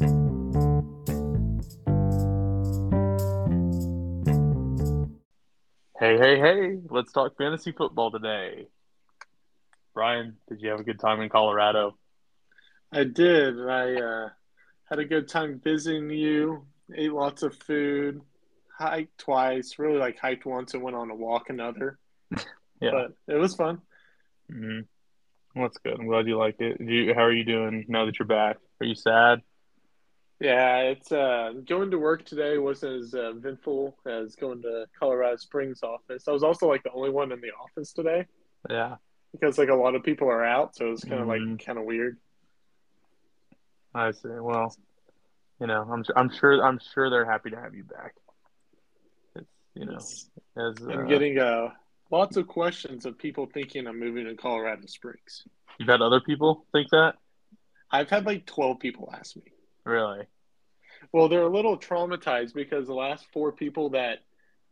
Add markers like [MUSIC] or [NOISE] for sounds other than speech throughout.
Hey, hey, hey, let's talk fantasy football today. Bryan, did you have a good time in Colorado? I did. I uh, had a good time visiting you, ate lots of food, hiked twice, really like hiked once and went on a walk another. [LAUGHS] Yeah. But it was fun. hmm Well, that's good. I'm glad you liked it. Do you, how are you doing now that you're back? Are you sad? Yeah, it's uh, going to work today wasn't as uh, eventful as going to Colorado Springs office. I was also like the only one in the office today Yeah, because like a lot of people are out, so it was kind of Mhm. like kind of weird. I see. Well, you know, I'm I'm sure I'm sure they're happy to have you back. It's you know, as I'm uh, getting uh, lots of questions of people thinking I'm moving to Colorado Springs. you've had other people think that. I've had like 12 people ask me. Really? Well, they're a little traumatized because the last four people that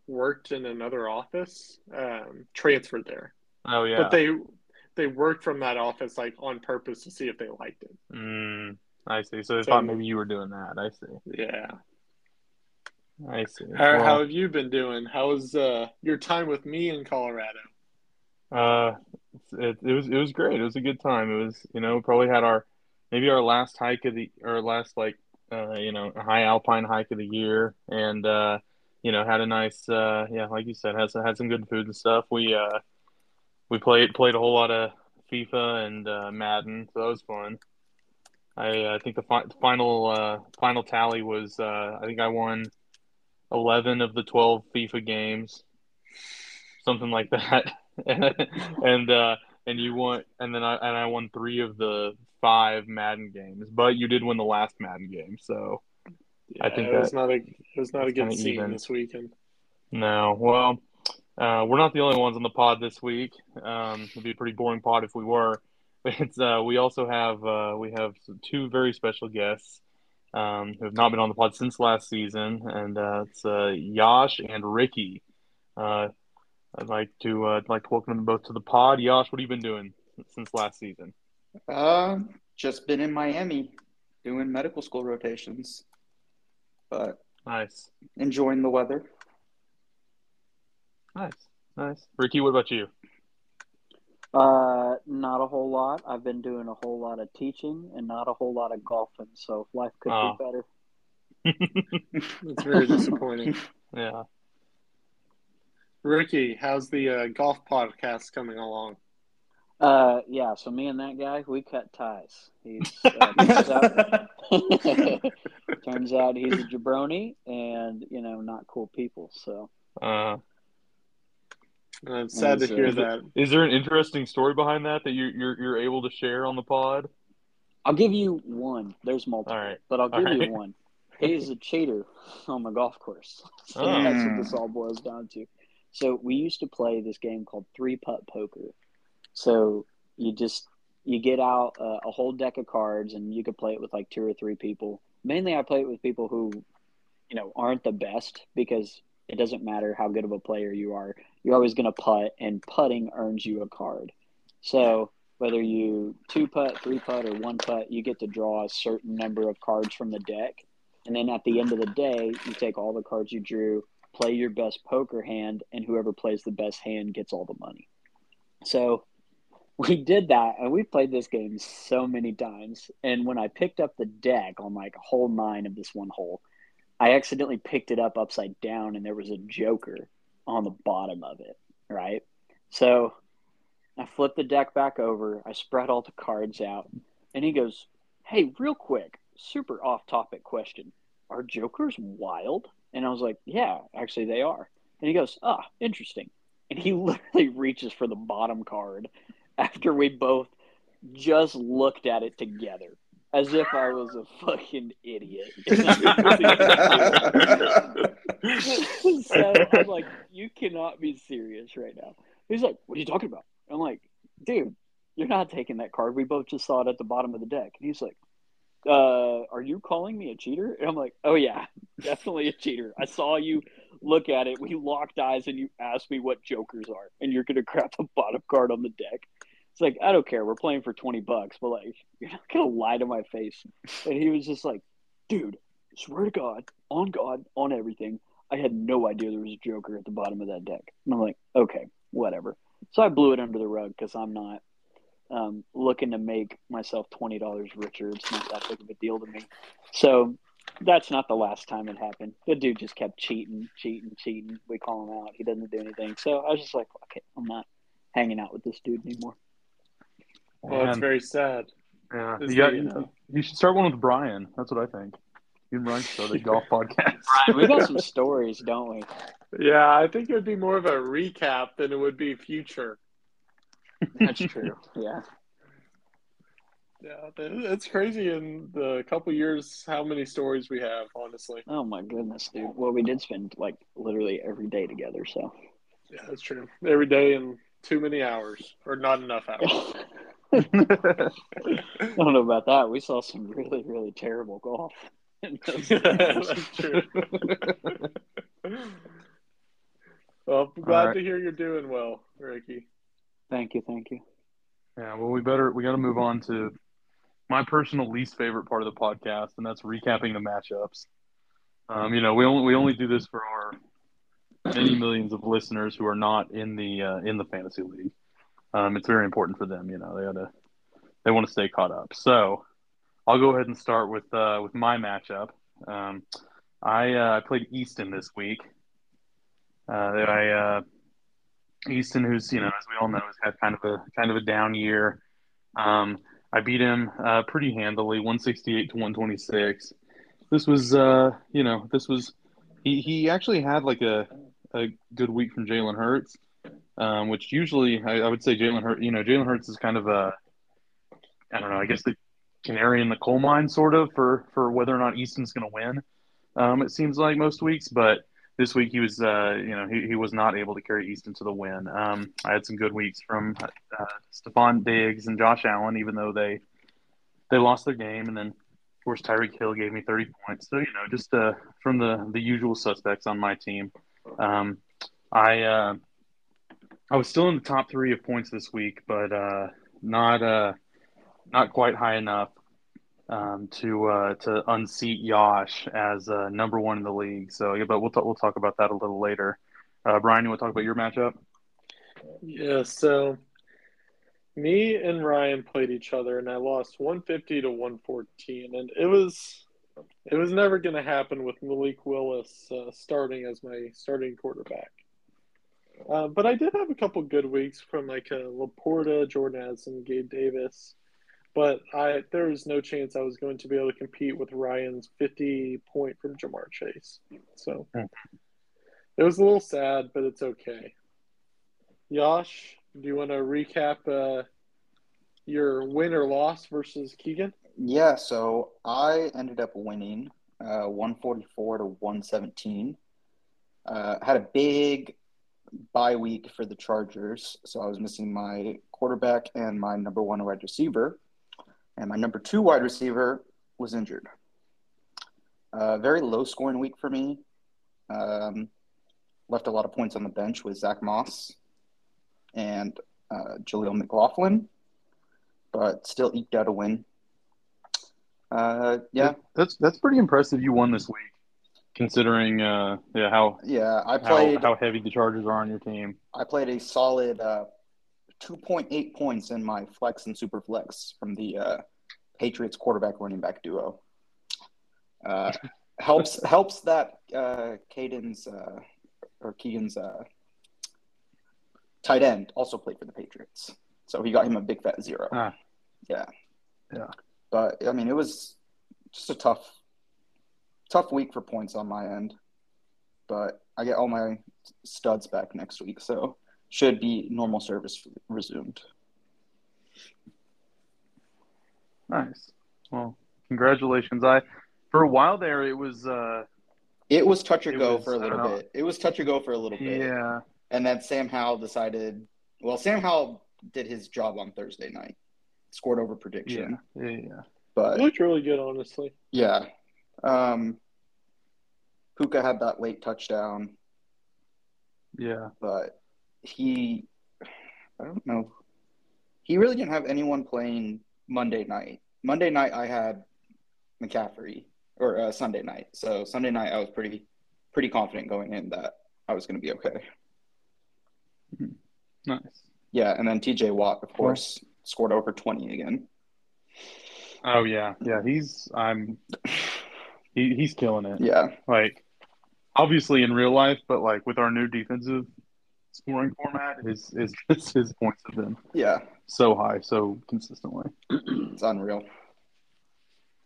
worked in another office um, transferred there, Oh yeah. but they they worked from that office like on purpose to see if they liked it. Mm, I see. So they So- thought maybe you were doing that. I see. Yeah. I see. How, Well, how have you been doing? How was uh, your time with me in Colorado? Uh, it, it was it was great. It was a good time. It was you know probably had our maybe our last hike of the or last like uh you know high alpine hike of the year, and uh you know had a nice uh yeah like you said had some, had some good food and stuff. We uh we played played a whole lot of FIFA and uh, Madden, so that was fun. I uh, think the fi- final uh final tally was uh I think I won eleven of the twelve FIFA games, something like [LAUGHS] that. and uh and you won and then I and I won three of the five Madden games, but you did win the last Madden game, so Yeah, I think it was not a it was not a good scene even. this weekend. no. Well, uh, we're not the only ones on the pod this week. Um, it'd be a pretty boring pod if we were. But [LAUGHS] it's uh, we also have uh, we have two very special guests um, who have not been on the pod since last season, and uh, it's uh, Yash and Rickey. Uh, I'd like to uh, I'd like to welcome them both to the pod. Yash, what have you been doing since last season? Uh, just been in Miami doing medical school rotations, but Nice, enjoying the weather. nice, nice. Rickey, what about you? Uh, not a whole lot. I've been doing a whole lot of teaching and not a whole lot of golfing, so life could Oh. be better. [LAUGHS] It's very disappointing. yeah. Rickey, how's the uh, golf podcast coming along? Uh, yeah. So me and that guy, we cut ties. He's uh, [LAUGHS] turns, out, [LAUGHS] turns out he's a jabroni, and you know, not cool people. So Uh, Uh, I'm sad to Is, uh, hear is it- that. is there an interesting story behind that that you're you're, you're able to share on the pod? I'll give you one. There's multiple, All right. but I'll All give you right. one. He's a cheater on the golf course. [LAUGHS] So Oh. that's what this all boils down to. So we used to play this game called three putt poker. So you just you get out uh, a whole deck of cards and you could play it with like two or three people. Mainly, I play it with people who, you know, aren't the best because it doesn't matter how good of a player you are. You're always going to putt, and putting earns you a card. So whether you two putt, three putt, or one putt, you get to draw a certain number of cards from the deck. And then at the end of the day, you take all the cards you drew, play your best poker hand, and whoever plays the best hand gets all the money. So we did that, and we played this game so many times. And when I picked up the deck on like hole nine of this one hole, I accidentally picked it up upside down, and there was a joker on the bottom of it, right? So I flipped the deck back over, I spread all the cards out, and he goes, Hey, real quick, super off topic question. Are jokers wild? And I was like, Yeah, actually they are. And he goes, Ah, interesting. And he [LAUGHS] literally reaches for the bottom card after we both just looked at it together as if I was a fucking idiot. [LAUGHS] so I'm like, you cannot be serious right now. He's like, what are you talking about? I'm like, dude, you're not taking that card. We both just saw it at the bottom of the deck. And he's like, uh, are you calling me a cheater? And I'm like, oh yeah, [LAUGHS] definitely a cheater. I saw you look at it. We locked eyes and you asked me what jokers are, and you're gonna grab the bottom card on the deck. It's like I don't care. We're playing for twenty bucks, but like [LAUGHS] you're not gonna lie to my face. And he was just like, dude, swear to God, on God, on everything, I had no idea there was a Joker at the bottom of that deck. And I'm like, okay, whatever. So I blew it under the rug because I'm not um, looking to make myself twenty dollars richer. It's not that big of a deal to me. So that's not the last time it happened. The dude just kept cheating, cheating, cheating. We call him out. He doesn't do anything. So I was just like, okay, I'm not hanging out with this dude anymore. Oh, well, it's very sad. yeah, you, got, the, you, you should start one with Bryan. That's what I think. You and Bryan should start a golf [LAUGHS] podcast. we got some [LAUGHS] stories, don't we? Yeah, I think it would be more of a recap than it would be future. That's [LAUGHS] true. Yeah. Yeah, it's crazy in the couple years how many stories we have. Honestly, Oh my goodness, dude. Well, we did spend like literally every day together, so. yeah, that's true. Every day and too many hours, or not enough hours. I don't know about that. We saw some really, really terrible golf. [LAUGHS] [LAUGHS] that's true. Well, I'm glad All right. to hear you're doing well, Rickey. thank you, thank you. Yeah, well, we better we got to move on to my personal least favorite part of the podcast, and that's recapping the matchups. Um, you know, we only we only do this for our many millions of listeners who are not in the uh, in the fantasy league. Um, it's very important for them. You know, they gotta they want to stay caught up. So I'll go ahead and start with uh, with my matchup. Um, I uh, played Easton this week. Uh, I uh, Easton, who's you know as we all know, has had kind of a kind of a down year. Um, I beat him uh, pretty handily, 168 to 126. This was, uh, you know, this was he he actually had like a a good week from Jalen Hurts, um, which usually I, I would say Jalen Hurts. You know, Jalen Hurts is kind of a I don't know. I guess the canary in the coal mine, sort of, for for whether or not Easton's going to win. Um, it seems like most weeks, but this week he was, uh, you know, he, he was not able to carry Easton to the win. Um, I had some good weeks from uh, Stefon Diggs and Josh Allen, even though they they lost their game, and then of course Tyreek Hill gave me 30 points. So you know, just uh, from the the usual suspects on my team. Um, I uh, I was still in the top three of points this week, but uh, not uh, not quite high enough um, to uh, to unseat Yash as uh, number one in the league. So, yeah, but we'll talk, we'll talk about that a little later. Uh, Bryan, you want to talk about your matchup? Yeah, so me and Ryan played each other, and I lost 150 to 114, and it was it was never going to happen with Malik Willis uh, starting as my starting quarterback. Uh, but I did have a couple good weeks from like uh, LaPorta, Jordan and Gabe Davis. But I there was no chance I was going to be able to compete with Ryan's 50 point from Ja'Marr Chase. So Hmm. it was a little sad, but it's okay. Yash, do you want to recap uh, your win or loss versus Keegan? Yeah, so I ended up winning uh, 144 to 117. Uh, had a big bye week for the Chargers, so I was missing my quarterback and my number one wide receiver, and my number two wide receiver was injured. Uh, very low scoring week for me. Um, left a lot of points on the bench with Zach Moss and uh, Jaleel McLaughlin, but still eked out a win. Uh, yeah, that's that's pretty impressive. You won this week, considering uh, yeah how yeah. I how, played. how heavy the Chargers are on your team. I played a solid uh, two point eight points in my flex and super flex from the uh, Patriots quarterback running back duo. Uh, [LAUGHS] helps helps that uh, Caden's uh, or Keegan's uh, tight end also played for the Patriots, so he got him a big fat zero. Ah. Yeah, Yeah. But I mean, it was just a tough, tough week for points on my end. But I get all my studs back next week, so should be normal service resumed. Nice. Well, congratulations. I for a while there it was uh, It was touch or go was- for a little bit. It was touch or go for a little bit, yeah and then Sam Howell decided. Well, Sam Howell did his job on Thursday night, scored over prediction, yeah yeah. It but looked really good, honestly. yeah, um, Puka had that late touchdown. yeah. but he I don't know. He really didn't have anyone playing Monday night. Monday night I had McCaffrey or uh, Sunday night. So Sunday night, I was pretty pretty confident going in that I was going to be okay. Nice. Yeah, and then T.J. Watt, of course, scored over twenty again. Oh yeah, yeah. He's I'm [LAUGHS] he, he's killing it. Yeah, Like obviously in real life, but like with our new defensive scoring format, his his [LAUGHS] his points have been yeah, so high, so consistently. [CLEARS THROAT] it's unreal.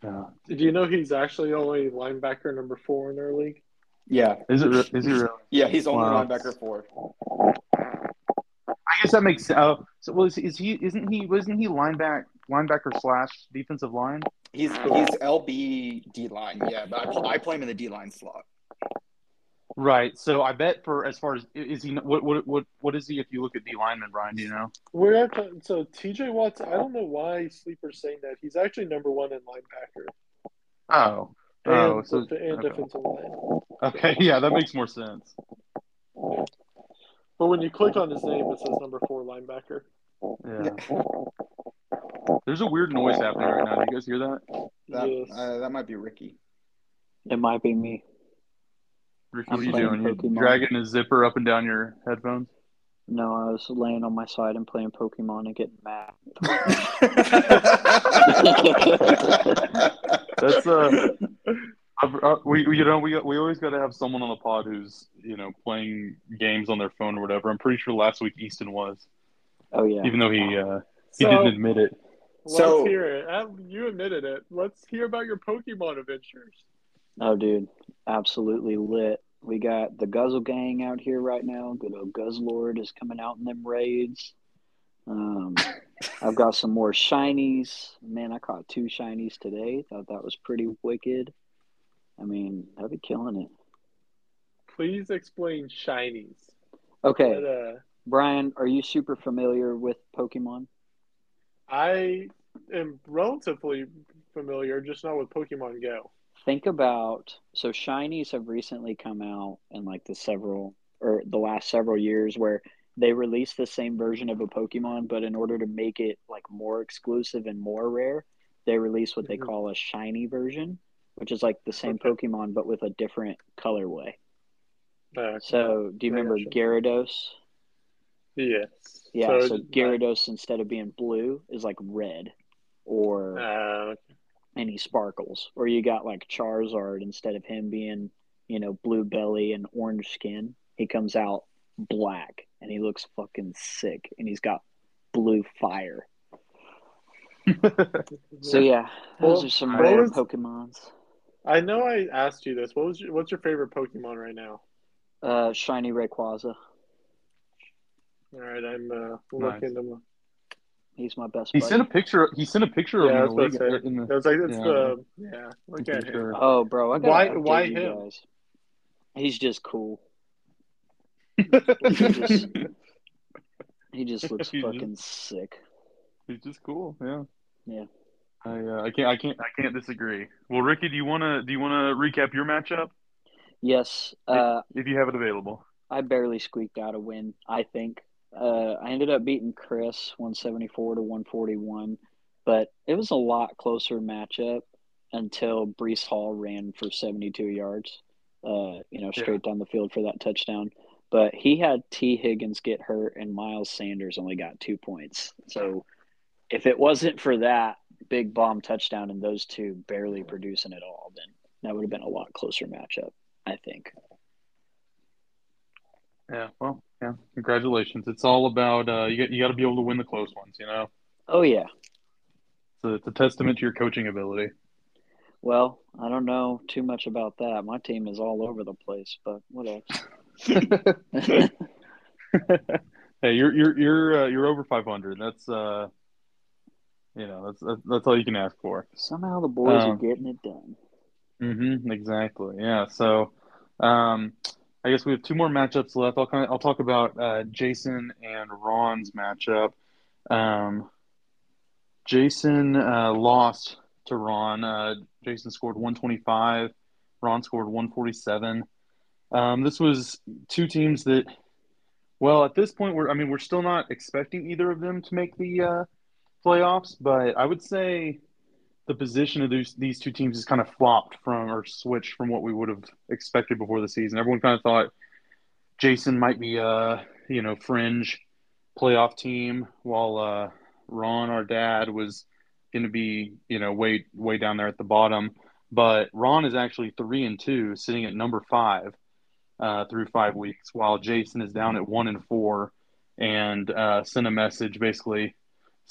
Yeah. Did you know he's actually only linebacker number four in our league? Yeah, Is it? Is he really? yeah, he's only Wow. linebacker four. I guess that makes sense. Oh, so well, is, is he? Isn't he? Wasn't he linebacker linebacker slash defensive line? He's he's LB D line. Yeah, but I, I play him in the D line slot. Right. So I bet for as far as is he what what what what is he if you look at D lineman Bryan? Do you know? We're at the, so TJ Watts. I don't know why sleepers saying that. He's actually number one in linebacker Oh. oh and, Oh. So and okay. defensive line. okay. [LAUGHS] Yeah, that makes more sense. But when you click on his name, it says number four linebacker. Yeah. There's a weird noise happening right now. Do you guys hear that? That Yes. uh, that might be Rickey. It might be me. Rickey, I'm what are you playing doing? You Pokemon. dragging a zipper up and down your headphones? No, I was laying on my side and playing Pokemon and getting mad. [LAUGHS] [LAUGHS] That's uh, uh, we we- you know we we always got to have someone on the pod who's you know playing games on their phone or whatever. I'm pretty sure last week Easton was, Oh yeah. even though he uh he So didn't admit it. Let's So- hear it. Uh, You admitted it. Let's hear about your Pokemon adventures. Oh, dude, absolutely lit. We got the Guzzle Gang out here right now. Good old Guzzlord is coming out in them raids. Um, I've got some more shinies. Man, I caught two shinies today. Thought that was pretty wicked. I mean, I've been killing it. Please explain shinies. Okay, But, uh, Bryan, are you super familiar with Pokemon? I am relatively familiar, just not with Pokemon Go. think about so shinies have recently come out in like the several or the last several years where they release the same version of a pokemon but in order to make it like more exclusive and more rare they release what they Mhm. call a shiny version which is like the same Okay. pokemon but with a different colorway Uh, so do you remember gyarados yes. Yeah so, it- gyarados instead of being blue is like red or Uh, and he sparkles. Or you got like Charizard instead of him being, you know, blue belly and orange skin, he comes out black and he looks fucking sick and he's got blue fire. [LAUGHS] So yeah, those Well, are some rare was- Pokemons. I know I asked you this. What was your, what's your favorite Pokemon right now? Uh, shiny Rayquaza. All right, I'm uh, Nice. looking them. He's my best He buddy. sent a picture. He sent a picture Yeah, of was him in the league. say. In the, It's like it's Yeah. the yeah. Look I'm at him. sure. Oh, bro, I gotta Why- why you him? guys. He's just cool. He [LAUGHS] just, he just looks He's just- fucking sick. He's just cool. Yeah. Yeah. I uh, I can't I can't I can't disagree. Well, Rickey, do you wanna do you wanna recap your matchup Yes, uh, if you have it available? I barely squeaked out a win, I think. Uh, I ended up beating Chris 174 to 141, but it was a lot closer matchup until Breece Hall ran for 72 yards, uh, you know, straight down the field for that touchdown. But he had Tee Higgins get hurt, and Miles Sanders only got two points. So if it wasn't for that big bomb touchdown and those two barely producing at all, then that would have been a lot closer matchup, I think. Yeah. Well, yeah. Congratulations. It's all about uh, you. Got, you got to be able to win the close ones. You know, Oh, yeah. So it's a testament to your coaching ability. Well, I don't know too much about that. My team is all over the place, but whatever. [LAUGHS] hey, you're you're you're uh, you're over 500. That's uh, you know, that's that's, that's all you can ask for. Somehow the boys are Um, getting it done. Mm-hmm. Exactly. Yeah. So, um, I guess we have two more matchups left. I'll kind of, I'll talk about uh, Jason and Ron's matchup. Um, Jason uh, lost to Ron. Uh, Jason scored 125. Ron scored 147. Um, this was two teams that, well, at this point, we're I mean, we're still not expecting either of them to make the uh, playoffs, but I would say the position of these these two teams has kind of flopped from or switched from what we would have expected before the season. Everyone kind of thought Jason might be a you know fringe playoff team, while uh, Ron, our dad, was going to be you know way way down there at the bottom. But Ron is actually three and two, sitting at number five uh, through five weeks, while Jason is down at one and four, and uh, sent a message basically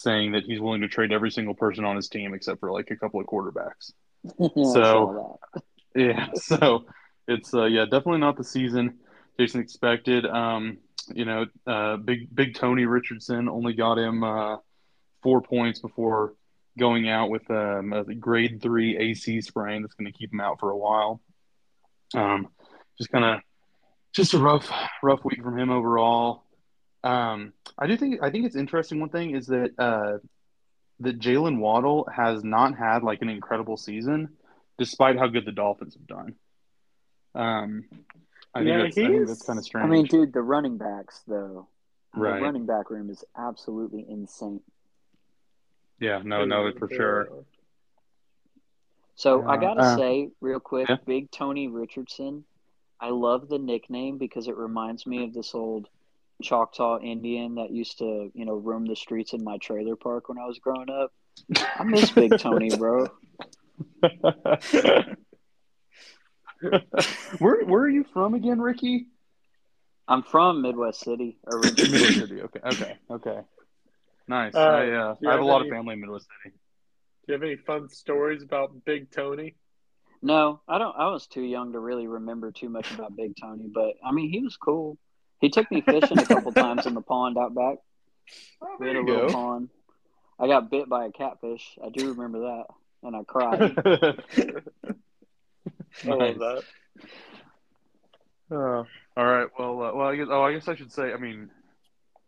saying that he's willing to trade every single person on his team except for like a couple of quarterbacks. [LAUGHS] so [LAUGHS] yeah, so it's uh, yeah definitely not the season Jason expected. Um, you know, uh, big big Tony Richardson only got him uh, four points before going out with um, a grade three AC sprain that's going to keep him out for a while. Um, just kind of just a rough rough week from him overall. Um, I do think I think it's interesting. One thing is that uh, that Jaylen Waddle has not had like an incredible season, despite how good the Dolphins have done. Um, I Yeah, think that's, I think that's kind of strange. I mean, dude, the running backs though, Right. the running back room is absolutely insane. yeah, no, no, for sure. So I gotta uh, say, real quick, yeah. Big Tony Richardson. I love the nickname because it reminds me of this old Choctaw Indian that used to, you know, roam the streets in my trailer park when I was growing up. I miss Big Tony, [LAUGHS] bro. where where are you from again, Rickey? I'm from Midwest City originally. Midwest City. Okay, okay, okay. Nice. Uh, I uh, do I have a lot any- of family in Midwest City. Do you have any fun stories about Big Tony? No, I don't. I was too young to really remember too much about Big Tony, but I mean, he was cool. He took me fishing a couple [LAUGHS] times in the pond out back. Oh, We had a little go. pond. I got bit by a catfish. I do remember that, and I cried. [LAUGHS] I love that. Uh, all right. Well, uh, well, I guess. Oh, I guess I should say. I mean,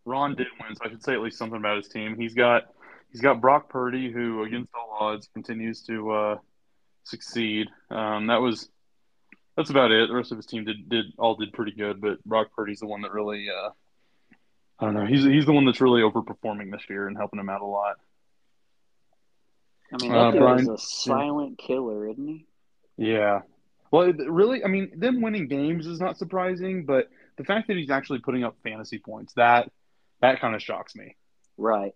Ron did win, so I should say at least something about his team. He's got he's got Brock Purdy, who against all odds continues to uh, succeed. Um, that was that's about it. The rest of his team did did all did pretty good, but Brock Purdy's the one that really. Uh, I don't know. He's he's the one that's really overperforming this year and helping him out a lot. I mean, Uh, that dude Brian- a silent killer, isn't he? Yeah. Well, really, I mean, them winning games is not surprising, but the fact that he's actually putting up fantasy points that that kind of shocks me. Right.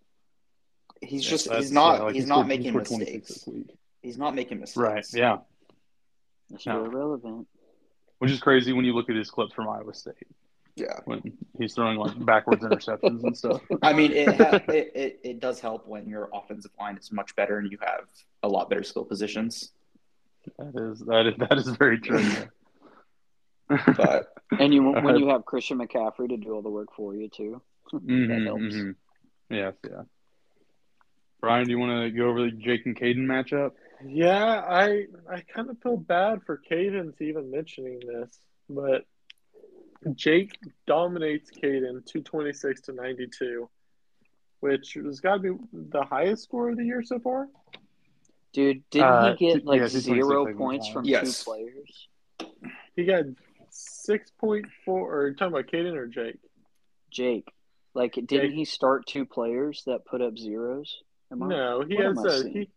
He's Yeah, just he's not yeah, like, he's he not scored- he making scored 26 mistakes. He's not making mistakes. Right. Yeah. That's No. irrelevant. Which is crazy when you look at his clips from Iowa State Yeah. when he's throwing like backwards interceptions and stuff. [LAUGHS] I mean, it, ha- it it it does help when your offensive line is much better and you have a lot better skill positions. That is that is that is very true. [LAUGHS] But And you when you have Christian McCaffrey to do all the work for you too, [LAUGHS] that Mhm, helps. mhm. Yes. Yeah. Bryan, do you want to go over the Jake and Caden matchup? Yeah, I I kind of feel bad for Caden's even mentioning this, but Jake dominates Caden 226 to 92, which has got to be the highest score of the year so far. Dude, didn't Uh, he get like yeah, zero points from Yes. two players? He got 6.4, or you talking about Caden or Jake? Jake, like, didn't Jake. he start two players that put up zeros? Am I- No, he has am I a seeing? he,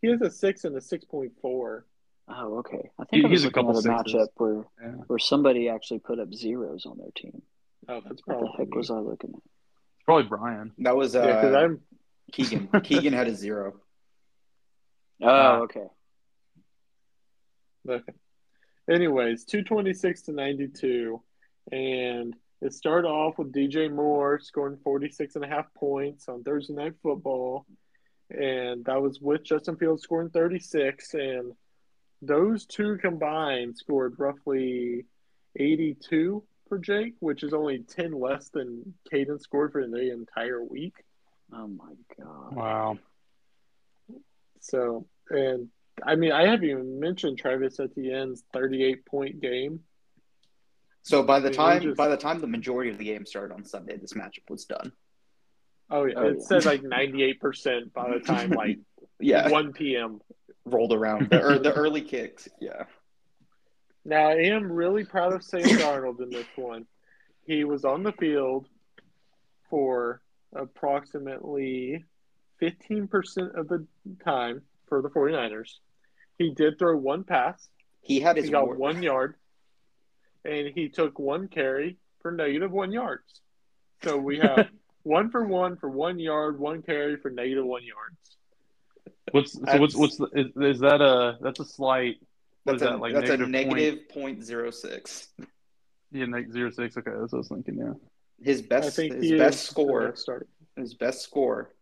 he has a six and a 6.4. Oh, okay. I He- think I was he's a looking couple at a matchup where Yeah. where somebody actually put up zeros on their team. Oh, that's What probably the heck me. was I looking at? It's probably Bryan. that was Yeah, because uh, I'm Keegan. [LAUGHS] Keegan had a zero. Oh, Ah. okay. Okay. Anyways, 226 to 92. And it started off with DJ Moore scoring 46 and a half points on Thursday Night Football. And that was with Justin Fields scoring 36. And those two combined scored roughly 82 for Jake, which is only 10 less than Caden scored for the entire week. Oh my god. Wow. So, and I mean, I haven't even mentioned Travis Etienne's 38 point game. So by the Yeah, time just- by the time the majority of the game started on Sunday, this matchup was done. Oh, yeah. Oh, it said like [LAUGHS] 98% by the time like [LAUGHS] Yeah, 1 p.m. rolled around the, or the early kicks. Yeah, Now, I am really proud of Sam [LAUGHS] Darnold in this one. He was on the field for approximately 15% of the time, for the 49ers. He did throw one pass. He had his He got war- one yard, and he took one carry for negative one yards. So we have one for one for one yard, one carry for negative one yards. What's so what's what's the, is, is that a that's a slight What is a, that like that's a negative point? negative point zero six. Yeah, neg- zero six. Okay, that's what I was thinking. Yeah. His best his best score starting. his best score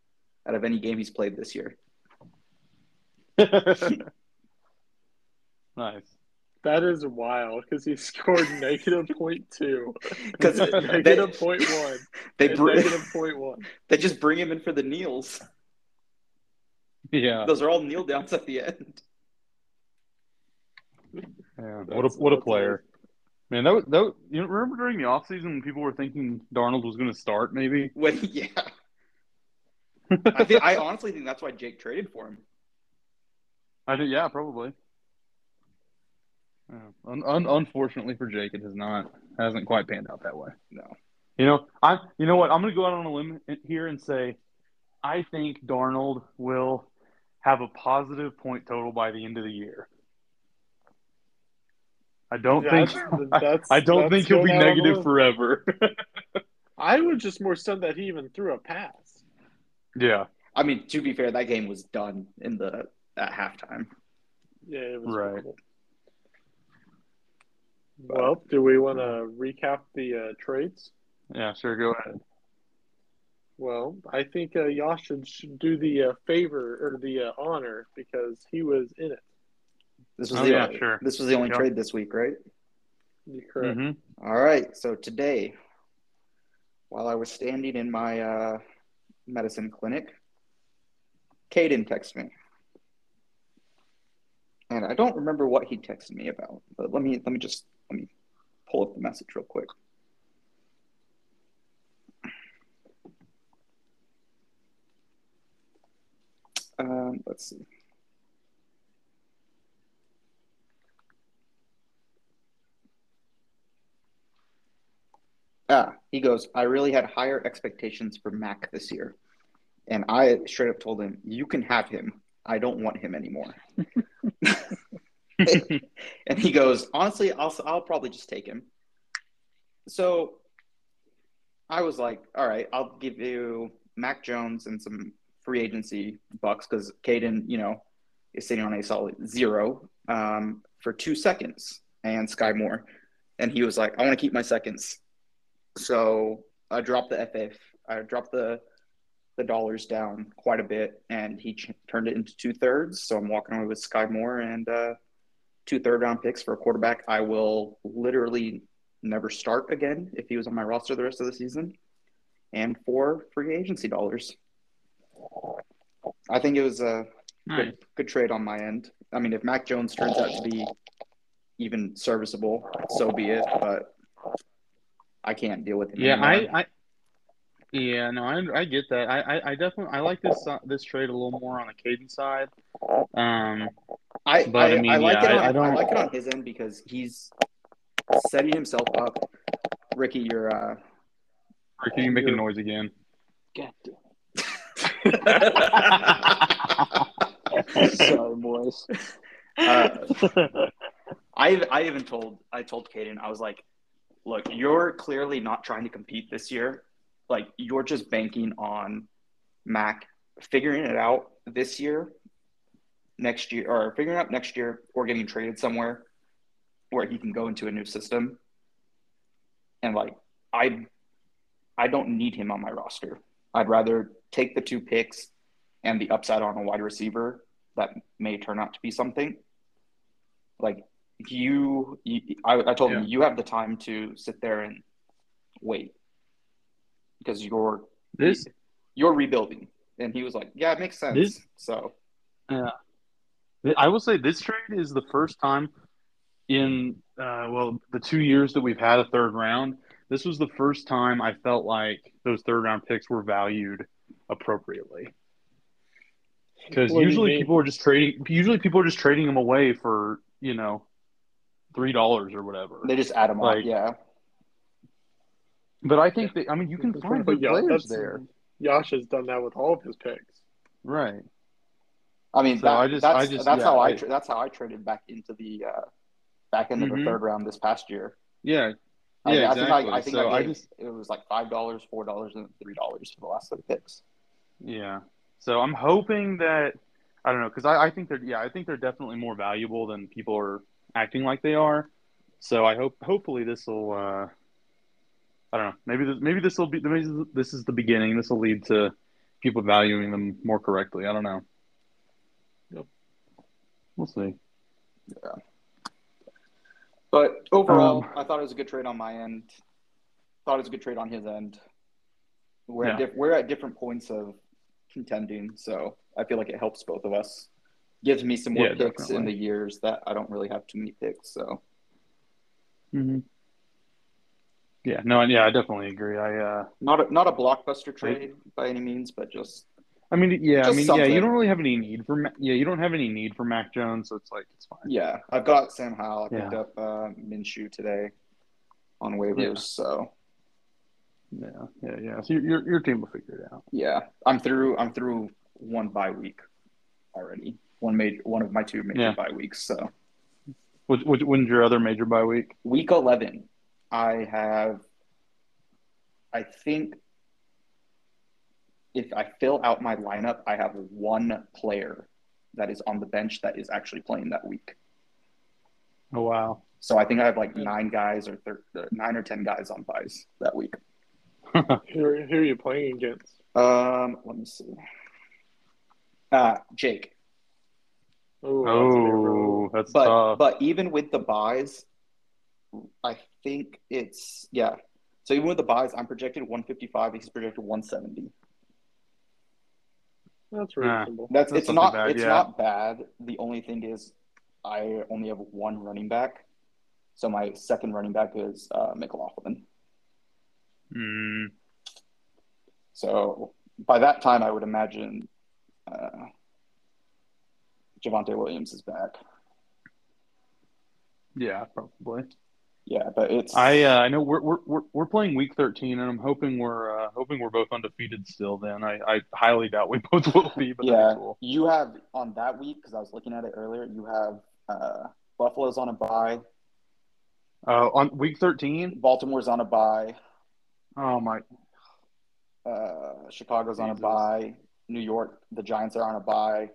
out of any game he's played this year. [LAUGHS] nice. That is wild because he [LAUGHS] scored negative point two, [LAUGHS] Because [LAUGHS] negative point one, they and br- negative point one. they just bring him in for the kneels. Yeah. Those are all kneel downs at the end. Yeah. What a what a player. Man, that was, that you remember during the offseason when people were thinking Darnold was going to start maybe? When yeah, I think I honestly think that's why Jake traded for him. I think yeah, probably. Yeah. Un- un- unfortunately for Jake, it has not hasn't quite panned out that way. No, You know, I you know what? I'm going to go out on a limb here and say I think Darnold will have a positive point total by the end of the year. I don't That's- think that's- [LAUGHS] I don't that's think he'll be going out on a negative forever. [LAUGHS] I was just more stunned that he even threw a pass. yeah. I mean to be fair, that game was done in the at halftime. Yeah, it was Right. horrible. Well, do we want to recap the uh, trades? Yeah, sure, go ahead. Well, I think uh, Yash should, should do the uh, favor or the uh, honor because he was in it. This was Oh, the yeah, only, sure. this was the only Yep. trade this week, right? You're correct. hmm All right. So today, while I was standing in my uh, medicine clinic, Caden texted me, and I don't remember what he texted me about. But let me let me just let me pull up the message real quick. Um, let's see. Ah, he goes, I really had higher expectations for Mac this year. And I straight up told him, You can have him. I don't want him anymore. [LAUGHS] [LAUGHS] and he goes, Honestly, I'll, I'll probably just take him. So I was like, All right, I'll give you Mac Jones and some free agency bucks because Caden, you know, is sitting on a solid zero um, for two seconds and Skyy Moore. And he was like, I want to keep my seconds. So I dropped the FF. I dropped the the dollars down quite a bit, and he ch- turned it into two thirds. So I'm walking away with Skyy Moore and uh, two third round picks for a quarterback. I will literally never start again if he was on my roster the rest of the season, and four free agency dollars. I think it was a Nice. good, good trade on my end. I mean, if Mac Jones turns out to be even serviceable, so be it. But I can't deal with him. Yeah, anymore. I, I yeah, no, I, I get that. I, I, I definitely I like this uh, this trade a little more on the Caden side. Um, I, But, I, I mean, I like yeah, it. On, I- I, I don't- like it on his end because he's setting himself up. Rickey, you're. Uh, Rickey, you making noise again? God damn. [LAUGHS] Sorry, boys. uh, I I even told I told Caden I was like, look, you're clearly not trying to compete this year. Like you're just banking on Mac figuring it out this year, next year, or figuring out next year, or getting traded somewhere where he can go into a new system. And like I I don't need him on my roster. I'd rather take the two picks and the upside on a wide receiver that may turn out to be something. Like you, you I, I told Yeah. him you have the time to sit there and wait because you're This you're rebuilding. And he was like, "Yeah, it makes sense." This- so I will say this trade is the first time in uh, well the two years that we've had a third round. This was the first time I felt like those third round picks were valued appropriately. Because What do you usually people are just trading. Usually people are just trading them away for you know three dollars or whatever. they just add them Like, on. Yeah, But I think that I mean you can find good Yeah, players there, Yash has done that with all of his picks. right? I mean, So that, I just- that's I just- that's yeah, how I, I- tra- that's how I traded back into the uh, back into Mhm. the third round this past year. Yeah, I, yeah, I exactly. think I, I think so I I gave, just it was like five dollars, four dollars, and three dollars for the last three picks. yeah. So I'm hoping that I don't know because I, I think they're yeah I think they're definitely more valuable than people are acting like they are. So I hope hopefully this will uh, I don't know maybe this, maybe this will be maybe this is the beginning. This will lead to people valuing them more correctly. I don't know. We'll see. Yeah. But overall, Um, I thought it was a good trade on my end. Thought it was a good trade on his end. We're at Yeah. diff- we're at different points of contending, so I feel like it helps both of us. Gives me some more Yeah, picks in the years that I don't really have too many picks. So hmm Yeah, no, yeah, I definitely agree. I, uh, not a, not a blockbuster trade by any means, but just I mean, yeah, I Just mean, yeah, you don't really have any need for, Ma- yeah, you don't have any need for Mac Jones, so it's like it's fine. yeah. I've got Sam Howell. I picked Yeah. up uh, Minshew today on waivers, Yeah. so Yeah, yeah, yeah. So your your, your team will figure it out. yeah. I'm through. I'm through one bye week already. One major, one of my two major Yeah. bye weeks. So Which, which when's your other major bye week? week 11 i have i think if i fill out my lineup i have one player that is on the bench that is actually playing that week Oh wow. so i think i have like nine guys or thir- uh, nine or ten guys on byes that week [LAUGHS] Who are, who are you playing against? um let me see uh jake Oh, that's a big roll. that's but tough. but even with the byes i think it's yeah so even with the byes i'm projected 155 he's projected 170 that's Nah. reasonable. That's, That's it's not not bad, it's yeah. not bad. The only thing is I only have one running back. So my second running back is uh, McLaughlin. Mm, So by that time, I would imagine uh, Javonte Williams is back. yeah, probably. Yeah, but it's I uh, I know we're, we're we're we're playing week thirteen, and I'm hoping we're uh, hoping we're both undefeated still. Then I, I highly doubt we [LAUGHS] both will be, but yeah. cool. You have on that week because I was looking at it earlier. You have uh, Buffalo's on a bye, Uh, on week thirteen. Baltimore's on a bye, Oh my. uh, Chicago's on a Jesus. bye, New York, the Giants are on a bye.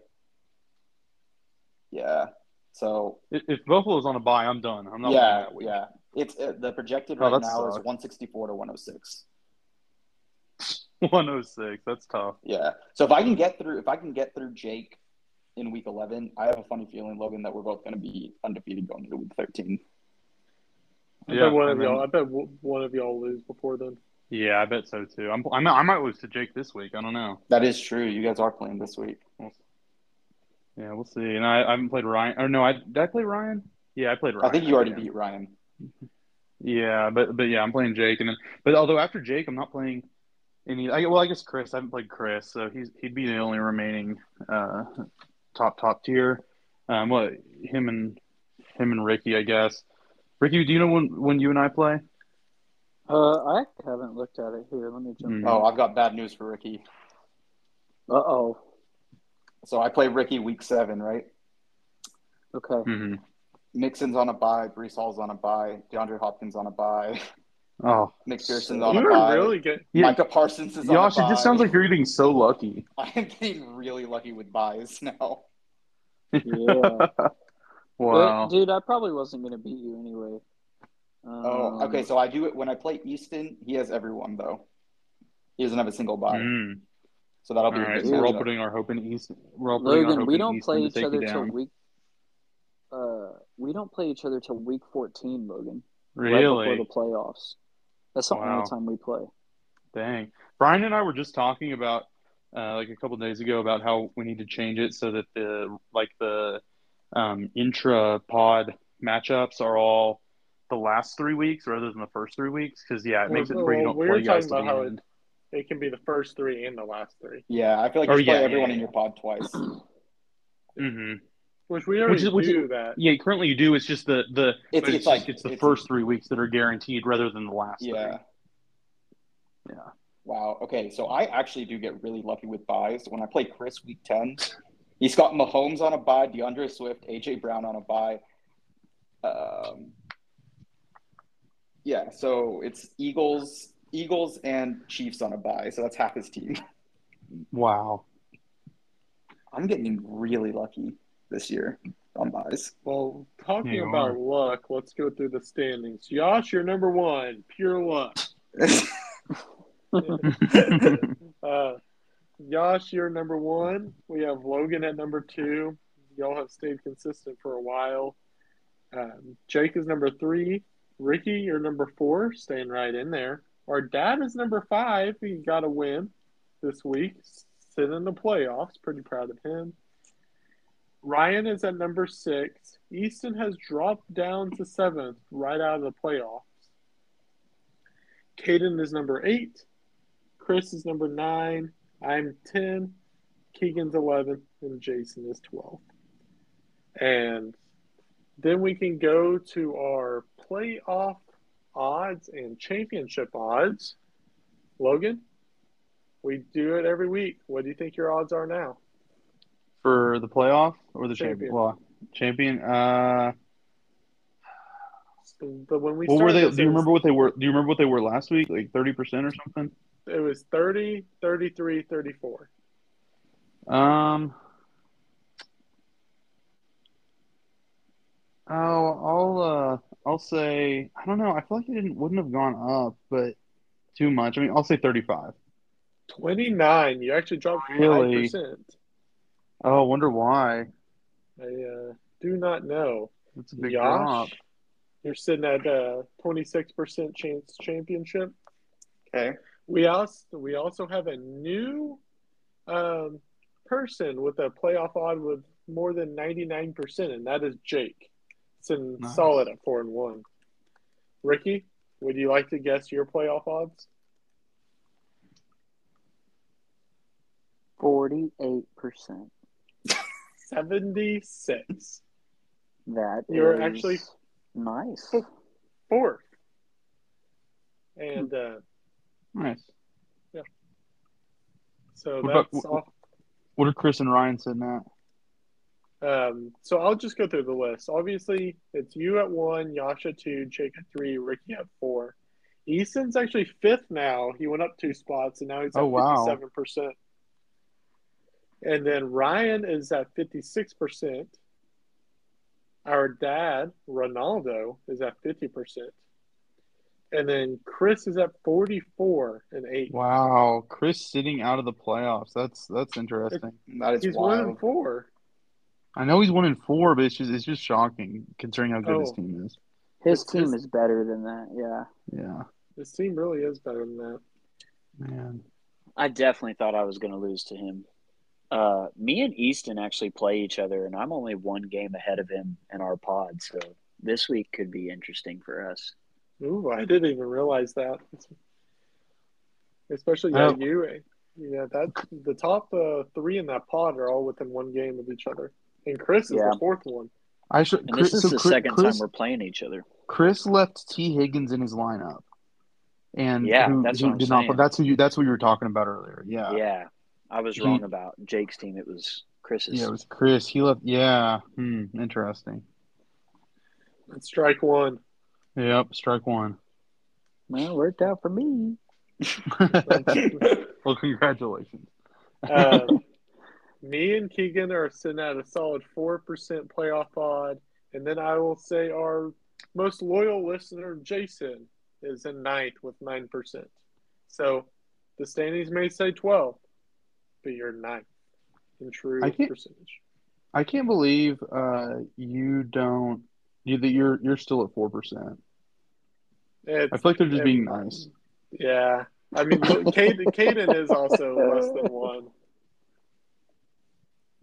Yeah. So If, if Buffalo's on a bye, I'm done. I'm not yeah, yeah. It's uh, the projected Oh, right that now is 164 to 106. [LAUGHS] 106. That's tough. Yeah. So if I can get through, if I can get through Jake in week 11, I have a funny feeling, Logan, that we're both going to be undefeated going into week 13. I Yeah, bet one of then- y'all. I bet one of y'all lose before then. Yeah, I bet so too. I'm, I'm I might lose to Jake this week. I don't know. That is true. You guys are playing this week. Yeah, we'll see. And I, I haven't played Ryan. Or no, I did I play Ryan? Yeah, I played Ryan. I think you already Yeah. beat Ryan. Yeah, but but yeah, I'm playing Jake, and then but although after Jake, I'm not playing any. I, well, I guess Chris. I haven't played Chris, so he's he'd be the only remaining uh, top top tier. Um, what him and him and Rickey, I guess. Rickey, do you know when when you and I play? Uh, I haven't looked at it here. Let me jump. Mm. Oh, I've got bad news for Rickey. Uh oh. So I play Rickey week seven, right? Okay. Mm-hmm. Mixon's on a bye. Breece Hall's on a bye. DeAndre Hopkins on a bye. Oh, [LAUGHS] Nick Pearson's on a You're bye. really good. yeah. Micah Parsons is on Josh, a it just sounds like you're getting so lucky. [LAUGHS] I am getting really lucky with byes now. Yeah. [LAUGHS] wow. But, dude, I probably wasn't gonna beat you anyway. Um, Oh, okay. So I do it when I play Easton. He has everyone though. He doesn't have a single bye, Mm. so that'll be a right, good so we're all putting our hope in Easton. We're all putting our Logan, hope we don't Easton play each other till week. Uh, we don't play each other till week fourteen, Logan. Right Really? before the playoffs. That's the Wow. only time we play. Dang. Bryan and I were just talking about uh, like a couple days ago about how we need to change it so that the like the um, intra pod matchups are all the last three weeks rather than the first three weeks because yeah, it makes it Well, where you don't we play guys to the how end. It can be the first three and the last three, Yeah, I feel like Oh, you play yeah, everyone yeah, in your pod twice. hmm which we already is- which is- do that. Yeah, currently you do. It's just the the It's, it's, it's, like like it's the it's- first three weeks that are guaranteed rather than the last. Yeah. Yeah. Wow. Okay, so I actually do get really lucky with byes. When I play Chris week ten, He's got Mahomes on a bye, D'Andre Swift, AJ Brown on a bye. Um, yeah, so it's Eagles, Eagles and Chiefs on a bye. so that's half his team. Wow. I'm getting really lucky this year on buys. Well, talking You about are. luck, let's go through the standings. Yash, you're number one, pure luck. [LAUGHS] Uh, Yash, you're number one. We have Logan at number two. Y'all have stayed consistent for a while. Um, Jake is number three. Rickey, you're number four, staying right in there. Our dad is number five. He got a win this week, sitting in the playoffs. Pretty proud of him. Ryan is at number six. Easton has dropped down to seventh, right out of the playoffs. Caden is number eight. Chris is number nine. I'm 10. Keegan's 11. And Jason is 12. And then we can go to our playoff odds and championship odds. Logan, we do it every week. What do you think your odds are now? For the playoff or the Champion. champion? Well, champion. Uh, the, when we what were they? Do you remember what they were? Do you remember what they were last week? Like thirty percent or something? It was 30, 33, 34. Um. Oh, I'll uh, I'll say I don't know. I feel like it didn't wouldn't have gone up, but too much. I mean, I'll say thirty-five. 29. You actually dropped Really? 5%. Oh, I wonder why. I uh, do not know. That's a big Yash, drop. you're sitting at a 26% chance championship. Okay. We also we also have a new um, person with a playoff odd with more than 99%, and that is Jake. Sitting Nice. solid at four and one. Rickey, would you like to guess your playoff odds? Forty-eight percent. 76. That You're is actually- nice. Fourth. And uh, Nice. Yeah. So What that's what- off. What are Chris and Ryan sitting at? Um, so I'll just go through the list. Obviously, it's you at one, Yasha two, Jake at three, Rickey at four. Easton's actually fifth now. He went up two spots, and now he's at Oh, fifty-seven percent. And then Ryan is at fifty-six percent. Our dad, Ronaldo, is at fifty percent. And then Chris is at forty-four and eight. Wow, Chris sitting out of the playoffs. That's that's interesting. That is He's one wild. and four. I know he's one in four, but it's just it's just shocking considering how good his Oh. team is. His It's team his- is better than that. Yeah. Yeah, His team really is better than that. man. I definitely thought I was going to lose to him. Uh, me and Easton actually play each other, and I'm only one game ahead of him in our pod. So this week could be interesting for us. Ooh, I didn't even realize that. Especially yeah, Oh. you. Yeah, that the top uh, three in that pod are all within one game of each other, and Chris is Yeah. the fourth one. I should. And Chris, this is so the Chris, second Chris, time we're playing each other. Chris left Tee Higgins in his lineup, and Yeah, who, that's who what I'm did not. saying. That's who you. That's what you were talking about earlier. Yeah, Yeah, I was He- wrong about Jake's team. It was Chris's. Yeah, it was Chris. He left. Yeah, hmm, interesting. That's strike one. Yep, strike one. well, it worked out for me. [LAUGHS] well, congratulations. Um, [LAUGHS] me and Keegan are sitting at a solid four percent playoff odd. and then I will say our most loyal listener, Jason, is in ninth with nine percent. So the standings may say twelve, but you're ninth in true I can't- percentage. I can't believe uh, you don't. You that you're you're still at four percent. I feel like they're just being nice. Yeah, I mean, [LAUGHS] Caden, Caden is also less than one.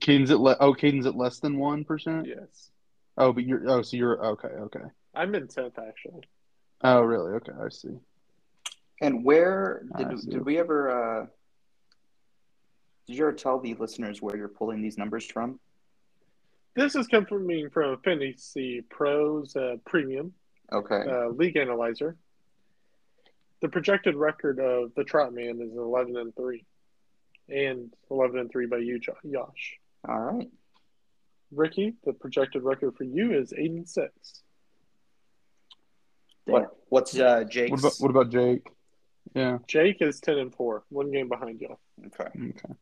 Caden's at le- oh Caden's at less than one percent. Yes, Oh, but you're oh so you're okay okay. I'm in tenth actually. Oh really? Okay, I see. And where I did see. did we ever? Uh, did you ever tell the listeners where you're pulling these numbers from? This is coming from me from Fantasy Pros uh, Premium Okay. uh, League Analyzer. The projected record of the Trot Man is eleven and three, and eleven and three by you, Jo- Yash. All right. Rickey, the projected record for you is eight and six. Damn. What what's uh Jake's? What about what about Jake? Yeah. Jake is ten and four, one game behind you. okay. Okay.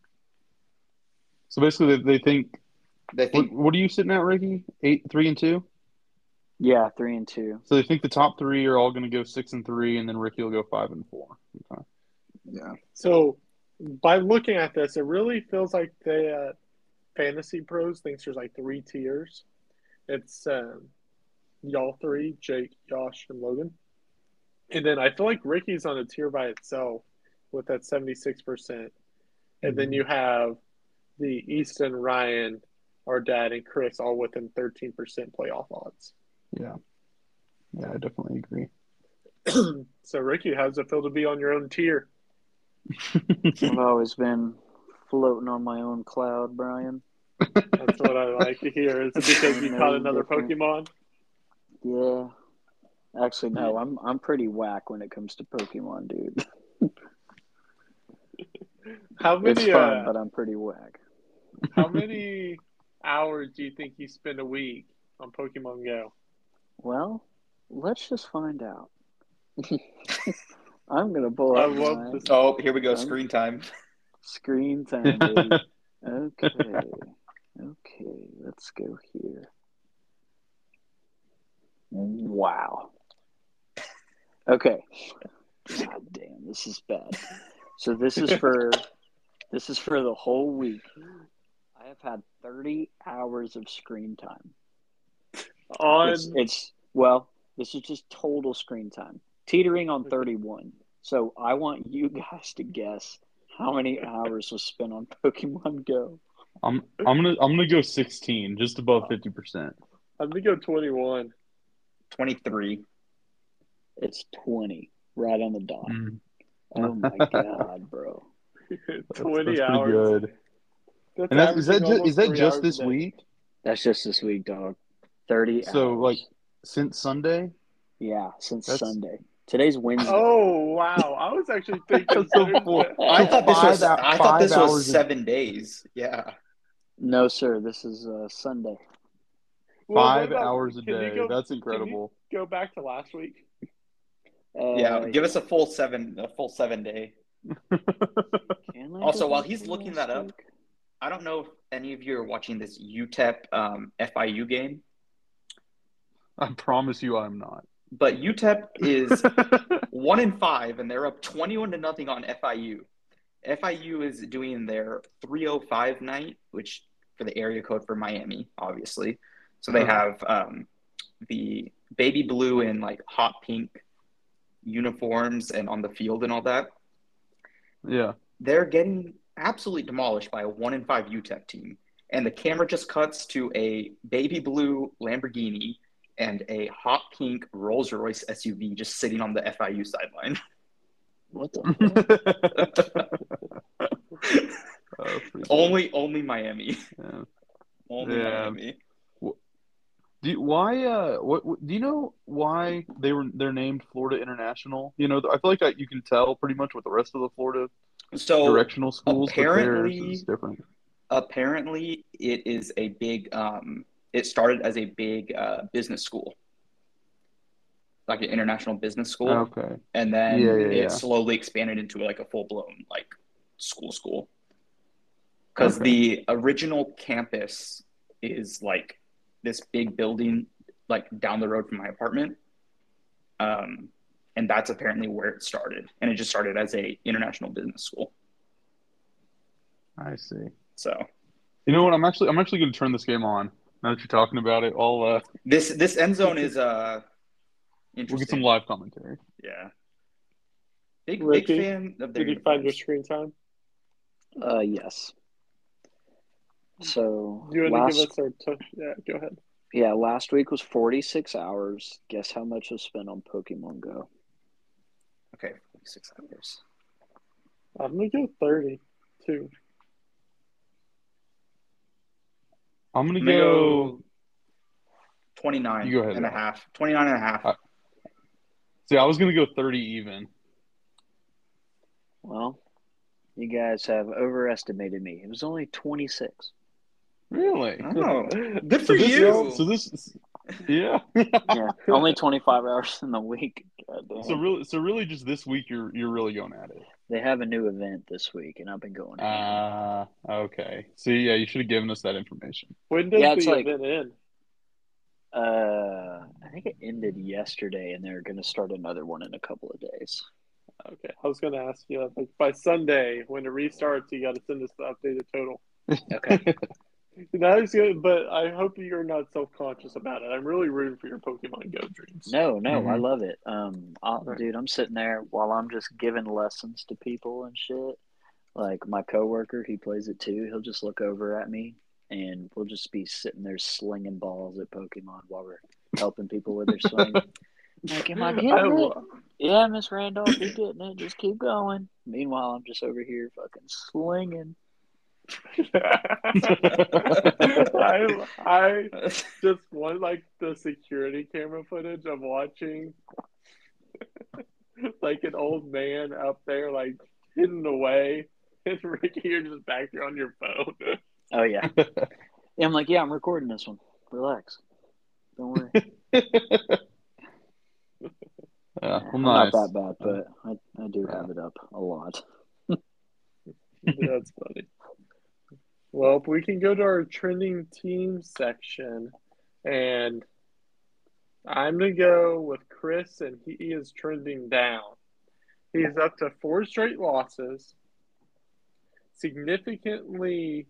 So basically, they, they think. They What, think what are you sitting at, Rickey? Eight, three, and two. Yeah, three and two. So they think the top three are all going to go six and three, and then Rickey will go five and four. Okay. yeah. So by looking at this, it really feels like the uh, fantasy pros thinks there's like three tiers. It's um, y'all three, Jake, Yash, and Logan. And then I feel like Rickey's on a tier by itself with that 76%. And then you have the Easton, Ryan, our dad, and Chris all within 13% playoff odds. Yeah. Yeah, I definitely agree. [CLEARS THROAT] so, Rickey, how's it feel to be on your own tier? I've always been floating on my own cloud, Bryan. That's what I like to hear. Is it [LAUGHS] because you caught another Different. Pokemon? Yeah. Actually, no. I'm I'm pretty whack when it comes to Pokemon, dude. [LAUGHS] How many? It's fun, Uh, but I'm pretty whack. How many hours do you think you spend a week on Pokemon Go? Well, let's just find out. [LAUGHS] I'm gonna pull I up love my this. Oh, here we go. Um, Screen time. screen [LAUGHS] time. baby. okay, okay. Let's go here. Wow. Okay. God damn, this is bad. So this is for this is for the whole week. I have had 30 hours of screen time. On It's, it's well, this is just total screen time, teetering on 31. So I want you [LAUGHS] guys to guess how many hours was spent on Pokemon Go. I'm I'm gonna I'm gonna go 16, just above 50 percent. I'm gonna go 21. Twenty-three. It's 20, right on the dot. Mm, Oh my [LAUGHS] god, bro! [LAUGHS] 20 that's hours. Pretty good. That's And that's, is that averaging just, is that just this day. week? That's just this week, dog. 30 So hours. like since Sunday? yeah, since That's- Sunday. Today's Wednesday. Oh wow! I was actually [LAUGHS] thinking. That's so Thursday. I thought this was. hou- I thought this was a- seven days. Yeah. No, sir. This is uh, Sunday. Well, Five about- hours a day. go- That's can you incredible. Go back to last week. Uh, Yeah. Give us a full seven. A full seven day. [LAUGHS] can I Also, while he's looking last that up, week? I don't know if any of you are watching this UTEP um, FIU game, I promise you I'm not. but UTEP is [LAUGHS] one in five, and they're up twenty-one to nothing on FIU. FIU is doing their 305 night, which for the area code for Miami, obviously. So they Uh-huh. have um, the baby blue and like hot pink uniforms and on the field and all that. yeah. They're getting absolutely demolished by a one in five UTEP team. And the camera just cuts to a baby blue Lamborghini and a hot pink Rolls Royce SUV just sitting on the FIU sideline. What the? fuck? Oh, pretty only, only Miami. Yeah. Only Yeah. Miami. Do you, why? Uh, what, what? Do you know why they were they're named Florida International? You know, I feel like I, you can tell pretty much what the rest of the Florida So directional schools, apparently- is different. apparently, it is a big. Um, it started as a big uh, business school, like an international business school, Okay. and then Yeah, yeah, it yeah. slowly expanded into like a full blown like school school. Because Okay. the original campus is like this big building, like down the road from my apartment, um, and that's apparently where it started, and it just started as a international business school. I see. So You know what? I'm actually I'm actually going to turn this game on now that you're talking about it. I'll uh, this this end zone is uh we'll get some live commentary. Yeah. Big Rickey, big fan of their Did you find your screen time? Uh, yes. So you want to give us our? T- yeah, go ahead. yeah, last week was 46 hours. Guess how much was spent on Pokemon Go? Okay, six hours. I'm gonna go 32. I'm going I'm to gonna go. go 29 You go ahead, and a half. 29 and a half. Uh, See, I was going to go 30 even. Well, you guys have overestimated me. It was only 26. Really? Oh, good So for this, you. so this, yeah. [LAUGHS] Yeah, [LAUGHS] only 25 hours in the week. God damn. So really, so really, just this week, you're you're really going at it. they have a new event this week, and I've been going. ham. Ah, okay. See, yeah, you should have given us that information. When does Yeah, the like- event end? Uh, I think it ended yesterday, and they're going to start another one in a couple of days. Okay, I was going to ask you like by Sunday when it restarts, you got to send us the updated total. [LAUGHS] Okay. That is good, but I hope you're not self conscious about it. I'm really rooting for your Pokemon Go dreams. No, no, I Mhm. love it. Um, Right. dude, I'm sitting there while I'm just giving lessons to people and shit. Like my coworker, he plays it too. He'll just look over at me, and we'll just be sitting there slinging balls at Pokemon while we're helping people with their swing. [LAUGHS] like, am I getting I it? Yeah, Miss Randolph, you're getting it. Just keep going. Meanwhile, I'm just over here fucking slinging. I, I [LAUGHS] just want like the security camera footage of watching like an old man up there like hidden away and [LAUGHS] Rickey you're just back there on your phone. Oh yeah. yeah I'm like, yeah, I'm recording this one. Relax. Don't worry. [LAUGHS] Yeah, well, I'm nice. not that bad, but I, I do have it up a lot. That's funny. Well, we can go to our trending team section, and I'm gonna go with Chris, and he is trending down. He is up to four straight losses. Significantly,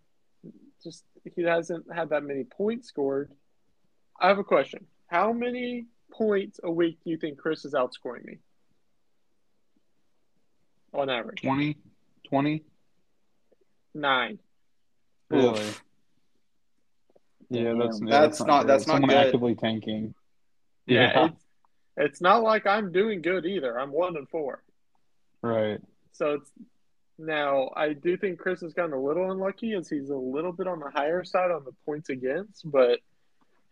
just he hasn't had that many points scored. I have a question: How many points a week do you think Chris is outscoring me on average? 20? 20? Nine. Really? Yeah, that's yeah, That's not- good. that's not Someone good. actively tanking. Yeah, Yeah, it's it's not like I'm doing good either. I'm one and four. right. So it's now I do think Chris has gotten a little unlucky as he's a little bit on the higher side on the points against, but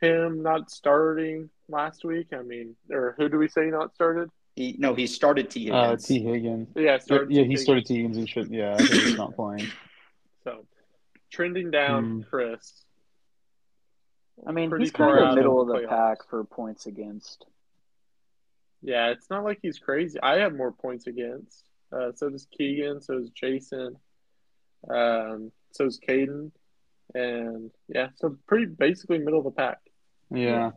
him not starting last week, I mean, or who do we say not started? He, no, he started T Uh, Tee Higgins. Yeah, started. yeah, T. he started Tee Higgins and shit. Yeah, I think he's not playing. [LAUGHS] So trending down, Hmm. Chris. I mean, Pretty he's kind of out of middle of the playoffs. pack for points against. Yeah, it's not like he's crazy. I have more points against. Uh, so does Keegan. So does Jason. Um, so does Caden. And yeah, so pretty basically middle of the pack. Yeah.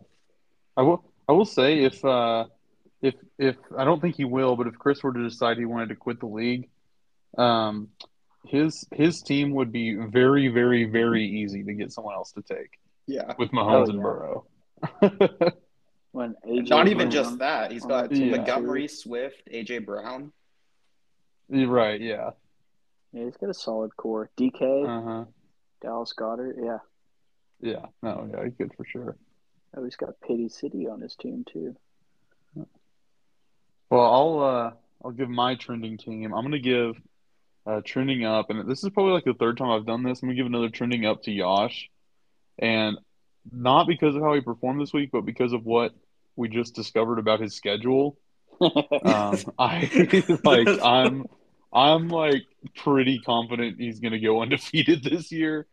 I will I will say if uh if if I don't think he will, but if Chris were to decide he wanted to quit the league, um his his team would be very, very, very easy to get someone else to take yeah. with Mahomes Oh, and yeah. Burrow. When AJ Not even Brown- just that. He's got Yeah. Montgomery, Swift, AJ Brown. You're right, yeah. Yeah, he's got a solid core. DK, Uh-huh. Dallas Goedert. Yeah. Yeah. No, yeah, he's good for sure. Oh, he's got Pity City on his team too. Well, I'll uh I'll give my trending team. I'm gonna give uh trending up, and this is probably like the third time I've done this. I'm gonna give another trending up to Yash, and not because of how he performed this week, but because of what we just discovered about his schedule. [LAUGHS] Um, I [LAUGHS] like I'm I'm like pretty confident he's gonna go [LAUGHS] undefeated this year.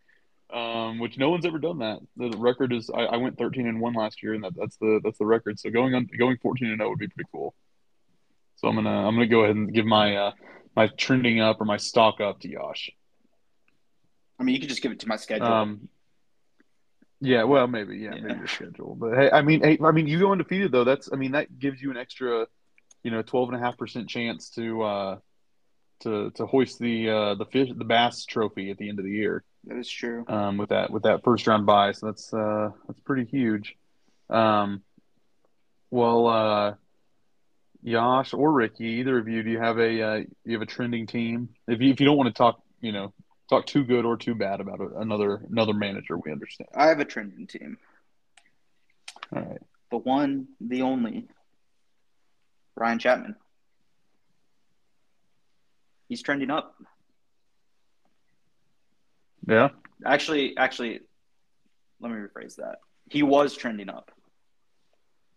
Um, which no one's ever done that. The record is I, I went 13 and one last year, and that, that's the that's the record. So going on going 14 and 0 would be pretty cool. So I'm gonna I'm gonna go ahead and give my uh, my trending up or my stock up to Yash. I mean, you could just give it to my schedule. Um, yeah, well, maybe, yeah, Yeah. maybe your schedule, but hey, I mean, hey, I mean, you go undefeated though. That's, I mean, that gives you an extra, you know, twelve and a half percent chance to uh, to to hoist the uh, the fish the bass trophy at the end of the year. that is true. Um, with that with that first round bye, so that's uh that's pretty huge. Um, well, uh, Yash or Rickey, either of you, do you have a uh, you have a trending team? If you if you don't want to talk, you know, talk too good or too bad about a- another another manager, we understand. I have a trending team. All right. The one, the only, Ryan Chapman. He's trending up. Yeah. Actually, actually, let me rephrase that. He was trending up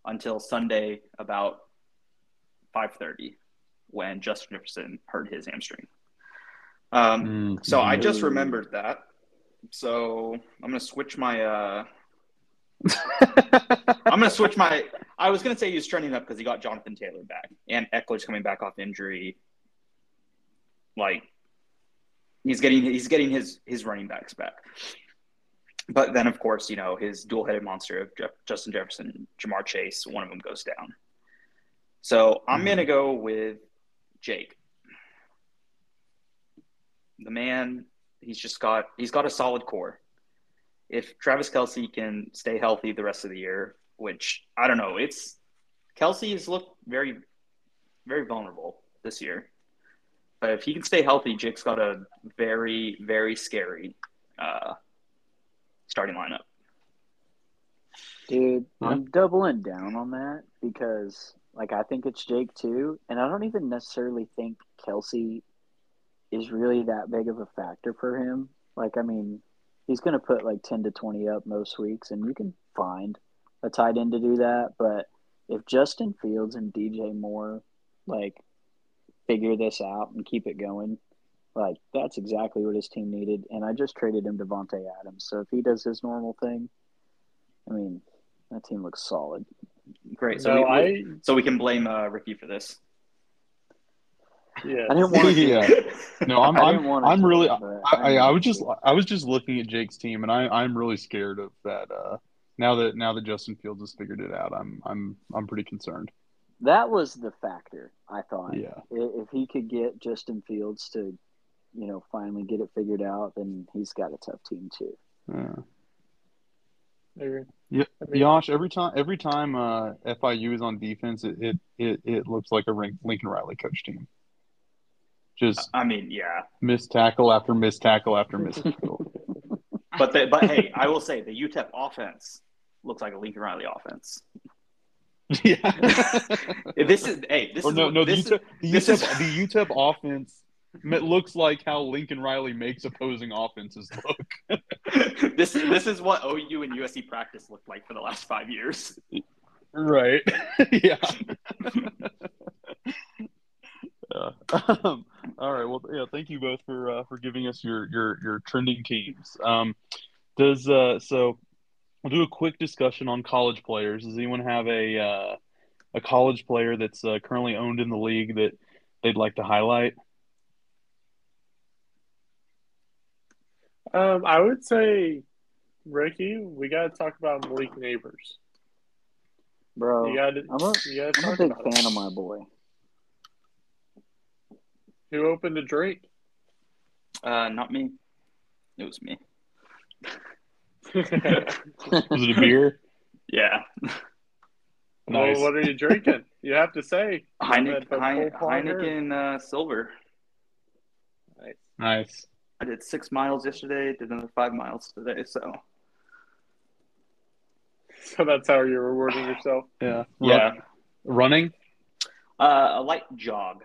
until Sunday about 5:30 when Justin Jefferson hurt his hamstring. Um, Mm, so I just remembered that, So I'm gonna switch my. uh [LAUGHS] I'm gonna switch my. I was gonna say he's trending up because he got Jonathan Taylor back and Ekeler's coming back off injury. Like he's getting he's getting his his running backs back. But then, of course, you know his dual-headed monster of Jeff, Justin Jefferson, Ja'Marr Chase. One of them goes down. So I'm Mhm. gonna go with Jake. The man, he's just got he's got a solid core. If Travis Kelce can stay healthy the rest of the year, which I don't know, it's Kelce has looked very, very vulnerable this year. But if he can stay healthy, Jake's got a very, very scary uh, starting lineup. Dude, Yeah. I'm doubling down on that because, like, I think it's Jake too, and I don't even necessarily think Kelce is really that big of a factor for him. Like, I mean, he's going to put like 10 to 20 up most weeks, and you can find a tight end to do that. But if Justin Fields and DJ Moore, like, figure this out and keep it going, like, that's exactly what his team needed. And I just traded him Davante Adams. So if he does his normal thing, I mean, that team looks solid. Great. So no, we, I so we can blame uh, Rickey for this. yeah. I didn't want to. yeah. No, I'm I I'm, want to I'm really it, I, but I, I was just. I was just looking at Jake's team and I I'm really scared of that uh now that now that Justin Fields has figured it out I'm I'm I'm pretty concerned. that was the factor. I thought Yeah. If he could get Justin Fields to, you know, finally get it figured out, then he's got a tough team too. Yeah, I mean, Yash, every time every time uh, FIU is on defense, it, it, it, it looks like a Rin- Lincoln Riley coach team. Just I mean, yeah. miss tackle after miss tackle after miss [LAUGHS] tackle. But the, but hey, I will say the UTEP offense looks like a Lincoln Riley offense. [LAUGHS] yeah. This is hey, this or is no, what- no, the this UTEP, the UTEP, is- the UTEP offense [LAUGHS] it looks like how Lincoln Riley makes opposing offenses look. [LAUGHS] this this is what OU and USC practice looked like for the last five years. Right. [LAUGHS] yeah. yeah. Um, all right. Well, yeah. Thank you both for uh, for giving us your your your trending teams. Um, does uh, so we'll do a quick discussion on college players. Does anyone have a uh, a college player that's uh, currently owned in the league that they'd like to highlight? Um, I would say, Rickey, we got to talk about Malik Nabers. Bro, You got to, I'm a, you got to I'm a big about fan it. of my boy. Who opened a drink? Uh, not me. It was me. [LAUGHS] Was it a beer? Yeah, Nice. Well, what are you drinking? You have to say. Heineken, But Hein- full Parker. Heineken uh, Silver. Nice. Nice. I did six miles yesterday. Did another five miles today. So So that's how you're rewarding yourself. [SIGHS] Yeah. yeah, running, uh, a light jog.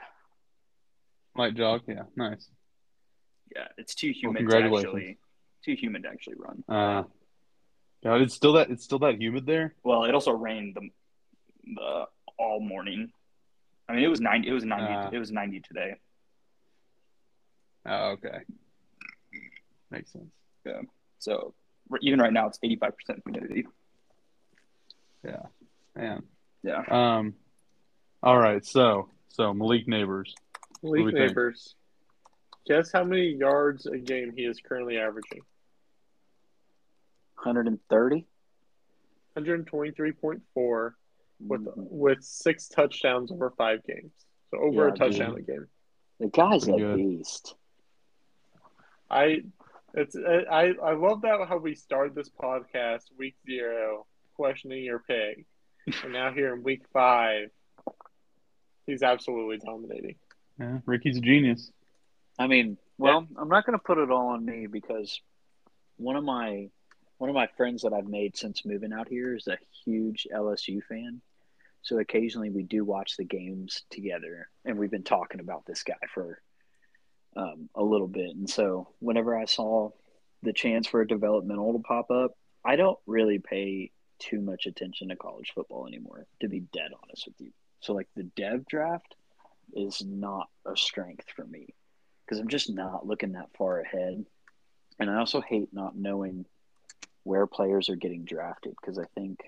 light jog. Yeah. Nice. Yeah, it's too humid to congratulations. actually too humid to actually run. Uh, God, it's still that it's still that humid there. Well, it also rained the, the all morning. I mean, it was ninety. It was ninety. Ah. it was ninety today. Oh, okay. Makes sense. Yeah. So even right now, it's eighty five percent humidity. Yeah. Man. Yeah. Um. All right. So so Malik Nabers. do we Malik think? Nabers. Guess how many yards a game he is currently averaging? 130. 123.4 with Mhm. with six touchdowns over five games. So over Yeah, a touchdown dude. a game. The guy's Pretty a good. beast. I it's uh, I I love that how we started this podcast week zero questioning your pig, and now here in week five, he's absolutely dominating. Yeah, Rickey's a genius. I mean, well, I'm not going to put it all on me because one of my one of my friends that I've made since moving out here is a huge LSU fan. So occasionally we do watch the games together, and we've been talking about this guy for um, a little bit. And so whenever I saw the chance for a developmental to pop up, I don't really pay too much attention to college football anymore, to be dead honest with you. So like the dev draft is not a strength for me because I'm just not looking that far ahead. And I also hate not knowing where players are getting drafted because I think,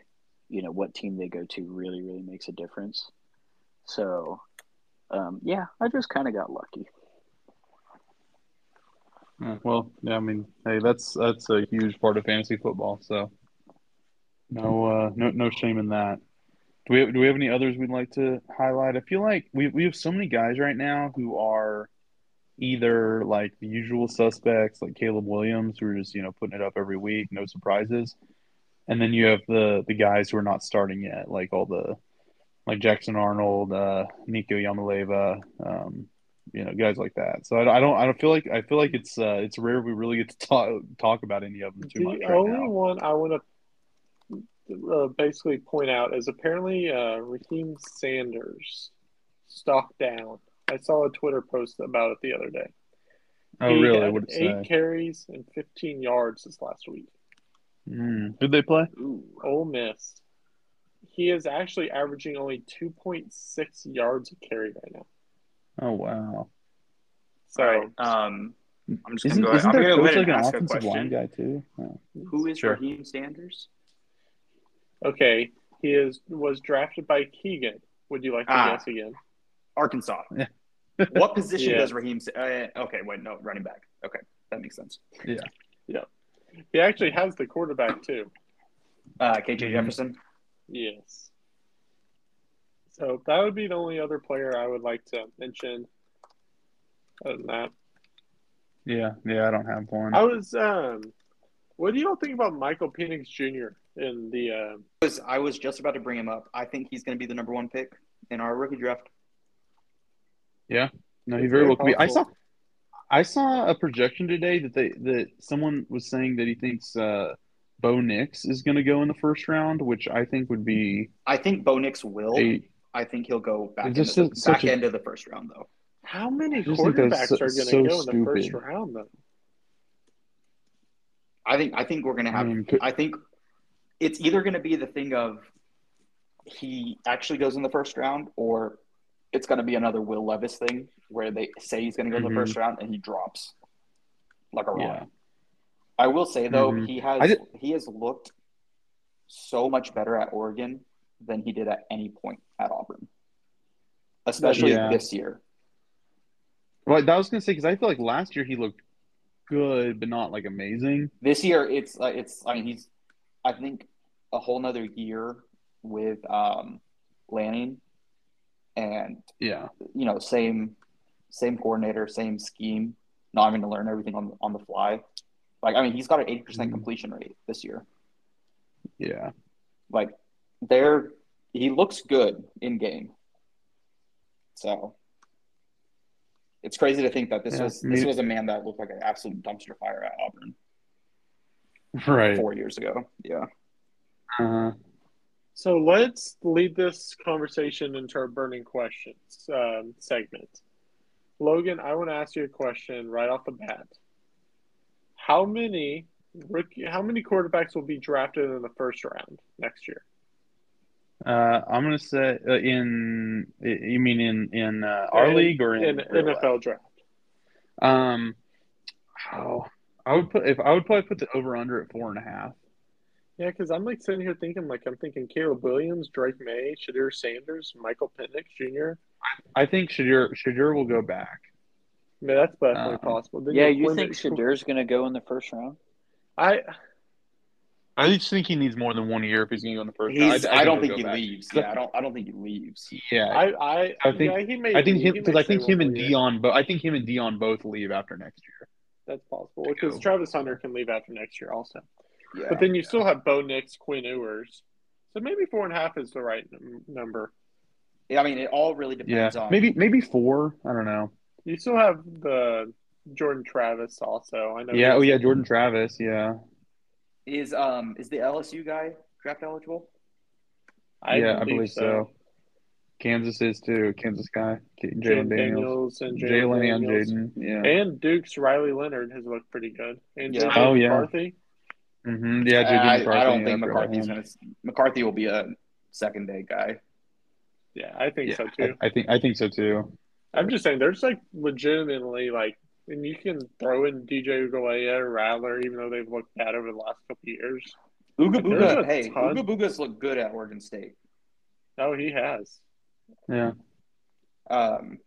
you know, what team they go to really, really makes a difference. So, um, yeah, I just kind of got lucky. Yeah, well, yeah, I mean, hey, that's that's a huge part of fantasy football. So, no, uh, no, no shame in that. Do we have, do we have any others we'd like to highlight? I feel like we we have so many guys right now who are either like the usual suspects, like Caleb Williams, who are just you know putting it up every week, no surprises, and then you have the the guys who are not starting yet, like all the like Jackson Arnold, uh, Nico Iamaleava, um, you know, guys like that. So I, I, don't I don't feel like I feel like it's uh, it's rare we really get to talk talk about any of them too the much. The right only now. one I want to uh, basically point out is apparently uh, Raheim Sanders stock down. I saw a Twitter post about it the other day. Oh, he really? What eight say? carries and 15 yards this last week. Mm. Who'd they play? Ooh. Ole Miss. He is actually averaging only 2.6 yards a carry right now. Oh, wow. So All right. Um, I'm just Isn't, gonna go. isn't I'm gonna go ahead like and an ask a offensive line question. guy too? Oh. Who is Sure. Raheim Sanders? okay, he is was drafted by Keegan. Would you like to Ah. guess again? Arkansas. Yeah. [LAUGHS] what position Yeah. does Raheim? Uh, okay, wait, no, running back. Okay, that makes sense. Yeah, yeah. He actually has the quarterback too. Uh, KJ Mhm. Jefferson. Yes. So that would be the only other player I would like to mention. Other than that, Yeah, yeah, I don't have one. I was. Um, what do you all think about Michael Penix Jr. in the? Uh, I was I was just about to bring him up. I think he's going to be the number one pick in our rookie draft. Yeah, no, he very very well could be. I saw. I saw a projection today that they that someone was saying that he thinks uh, Bo Nix is going to go in the first round, which I think would be I think Bo Nix will. a. I think he'll go back It's into the back a- end of the first round though. how many just think that's quarterbacks so- are going to so go in the first round though? I think I think we're going to I have. mean, I think it's either going to be the thing of he actually goes in the first round, or it's going to be another Will Levis thing where they say he's going to go in Mhm. the first round and he drops like a rock. Yeah. I will say though, Mhm. he has did- he has looked so much better at Oregon than he did at any point at Auburn, especially Yeah. this year. Well, that was going to say because I feel like last year he looked good, but not like amazing. This year, it's like it's. I mean, he's. I think a whole nother year with um, Lanning, and Yeah. you know, same same coordinator, same scheme. Not having to learn everything on on the fly. Like I mean, he's got an eighty percent Mhm. completion rate this year. Yeah. Like there, he looks good in game. So it's crazy to think that this Yeah, was this mean- was a man that looked like an absolute dumpster fire at Auburn Right. four years ago. Yeah. Uh-huh. So let's lead this conversation into our burning questions um, segment. Logan, I want to ask you a question right off the bat. How many rookie? How many quarterbacks will be drafted in the first round next year? Uh, I'm gonna say uh, in you mean in in uh, our In- league or in, in NFL life? draft? Um, oh, I would put if I would probably put the over under at four and a half. Yeah, because I'm like sitting here thinking, like I'm thinking Caleb Williams, Drake Maye, Shedeur Sanders, Michael Penix Jr. I think Shedeur Shedeur will go back. Yeah, that's definitely Uh, possible. Then Yeah, you when think it- Shedeur's going to go in the first round? I I just think he needs more than one year if he's going to go in the first He's, round. I, don't he'll think he back. leaves. Yeah, I don't. I don't think he leaves. Yeah, I I, I think- yeah, he may I think him because I think him and year. Deion, but I think him and Deion both leave after next year. That's possible because. Travis Hunter can leave after next year also. Yeah. But then you still have Bo Nix, Quinn Ewers. So maybe four and a half is the right num- number. Yeah, I mean, it all really Yeah, depends on maybe maybe four. I don't know. You still have the Jordan Travis also. I know. Yeah. Oh yeah, Jordan Travis. Yeah. Is um is the LSU guy draft eligible? I yeah, I believe so. Kansas is too. Kansas guy. Jalen Jayden Daniels. Daniels and Jalen Jalen and Daniels. Jayden. Yeah. And Duke's Riley Leonard has looked pretty good. And Yeah. JJ Oh, yeah. McCarthy. hmm Yeah. JD I, McCarthy, I don't yeah, think McCarthy's gonna. McCarthy will be a second day guy. Yeah, I think Yeah, so too. I, I think I think so too. I'm just saying, there's like legitimately like And you can throw in DJ Uiagalelei or Rattler, even though they've looked bad over the last couple of years. Ooga There's Booga, hey, ton. Ooga Booga's look good at Oregon State. Oh, he has. Yeah. Um,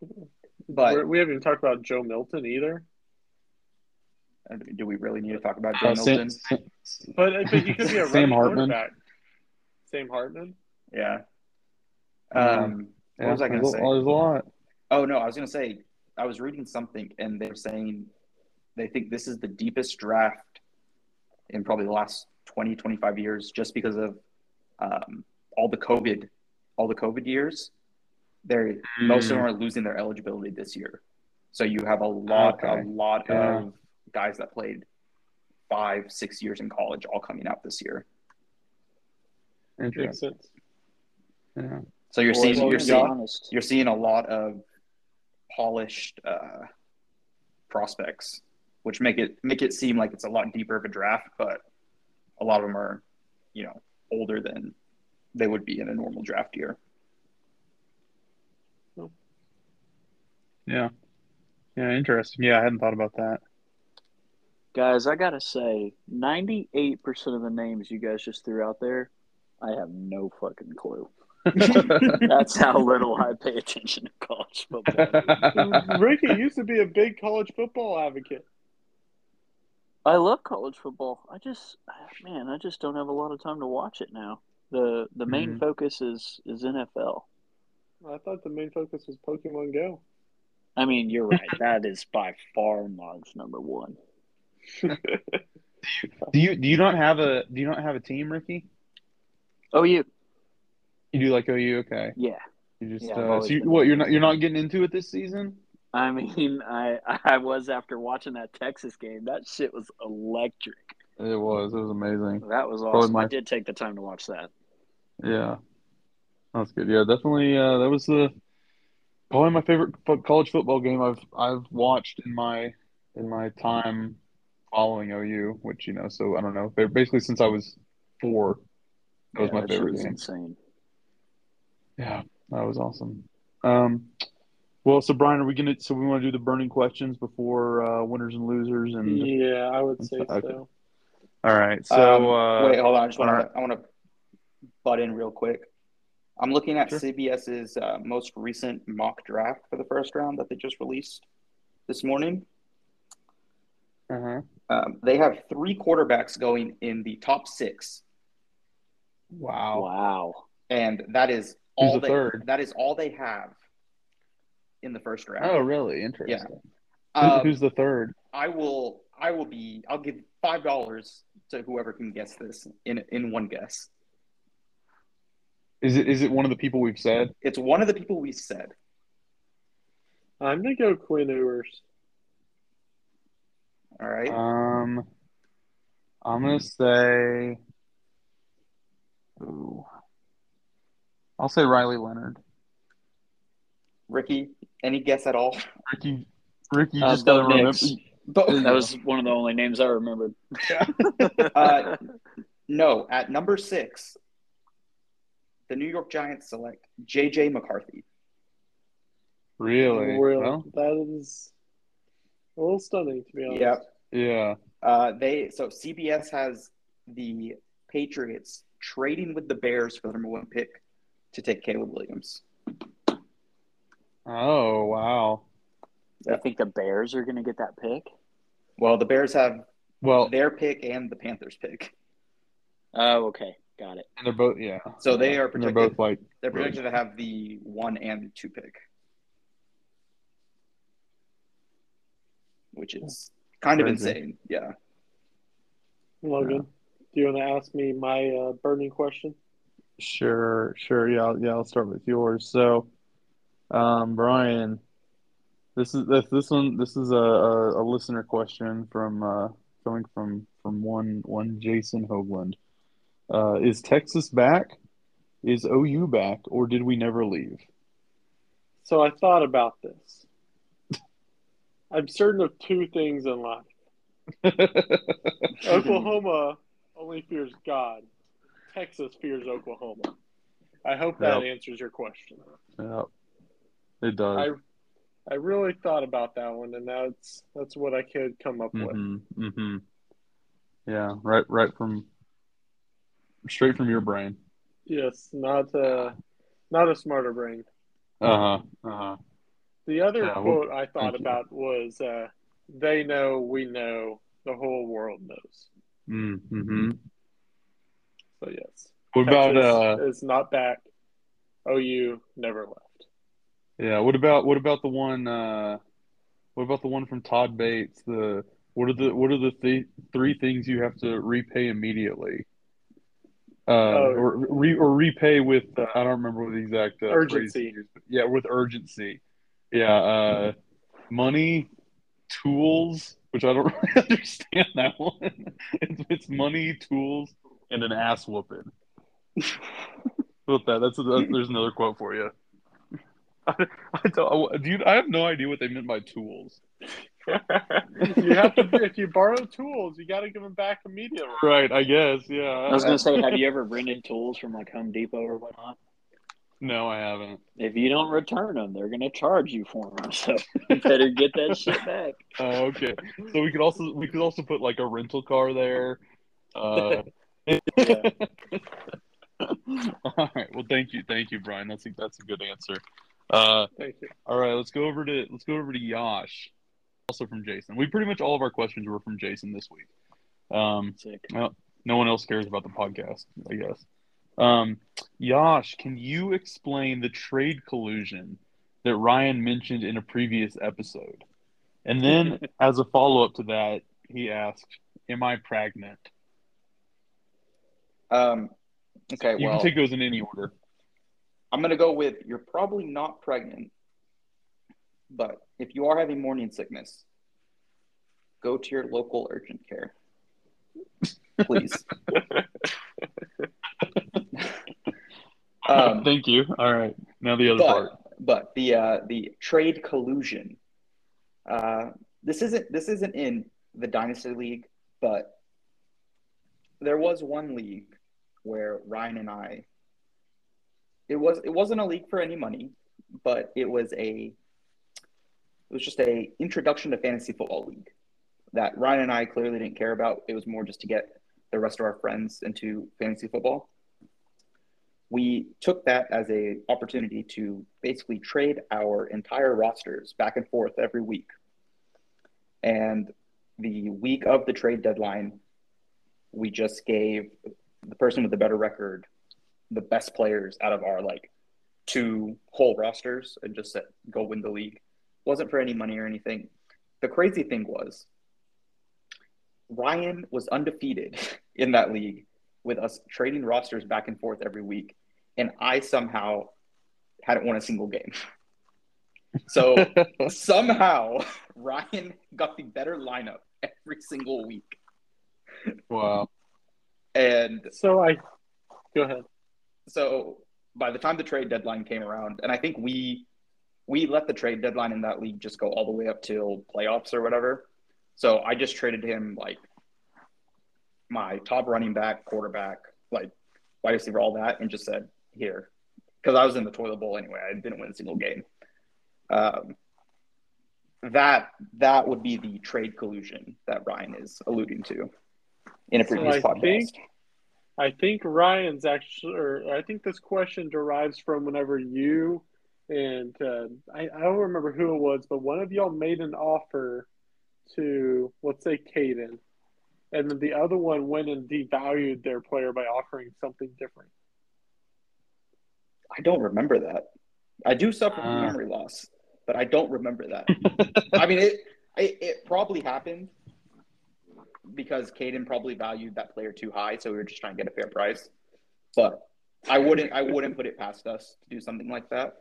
but We're, we haven't even talked about Joe Milton either. do we really need to talk about Joe Uh, Sam, Milton? But but he could be a [LAUGHS] Sam running Hartman. quarterback. Sam Hartman. Yeah. Um, what was I going to say? There's a lot. Oh no, I was going to say I was reading something and they're saying they think this is the deepest draft in probably the last 20 25 years just because of um, all the covid all the covid years they're most of them are losing their eligibility this year so you have a lot Okay. a lot Yeah. of guys that played five six years in college all coming out this year Interesting. sense. Yeah. so you're Well, seeing you're seeing honest, you're seeing a lot of polished uh, prospects, which make it make it seem like it's a lot deeper of a draft, but a lot of them are, you know, older than they would be in a normal draft year. Yeah. Yeah. Interesting. Yeah, I hadn't thought about that. guys, I gotta say, ninety-eight percent of the names you guys just threw out there, I have no fucking clue. [LAUGHS] That's how little I pay attention to college football. [LAUGHS] Rickey used to be a big college football advocate. I love college football. I just, man, I just don't have a lot of time to watch it now. the The main Mhm. focus is is NFL. I thought the main focus was Pokemon Go. I mean, you're right. that is by far and large number one. [LAUGHS] Do you do you not have a do you not have a team, Rickey? Oh, you? You do like OU, okay? Yeah. You just Yeah, uh, so you, what you're not you're not getting into it this season? I mean, [LAUGHS] I I was after watching that Texas game. That shit was electric. It was. It was amazing. That was awesome. my- I did take the time to watch that. Yeah, that's good. Yeah, definitely. Uh, that was the probably my favorite college football game I've I've watched in my in my time following OU. Which you know, so I don't know. Basically, since I was four, that was my that favorite was game. insane. Yeah, that was awesome. Um, well, so Bryan, are we gonna? So we want to do the burning questions before uh, winners and losers, and Yeah, I would say Okay. so. all right. So Um, uh, wait, hold on. I just want all right. to I want to butt in real quick. I'm looking at Sure. CBS's uh, most recent mock draft for the first round that they just released this morning. uh-huh. Um, they have three quarterbacks going in the top six, Wow. Wow. and that is Who's all the they, third? That is all they have in the first round. Oh, really? Interesting. Who- Um, who's the third? I will. I will be. I'll give five dollars to whoever can guess this in in one guess. Is it is it one of the people we've said? It's one of the people we said. I'm gonna go Quinn Ewers. All right. Um, I'm gonna say. Ooh. I'll say Riley Leonard. Rickey, any guess at all? Rickey, Rickey, Uh, just gotta Bo remember. Nix. But That was one of the only names I remembered. [LAUGHS] uh, no. At number six, the New York Giants select J.J. McCarthy. Really? Really, Well, that is a little stunning to be honest. Yep. yeah. Uh, they so CBS has the Patriots trading with the Bears for the number one pick to take Caleb Williams. Oh wow. I think the Bears are going to get that pick. Well, the Bears have Well, their pick and the Panthers pick, Oh, okay. Got it. and they're both yeah. so they are And they're both like They're projected to have the one and the two pick, which is kind of insane. Yeah. Logan, do you want to ask me my uh, burning question? Sure, sure. Yeah, I'll, yeah. I'll start with yours. So, um, Bryan, this is this this one. This is a, a, a listener question from uh, coming from from one one Jason Hoagland. Uh, is Texas back? Is OU back, or did we never leave? So I thought about this. [LAUGHS] I'm certain of two things in life. [LAUGHS] Oklahoma only fears God. Texas fears Oklahoma. I hope that Yep. answers your question. yeah, it does. I I really thought about that one, and that's that's what I could come up with. Mm-hmm. Mm-hmm. Yeah, right, right from straight from your brain. Yes, not uh, not a smarter brain. Uh huh. Uh huh. The other Yeah, well, quote I thought thank you. about was, uh, "They know, we know, the whole world knows." Mm-hmm. So yes, What about uh? is not back. OU never left. Yeah. What about what about the one? Uh, what about the one from Todd Bates? The what are the what are the th- three things you have to repay immediately? Uh, Oh. or re, or repay with uh, I don't remember what the exact uh, Urgency. yeah, with urgency. Yeah, uh, money, tools, which I don't [LAUGHS] really understand that one. [LAUGHS] It's, it's money, tools, and an ass whooping. With that, that's, that's there's another quote for you. [LAUGHS] I, I don't, dude, I have no idea what they meant by tools. you have to if you borrow tools, you got to give them back immediately. Right, I guess. Yeah. I was gonna say, have you ever rented tools from like Home Depot or whatnot? No, I haven't. If you don't return them, they're gonna charge you for them. So [LAUGHS] you better get that shit back. Oh, okay. So we could also we could also put like a rental car there. Uh, Yeah. [LAUGHS] [LAUGHS] all right. Well, thank you, thank you, Bryan. That's a, that's a good answer. Uh, Thank you. all right, let's go over to let's go over to Yash, also from Jason. We pretty much all of our questions were from Jason this week. Um, Sick. no one else cares about the podcast, I guess. Um, Yash, can you explain the trade collusion that Ryan mentioned in a previous episode? And then, [LAUGHS] as a follow up to that, he asked, "Am I pregnant?" Um, okay, You well, can take those in any order. I'm going to go with you're probably not pregnant, but if you are having morning sickness, go to your local urgent care. Please. [LAUGHS] um, Thank you. All right, now the other part. but but the uh, the trade collusion. Uh, this isn't this isn't in the dynasty league, but there was one league where Ryan and I. It was it wasn't a league for any money, but it was a. It was just a introduction to fantasy football league that Ryan and I clearly didn't care about. It was more just to get the rest of our friends into fantasy football we took that as a opportunity to basically trade our entire rosters back and forth every week. And the week of the trade deadline, we just gave the person with the better record the best players out of our like two whole rosters and just said go win the league. Wasn't for any money or anything. The crazy thing was Ryan was undefeated [LAUGHS] in that league with us trading rosters back and forth every week, and I somehow hadn't won a single game. [LAUGHS] So [LAUGHS] somehow Ryan got the better lineup every single week, wow. And So I go ahead. so by the time the trade deadline came around, and I think we we let the trade deadline in that league just go all the way up till playoffs or whatever. So I just traded him like my top running back, quarterback, like wide receiver, all that, and just said here because I was in the toilet bowl anyway. I didn't win a single game. Um, that that would be the trade collusion that Ryan is alluding to in a So previous I podcast. think- I think Ryan's actually, or I think this question derives from whenever you and uh, I, I don't remember who it was, but one of y'all made an offer to, let's say, Caden, and then the other one went and devalued their player by offering something different. I don't remember that. I do suffer from Ah. memory loss, but I don't remember that. [LAUGHS] I mean, it, it it probably happened because Caden probably valued that player too high, so we were just trying to get a fair price. But I wouldn't I wouldn't put it past us to do something like that.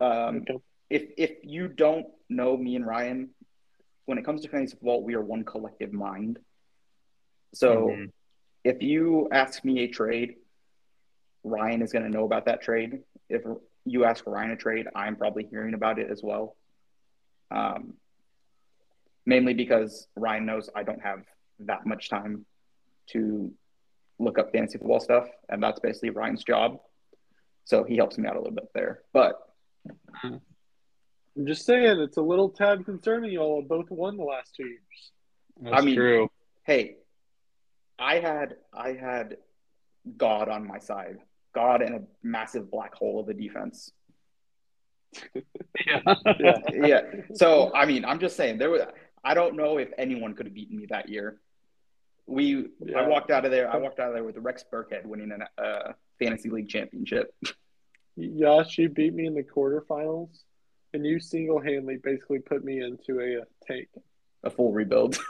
Um, if if you don't know me and Ryan, when it comes to fantasy football, we are one collective mind. So Mhm. if you ask me a trade, Ryan is going to know about that trade. If you ask Ryan a trade, I'm probably hearing about it as well. Um, mainly because Ryan knows I don't have that much time to look up fantasy football stuff, and that's basically Ryan's job. So he helps me out a little bit there. But I'm just saying, it's a little tad concerning. Y'all have both won the last two years. That's I mean- true. Hey, I had I had God on my side. God and a massive black hole of a defense. [LAUGHS] Yeah. Yeah. yeah. So I mean, I'm just saying there was. I don't know if anyone could have beaten me that year. We. Yeah. I walked out of there. I walked out of there with Rex Burkhead winning a uh, fantasy league championship. Yash, you beat me in the quarterfinals, and you single handedly basically put me into a, uh tank. A full rebuild. [LAUGHS]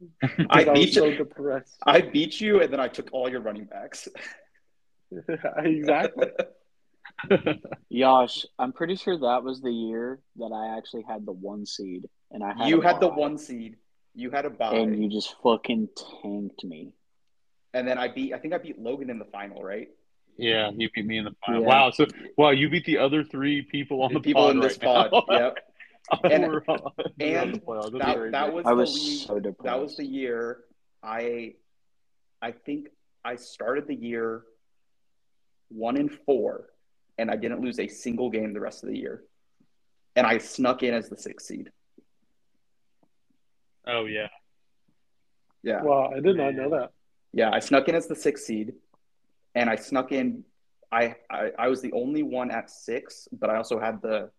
[LAUGHS] I 'Cause I was beat so you. depressed. I beat you, and then I took all your running backs. [LAUGHS] exactly. Yash, I'm pretty sure that was the year that I actually had the one seed, and I had you a had the one seed. You had a bye, and you just fucking tanked me. and then I beat. I think I beat Logan in the final, right? Yeah, you beat me in the final. Yeah. Wow. So wow, you beat the other three people on the people pod in this right pod. now. Yep. [LAUGHS] And- We're on- we're on and [LAUGHS] the playoffs. That's that, crazy. that was I the was league. so depressed. that was the year I I think I started the year one in four, and I didn't lose a single game the rest of the year. And I snuck in as the sixth seed. Oh yeah. Yeah. Wow, I did not know that. Yeah, I snuck in as the sixth seed, and I snuck in. I, I I was the only one at six, but I also had the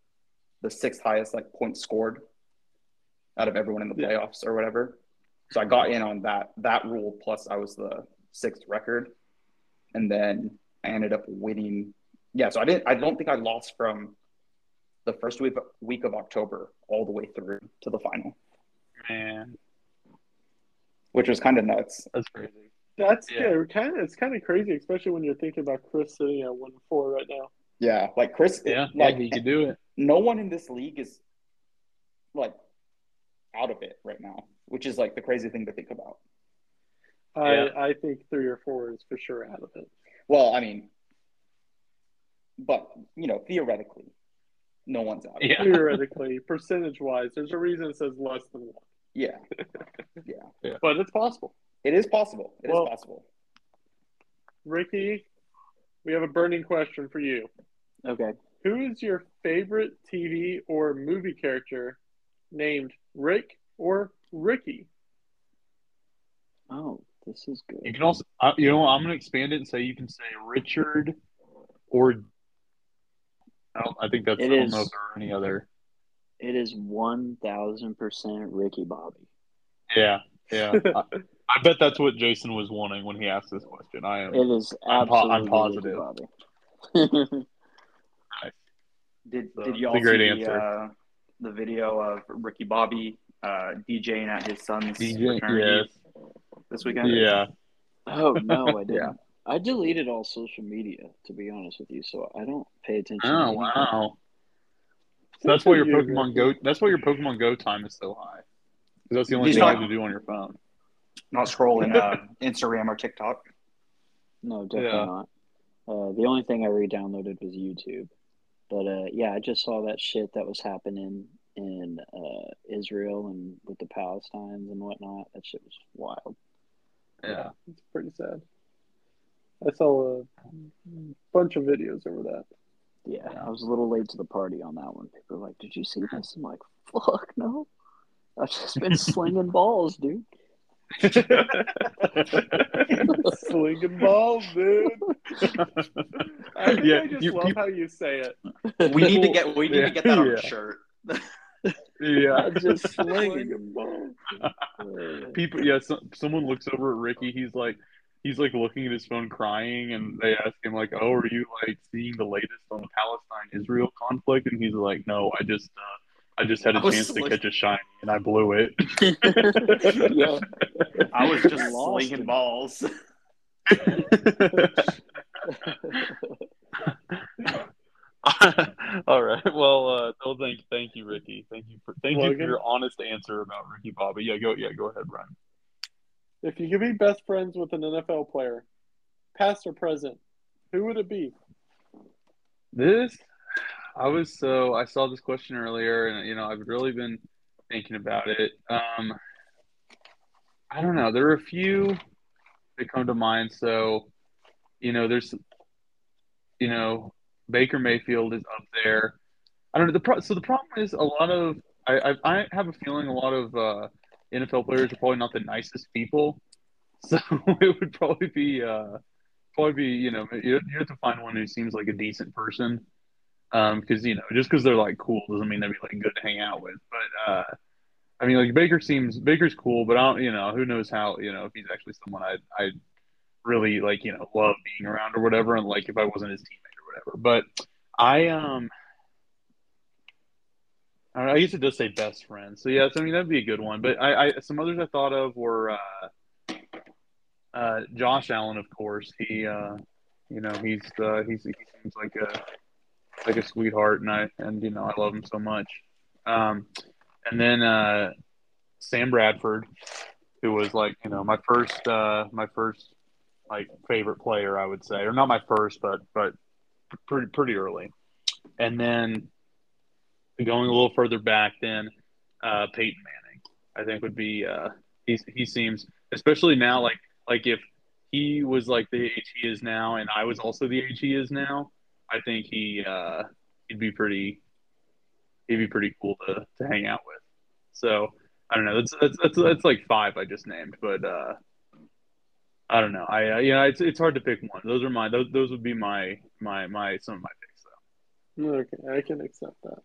the sixth highest like points scored out of everyone in the Yeah. playoffs or whatever. So I got in on that that rule. Plus, I was the sixth record, and then I ended up winning. Yeah, so I didn't. I don't think I lost from the first week week of October all the way through to the final, Man, which was kind of nuts. that's crazy. That's Yeah. yeah. kind of it's kind of crazy, especially when you're thinking about Chris sitting at one four right now. Yeah, like Chris. Yeah, like yeah, you can do it. no one in this league is like out of it right now, which is like the crazy thing to think about. Yeah. I I think three or four is for sure out of it. Well, I mean, but you know, theoretically, no one's out. of it. Yeah. Theoretically, percentage wise, there's a reason it says less than one, [LAUGHS] Yeah, Yeah. but it's possible. it is possible. It is Well- possible. Rickey, we have a burning question for you. Okay. Who is your favorite TV or movie character named Rick or Ricky? Oh, this is good. You can also, uh, you know, I'm going to expand it and say you can say Richard or. I, don't, I think that's. It I don't is- know if there are any other. It is one thousand percent Ricky Bobby. Yeah, yeah. [LAUGHS] I, I bet that's what Jason was wanting when he asked this question. I am. It is I'm po- absolutely I'm positive. Ricky Bobby. [LAUGHS] Did So, Did y'all great see answer. Uh, the video of Ricky Bobby uh, DJing at his son's DJ, fraternity yes, this weekend? yeah. oh no, I [LAUGHS] didn't. Yeah. I deleted all social media to be honest with you, so I don't pay attention. Oh anything. wow. So [LAUGHS] that's why your Good for you, Pokemon Go. That's why your Pokemon Go time is so high. Because that's the only He's thing not- you have to do on your phone. Not scrolling uh, [LAUGHS] Instagram or TikTok. No, definitely Yeah. not. Uh, the only thing I re-downloaded was YouTube. But uh, yeah, I just saw that shit that was happening in uh, Israel and with the Palestinians and whatnot. That shit was wild. Yeah. It's pretty sad. I saw a bunch of videos over that. Yeah, Yeah. I was a little late to the party on that one. People were like, "Did you see this?" I'm like, "Fuck no." I've just been [LAUGHS] slinging balls, dude. [LAUGHS] Slinging balls, dude. I think Yeah, I just you- love you- how you say it. We need to get we need Yeah, to get that on yeah. a shirt. Yeah. [LAUGHS] Just slinging. Slinging balls. People, yeah. So, someone looks over at Rickey. He's like, he's like looking at his phone, crying, and they ask him like, "Oh, are you like seeing the latest on the Palestine-Israel conflict?" And he's like, "No, I just, uh, I just had a was chance to like- catch a shiny, and I blew it." [LAUGHS] yeah. I was just Lost slinging balls. [LAUGHS] [LAUGHS] All right. Well, uh, no, thank, thank you, Rickey. Thank you for, thank you for your honest answer about Ricky Bobby. Yeah, go, yeah, go ahead, Ryan. If you could be best friends with an NFL player, past or present, who would it be? This, I was so I saw this question earlier, and you know I've really been thinking about it. Um, I don't know. There are a few that come to mind. So, you know, there's, you know, Baker Mayfield is up there. I don't know. The pro- so the problem is a lot of I, I I have a feeling a lot of uh, NFL players are probably not the nicest people, [LAUGHS] so [LAUGHS] it would probably be uh, probably be you know you, have to find one who seems like a decent person, because you know just because they're like cool doesn't mean they'd be like good to hang out with. But uh, I mean like Baker seems Baker's cool, but I don't you know who knows how you know if he's actually someone I I really like you know love being around or whatever, and like if I wasn't his teammate or whatever. But I um. I, know, I guess it does say best friend, so yeah. So I mean that'd be a good one. But I, I some others I thought of were uh, uh, Josh Allen, of course. He, uh, you know, he's uh, he's he seems like a like a sweetheart, and I and you know I love him so much. Um, and then uh, Sam Bradford, who was like you know my first uh, my first like favorite player, I would say, or not my first, but but pretty pretty early. And then going a little further back, then uh, Peyton Manning, I think would be uh, he he seems especially now like like if he was like the age he is now, and I was also the age he is now, I think he uh, he'd be pretty he'd be pretty cool to, to hang out with. So I don't know. That's that's that's, that's like five I just named, but uh, I don't know. I uh, yeah, it's it's hard to pick one. Those are my those those would be my my my some of my picks though. Okay, I can accept that.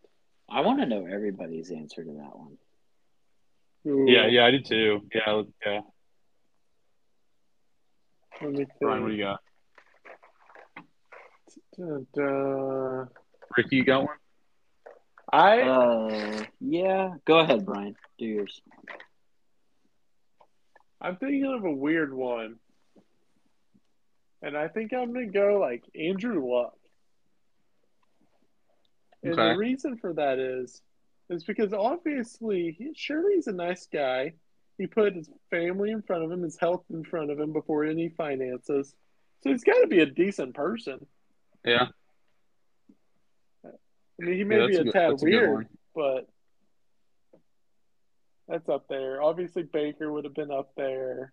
I want to know everybody's answer to that one. Ooh, Yeah, yeah, I did too. Yeah, yeah. Let me Bryan, what do you got? Da-da. Rickey, you got one? I Uh, yeah. Go ahead, Bryan. Do yours. I'm thinking of a weird one, and I think I'm gonna go like Andrew Luck. And Okay. the reason for that is, is because obviously, he, surely he's a nice guy. He put his family in front of him, his health in front of him before any finances. So he's got to be a decent person. Yeah. I mean, he may Yeah, be a, tad that's a good weird, but that's up there. Obviously, Baker would have been up there.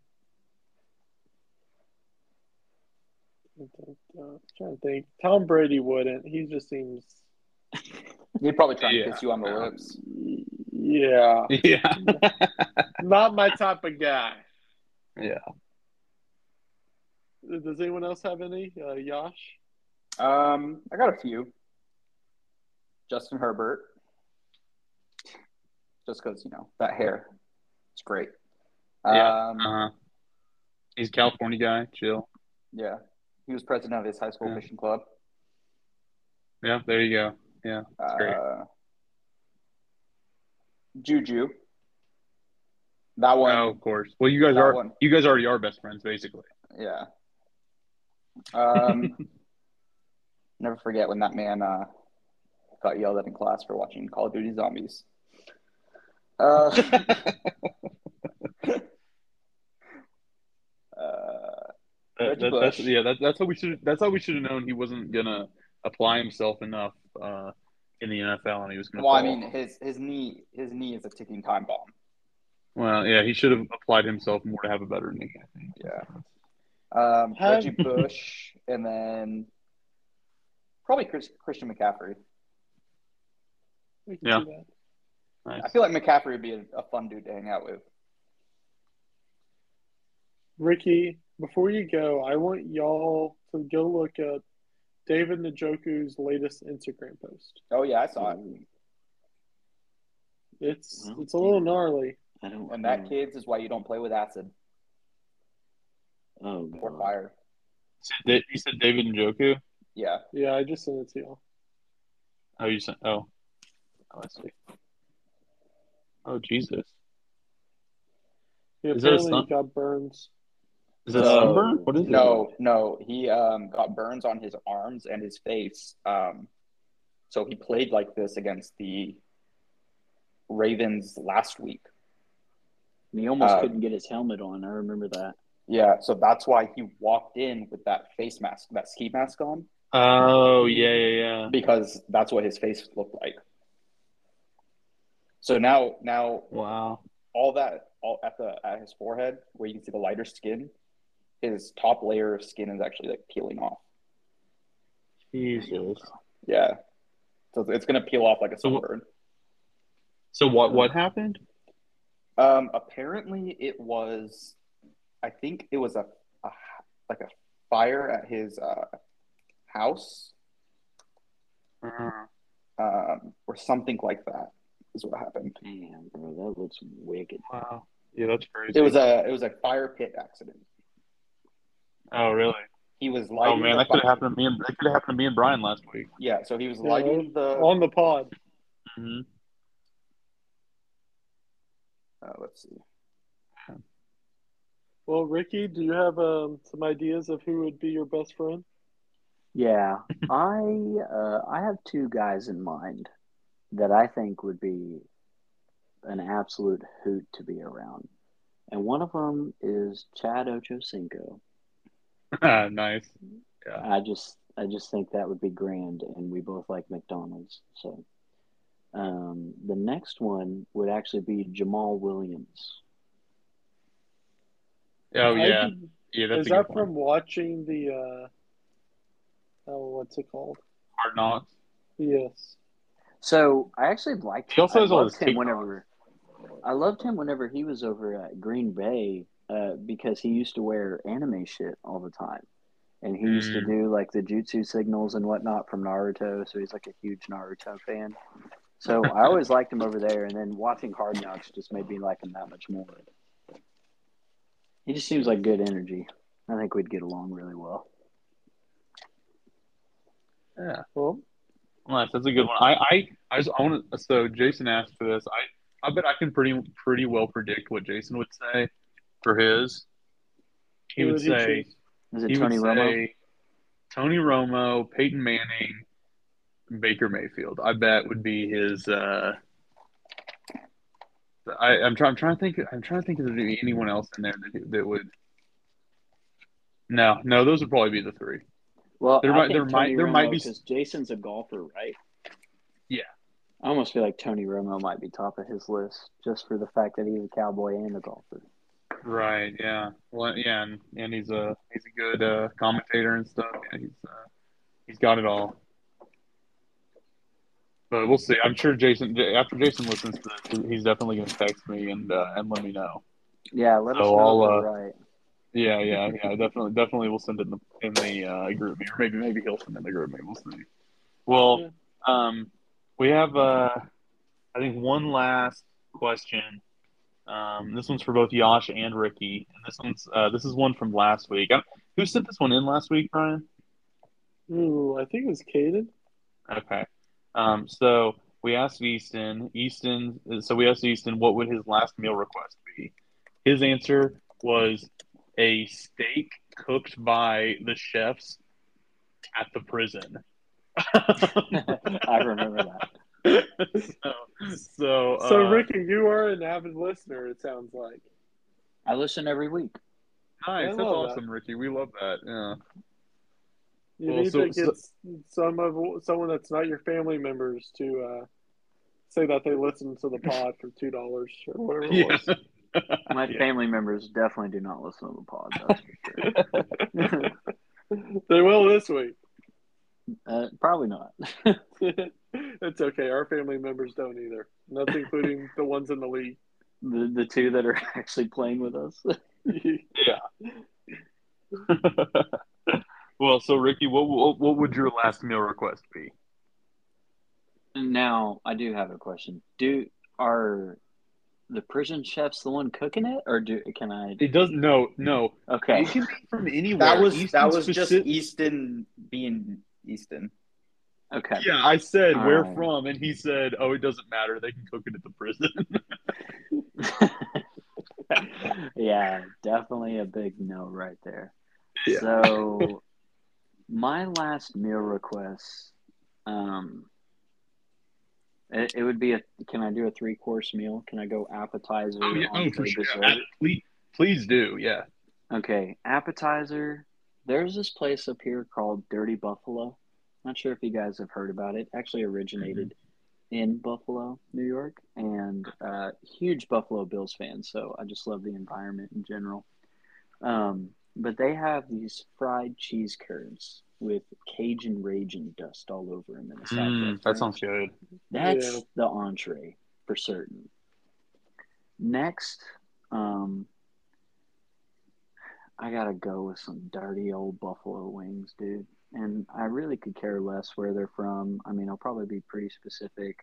I'm trying to think. Tom Brady wouldn't. He just seems, He'd probably try and Yeah. kiss you on the Yeah. lips. yeah, [LAUGHS] Yeah. not my type of guy. yeah. Does anyone else have any? Uh, Yash? Um, I got a few. Justin Herbert, just because you know that hair, it's great. Yeah. Um, Uh-huh. He's a California guy. Chill. yeah. He was president of his high school Yeah. fishing club. Yeah, there you go. Yeah. great. Uh, Juju. That one, Oh, of course. Well, you guys are one. you guys already are best friends, basically. yeah. Um, [LAUGHS] never forget when that man uh, got yelled at in class for watching Call of Duty Zombies. Uh, [LAUGHS] [LAUGHS] uh, That- that- that's, yeah, that, that's how we should. That's how we should have known he wasn't gonna apply himself enough uh, in the NFL, and he was gonna. well, I mean, his his knee his knee is a ticking time bomb. well, yeah, he should have applied himself more to have a better knee. I think. Yeah. Um, Reggie [LAUGHS] Bush, and then probably Chris, Christian McCaffrey. Yeah. Nice. I feel like McCaffrey would be a, a fun dude to hang out with. Rickey, before you go, I want y'all to go look at David Njoku's latest Instagram post. Oh yeah, I saw it. It's Well, it's a little gnarly. I don't. And that know. kids is why you don't play with acid Oh, or God. fire. You said- You said David Njoku. Yeah. Yeah, I just sent it to y'all. Oh, you said. Oh, oh, I see. Oh, Jesus. Yeah, Is a apparently sun- he got burns. Is it No. sunburn? What is it? No, no, he um, got burns on his arms and his face. Um, so he played like this against the Ravens last week. And he almost Uh, couldn't get his helmet on. I remember that. Yeah, so that's why he walked in with that face mask, that ski mask on, Oh, yeah, yeah, yeah. because that's what his face looked like. So now, now Wow. all that all at the at his forehead, where you can see the lighter skin, his top layer of skin is actually like peeling off. Jesus. Yeah, so it's going to peel off like a So- sunburn. So what what happened? Um, apparently, it was, I think it was a, a like a fire at his uh, house, um, or something like that. Is what happened. Damn, bro, that looks wicked. Wow. Yeah, that's crazy. It was a it was a fire pit accident. Oh, really? He was lighting. Oh man, the that could have happened to me. And, that could have happened to me and Bryan last week. Yeah, so he was Yeah, lighting the. on the pod. hmm Uh, let's see. Well, Rickey, do you have um, some ideas of who would be your best friend? Yeah, [LAUGHS] I uh, I have two guys in mind that I think would be an absolute hoot to be around, and one of them is Chad Ochocinco. [LAUGHS] nice. I just I just think that would be grand, and we both like McDonald's. So, um, the next one would actually be Jamaal Williams. Oh I yeah, did- yeah. That's Is a good that point. from watching the? Uh, oh, what's it called? Hard Knocks. Yes. So I actually liked. He also I has all his him whenever. I loved him whenever he was over at Green Bay uh, because he used to wear anime shit all the time, and he used to Mm. do like the jutsu signals and whatnot from Naruto. So he's like a huge Naruto fan. So I [LAUGHS] always liked him over there, and then watching Hard Knocks just made me like him that much more. He just seems like good energy. I think we'd get along really well. Yeah. Well, Nice. That's a good one. I I I, just, I want to. So Jason asked for this. I I bet I can pretty pretty well predict what Jason would say for his. He would would say? Is it he Tony would Romo? say Tony Romo, Peyton Manning, Baker Mayfield. I bet would be his. Uh, I, I'm trying. I'm trying to think. I'm trying to think if there'd anyone else in there that that would. No, no, those would probably be the three. Well, There I might- think there might- Tony there Romo, might be- because Jason's a golfer, right? Yeah. I almost feel like Tony Romo might be top of his list just for the fact that he's a cowboy and a golfer. Right. Yeah. Well, yeah, and, and he's a he's a good uh, commentator and stuff. Yeah, he's uh, he's got it all. But we'll see. I'm sure Jason after Jason listens to this, he's definitely going to text me and uh, and let me know. Yeah, let us So know I'll, uh, right. Yeah, yeah, yeah. Definitely, definitely. We'll send it in the in the uh, GroupMe, or maybe maybe he'll send it in the GroupMe. We'll see. Well, um, we have uh, I think one last question. Um, this one's for both Yash and Rickey, and this one's uh, this is one from last week. I, who sent this one in last week, Bryan? Ooh, I think it was Caden. Okay. Um, so we asked Easton. Easton. So we asked Easton what would his last meal request be. His answer was a steak cooked by the chefs at the prison. [LAUGHS] [LAUGHS] I remember that. [LAUGHS] so, so, So, uh, Rickey, you are an avid listener. It sounds like. I listen every week. nice. I That's love awesome, Rickey. We love that. Yeah. You Well, need so- to get some of someone that's not your family members to uh, say that they listen to the pod for two dollars or whatever it was. [LAUGHS] My Yeah. family members definitely do not listen to the pod. That's for sure. [LAUGHS] they will this week. uh, probably not. It's okay. Our family members don't either. That's including [LAUGHS] the ones in the league. the the two that are [LAUGHS] actually playing with us. [LAUGHS] Yeah. well, so Rickey, what, what what would your last meal request be? Now, I do have a question. Do are the prison chefs the one cooking it, or do can I? It doesn't. No, no. Okay, It can be from anywhere. That was Easton that was just Easton being Easton. Okay. Yeah, I said All where right. from, and he said, "Oh, it doesn't matter. They can cook it at the prison." [LAUGHS] [LAUGHS] yeah, definitely a big no right there. Yeah. So, my last meal request, um, it, it would be a. Can I do a three course meal? Can I go appetizer? oh yeah, oh for sure. dessert? Please, please do. Yeah. Okay, appetizer. There's this place up here called Dirty Buffalo. Not sure if you guys have heard about it. Actually originated in Buffalo, New York, and uh, huge Buffalo Bills fan. So I just love the environment in general. Um, but they have these fried cheese curds, with Cajun Rage and dust all over them in a Southwest Mm, that sounds good. That's Yeah. the entree for certain. Next, um, I gotta go with some dirty old buffalo wings, dude. And I really could care less where they're from. I mean, I'll probably be pretty specific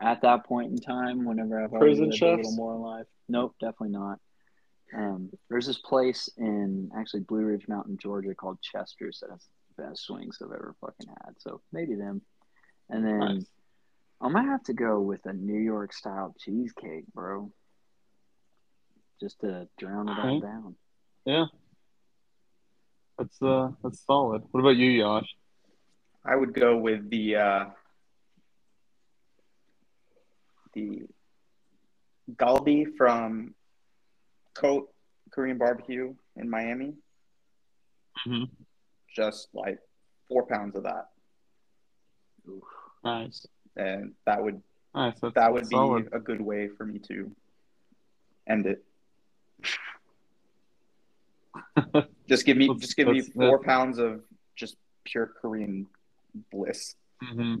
at that point in time. Whenever I've Prison lived a little chefs? more life. Nope, definitely not. Um, there's this place in actually Blue Ridge Mountain, Georgia, called Chester's that has the best wings I've ever fucking had. So maybe them. And then Nice. I'm gonna have to go with a New York style cheesecake, bro. Just to drown it all down. Yeah. That's uh that's solid. What about you, Yash? I would go with the uh, the galbi from Cote Korean Barbecue in Miami. Mm-hmm. Just like four pounds of that, Nice. and that would Nice. That's, that would be solid. a good way for me to end it. [LAUGHS] Just give me That's- just give me four pounds of just pure Korean bliss. Mm-hmm.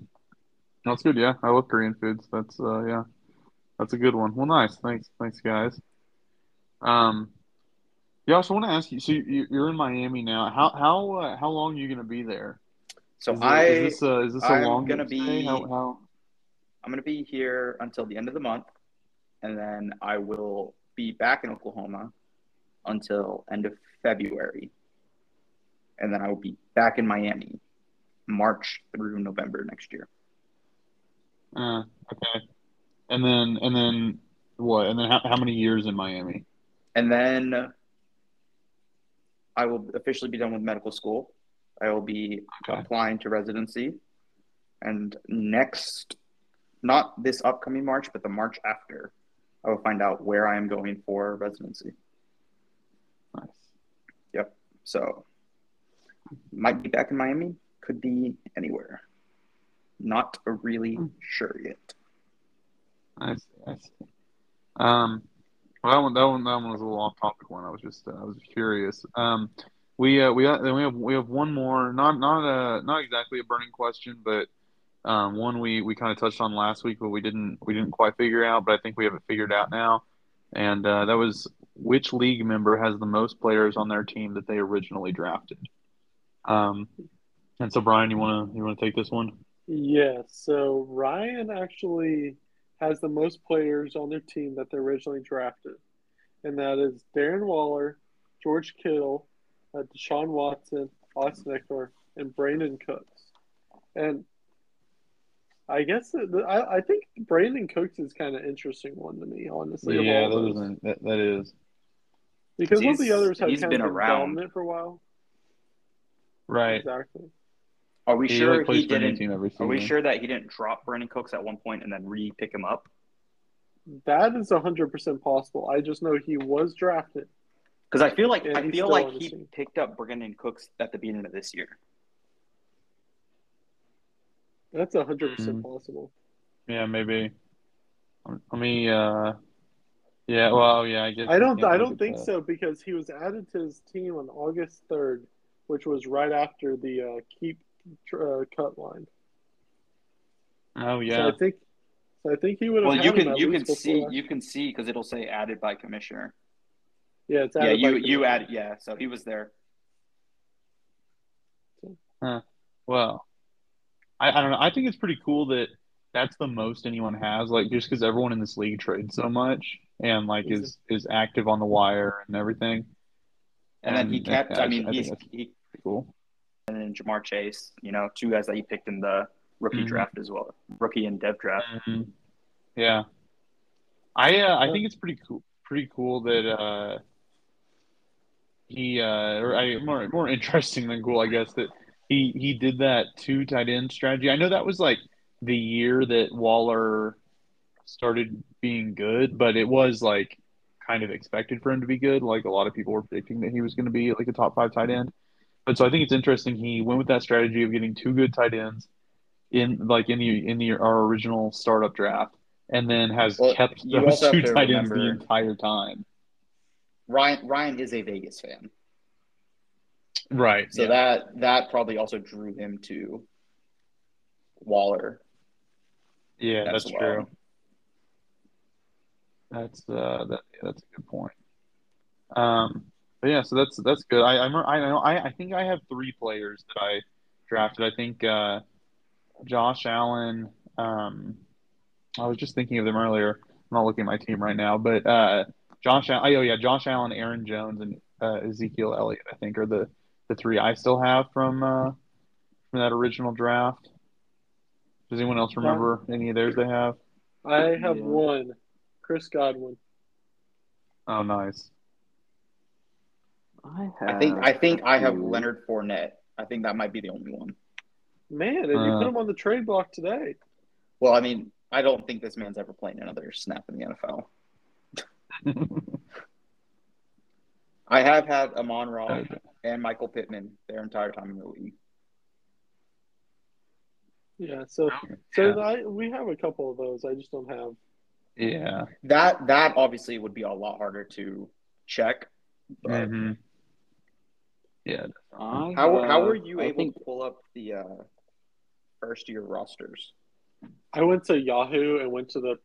That's good. Yeah, I love Korean foods. That's uh yeah, that's a good one. Well, nice. Thanks, thanks, guys. Um, Yash, I want to ask you. So you, you're in Miami now. How how uh, how long are you going to be there? So Is, I is this a, is this a I'm long gonna be- How, how I'm going to be here until the end of the month, and then I will be back in Oklahoma until end of February, and then I will be back in Miami March through November next year. Uh, okay. And then and then what? And then how, how many years in Miami? And then I will officially be done with medical school. I will be Okay. applying to residency, and next, not this upcoming March, but the March after, I will find out where I am going for residency. So, might be back in Miami, could be anywhere. Not really sure yet. I see. I see. Um, well, that one, that one, that one was a little off topic one. I was just, uh, I was curious. Um, we, uh, we, got- then we have, we have one more, not, not a, not exactly a burning question, but, um, one we, we kind of touched on last week, but we didn't, we didn't quite figure out, but I think we have it figured out now. And, uh, that was which league member has the most players on their team that they originally drafted. Um, and so Bryan, you want to, you want to take this one? Yeah, so Ryan actually has the most players on their team that they originally drafted, and that is Darren Waller, George Kittle, uh, Deshaun Watson, Austin Ekeler, and Brandin Cooks. And I guess that, that- I, I think Brandin Cooks is kind of interesting one to me, honestly. Yeah, all that those. that, that is. because all the others have he's kind been of been around. dominant for a while. Right. Exactly. Are we He, sure like, he for a new didn't? team every Are we sure that he didn't drop Brandin Cooks at one point and then re-pick him up? That is 100% possible. I just know he was drafted. Because I feel like I feel like he team. picked up Brandin Cooks at the beginning of this year. That's 100% Mhm. possible. Yeah, maybe. Let me. Uh, yeah. Well, yeah. I guess. I don't. I don't think that. so because he was added to his team on August third, which was right after the uh, keep uh, cut line. Oh So yeah. I think. So I think he would have. Well, had you can at you can before see you can see because it'll say added by commissioner. Yeah, it's Yeah, you by you commission. added yeah, so he was there. Huh. Well, I, I don't know. I think it's pretty cool that that's the most anyone has. Like, just because everyone in this league trades so much and like is is active on the wire and everything. And then he kept. I I mean, think he's he Cool. and then Ja'Marr Chase. You know, two guys that he picked in the rookie Mhm. draft as well, rookie and dev draft. Mhm. Yeah. I uh, I think it's pretty cool. Pretty cool that uh, he uh, or I more more interesting than cool, I guess that he he did that two tight end strategy. I know that was like the year that Waller started being good, but it was like kind of expected for him to be good. Like a lot of people were predicting that he was going to be like a top five tight end. But so I think it's interesting he went with that strategy of getting two good tight ends in like in the in the our original startup draft, and then has Well, kept those two tight ends the entire time. Ryan Ryan is a Vegas fan. Right. So yeah. that that probably also drew him to Waller. yeah, that's well. true. That's uh that yeah, that's a good point. Um but yeah, so that's that's good. I I remember, I know I I think I have three players that I drafted. I think uh Josh Allen um I was just thinking of them earlier. I'm not looking at my team right now, but uh Josh Allen, oh yeah, Josh Allen, Aaron Jones and uh, Ezekiel Elliott I think are the the three I still have from uh from that original draft. Does anyone else remember any of theirs they have? I have Yeah. one, Chris Godwin. Oh, nice. I have. I think I think I have two. Leonard Fournette. I think that might be the only one. Man, and you Uh. put him on the trade block today. Well, I mean, I don't think this man's ever playing another snap in the NFL. [LAUGHS] I have had Amon Ra Okay. and Michael Pittman their entire time in the league. Yeah, so so Yeah. I, we have a couple of those. I just don't have. Yeah. That that obviously would be a lot harder to check. But Mhm. Yeah. I how how were you I able think to pull up the uh, first year rosters? I went to Yahoo and went to the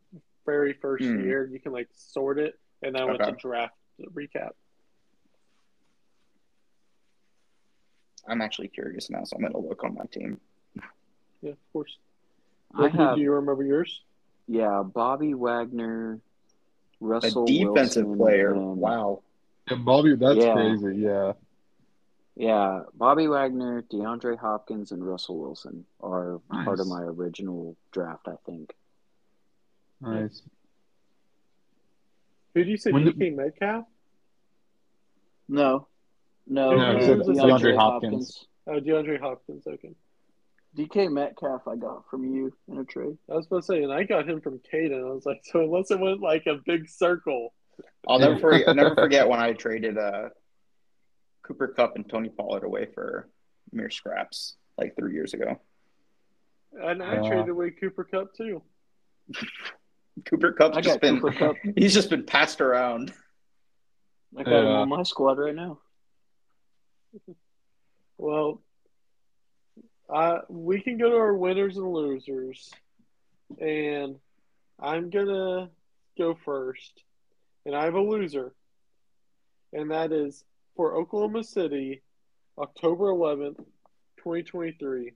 very first Hmm. year. You can like sort it, and I went to draft recap. I'm actually curious now, so I'm gonna look on my team. Yeah, of course. I Rickey, have do you remember yours? yeah, Bobby Wagner, Russell a defensive Wilson, player. and- Wow. Yeah, Bobby, that's Yeah. crazy. Yeah. Yeah, Bobby Wagner, DeAndre Hopkins, and Russell Wilson are part of my original draft. I think. Nice. Who do you say? When the- Metcalf? No, no, No, uh, he said DeAndre Hopkins. Oh, DeAndre Hopkins. Okay. DK Metcalf, I got from you in a trade. I was supposed to say, and I got him from Caden. I was like, [LAUGHS] so unless it went like a big circle, I'll never forget. I'll never [LAUGHS] forget when I traded uh, Cooper Kupp and Tony Pollard away for mere scraps like three years ago. and I Uh. traded away Cooper Kupp too. [LAUGHS] Cooper Kupp's I just been Kupp. he's just been passed around. I got him on my squad right now. [LAUGHS] Well, uh, we can go to our winners and losers, and I'm gonna go first, and I have a loser, and that is for Oklahoma City, October 11th, 2023.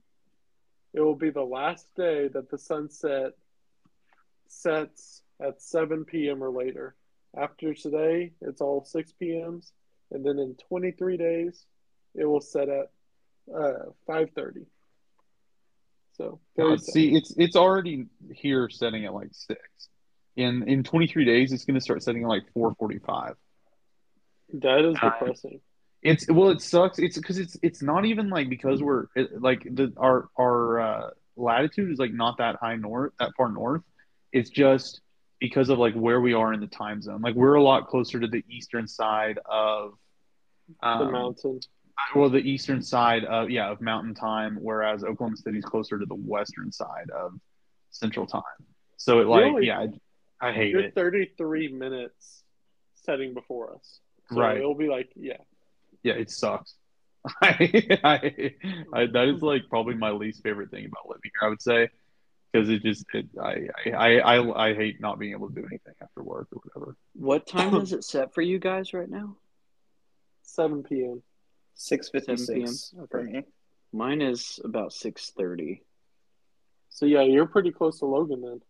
It will be the last day that the sunset sets at 7 p.m. or later. After today, it's all 6 p.m.s, and then in 23 days, it will set at uh, 5:30. So very Uh, see, it's it's already here setting at like six. In in 23 days, it's going to start setting at like 4:45. that is Uh, depressing. It's well, it sucks. It's because it's it's not even like because we're it, like the our our uh, latitude is like not that high north, that far north. It's just because of like where we are in the time zone. Like we're a lot closer to the eastern side of the um, mountain. Well, the eastern side of yeah of Mountain Time, whereas Oklahoma City's closer to the western side of Central Time. So it like Really? yeah, I, I hate You're it. 33 minutes setting before us. So Right. It'll be like yeah. Yeah, it sucks. [LAUGHS] I, I, I that is like probably my least favorite thing about living here. I would say because it just it, I, I I I hate not being able to do anything after work or whatever. What time [LAUGHS] is it set for you guys right now? 7 p.m. Six fifty 7 p.m. six for me. Mine is about six thirty. So yeah, you're pretty close to Logan then.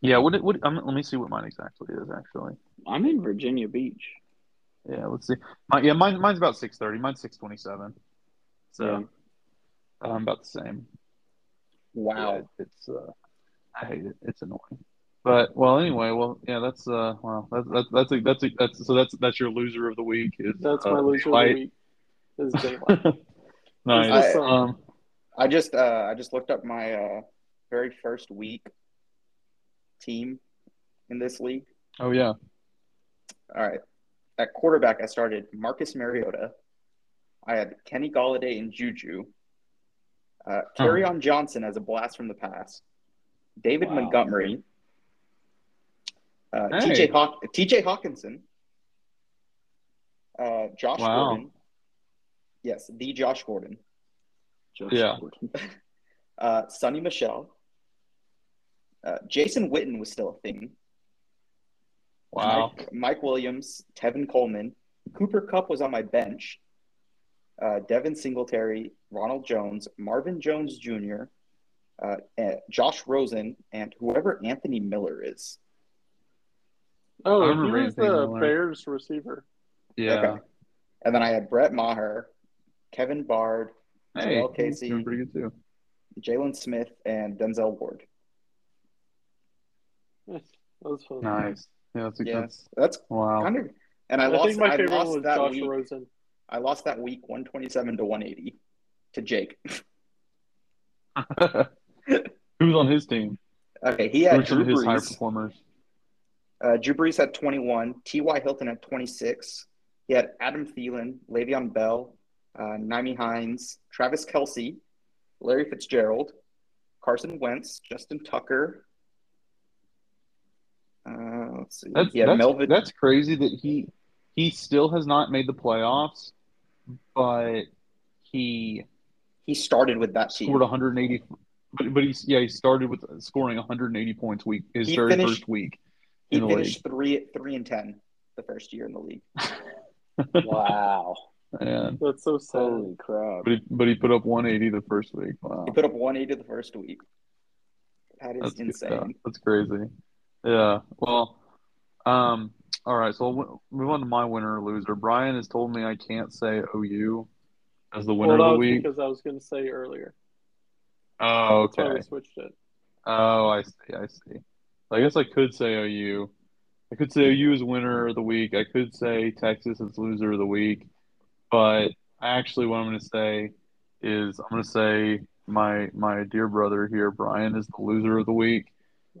Yeah, what what um, let me see what mine exactly is actually. I'm in Virginia Beach. Yeah, let's see. My, yeah, mine mine's about six thirty. Mine's six twenty seven. So Yeah. I'm about the same. Wow. Yeah, it's uh, I hate it. It's annoying. But well, anyway, well, yeah, that's uh, well, that's that's that's a, that's a, that's so that's that's your loser of the week. Is, That's uh, my loser daylight. of the week. Is daylight. [LAUGHS] nice. I- um, I just uh, I just looked up my uh, very first week team in this league. oh yeah. All right. At quarterback, I started Marcus Mariota. I had Kenny Golladay and Juju. Uh, on Johnson as a blast from the past. David Wow. Montgomery. Uh, Hey. TJ Hawk, TJ Hockenson. Uh, Josh Wow. Gordon. Yes, the Josh Gordon. Josh Yeah. Gordon. [LAUGHS] Uh, Sony Michel. Uh, Jason Witten was still a thing. Wow. Mike, Mike Williams, Tevin Coleman, Cooper Kupp was on my bench. Uh, Devin Singletary, Ronald Jones, Marvin Jones Jr., uh, Josh Rosen, and whoever Anthony Miller is. Oh, he was Anthony the Miller. Bears receiver. Yeah. Okay. And then I had Brett Maher, Kevin Bard, Hey, Joel Casey. doing pretty good too. Jalen Smith, and Denzel Ward. Yes, That was fun. Nice. Yeah, that's a Yeah, good. that's Wow. kind of. And I, I, lost. think my I favorite lost one was that Josh week. Rosen. I lost that week, one twenty-seven to one eighty, to Jake. [LAUGHS] [LAUGHS] Who's on his team? Okay, he Who had are Drew of his high Brees. performers? Uh, Drew Brees had 21. T.Y. Hilton had 26. He had Adam Thielen, Le'Veon Bell, uh, Nyheim Hines, Travis Kelce, Larry Fitzgerald, Carson Wentz, Justin Tucker. Uh, let's see. That's had that's, Melvin. that's crazy that he he still has not made the playoffs, but he he started with that team. scored 180. But, but he's yeah he started with scoring 180 points week his He very finished- first week He finished three three and ten the first year in the league. league. [LAUGHS] Wow. Man. That's so sad. Holy crap. But he, but he put up 180 the first week. Wow. He put up 180 the first week. That is That's good insane. stuff. That's crazy. Yeah. Well, um, all right. So we'll move on to my winner or loser. Bryan has told me I can't say OU as the winner well, of the week. because I was going to say earlier. Oh, That's why okay. we switched it. Oh, I see. I see. I guess I could say OU. I could say OU is winner of the week. I could say Texas is loser of the week. But actually, what I'm going to say is I'm going to say my my dear brother here, Bryan, is the loser of the week.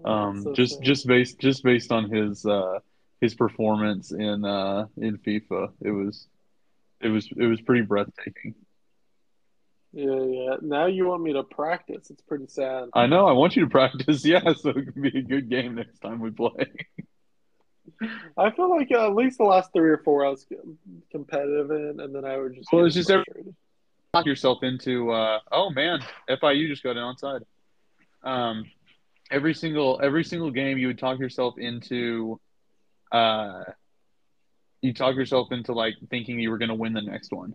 Um, so just sad. just based just based on his uh, his performance in uh, in FIFA, it was it was it was pretty breathtaking. Yeah, yeah. Now you want me to practice. It's pretty sad. I know. I want you to [LAUGHS] practice, yeah, so it can be a good game next time we play. [LAUGHS] I feel like uh, at least the last three or four I was competitive in, and then I would just. Well, it's just frustrated. Talk yourself into. Uh, oh man, FIU just got an onside. Um, every single every single game, you would talk yourself into. Uh, you talk yourself into like thinking you were going to win the next one,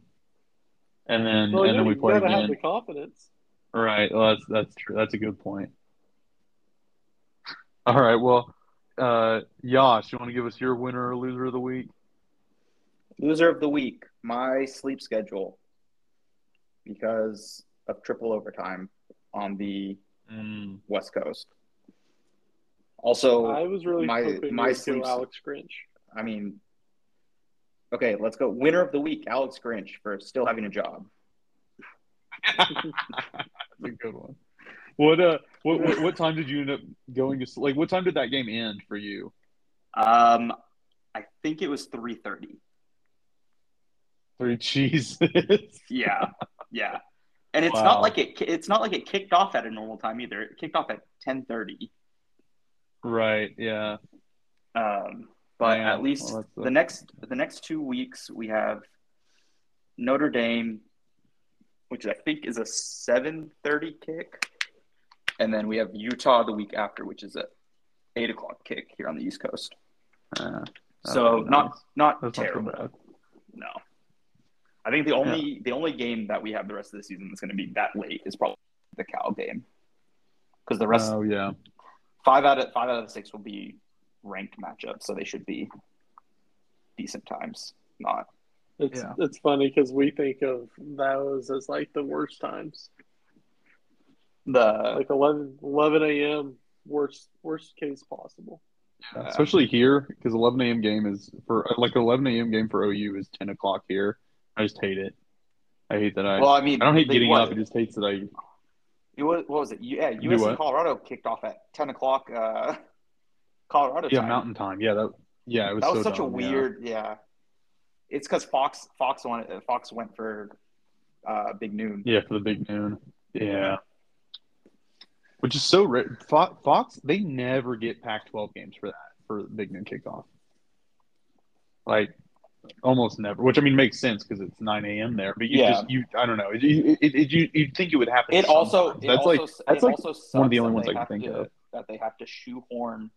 and then Well, and then we play again. have the confidence. Right. Well, that's that's true. That's a good point. All right. Well, uh, Yash, you want to give us your winner or loser of the week? Loser of the week, my sleep schedule because of triple overtime on the Mm. West Coast. Also, I was really my- my you would go sleep- Alex Grinch. I mean, okay, let's go. Winner of the week, Alex Grinch for still having a job. [LAUGHS] [LAUGHS] That's a good one. What uh, what, what what time did you end up going to? Like, what time did that game end for you? Um, I think it was three thirty. Three cheeses. [LAUGHS] Yeah, yeah. And it's Wow. not like it. It's not like it kicked off at a normal time either. It kicked off at ten thirty. right. Yeah. Um, but at least well, the- the next the next two weeks we have Notre Dame, which I think is a seven thirty kick, and then we have Utah the week after, which is a eight o'clock kick here on the East Coast. Uh, So that's not nice. not That's terrible. bad. No, I think the only the only game that we have the rest of the season that's going to be that late is probably the Cal game, because the rest Oh yeah. five out of five out of the six will be ranked matchups, so they should be decent times. Not It's Yeah. it's funny because we think of those as like the worst times, the like 11, 11 a.m. worst worst case possible. Yeah, especially here because 11 a.m. game is for like 11 a.m. game for OU is 10 o'clock here. I just hate it. I hate that I. well, I mean, I don't hate getting what, up. It just hate that I. It was, what was it? Yeah, Do USC what? Colorado kicked off at ten o'clock. Uh, [LAUGHS] Colorado Yeah, time. Mountain Time. Yeah, that. Yeah, it was. that was so such dumb, a yeah. weird. Yeah, it's because Fox Fox went Fox went for uh, Big Noon. Yeah, for the big noon. Yeah. Which is so rare. Fox, they never get Pac-12 games for that for the big noon kickoff. Like, almost never. Which I mean makes sense because it's nine a.m. there. But you Yeah. just you I don't know. You it, it, you you'd think it would happen. It also it that's also, like that's like one of the only ones I can think to- of. that they have to shoehorn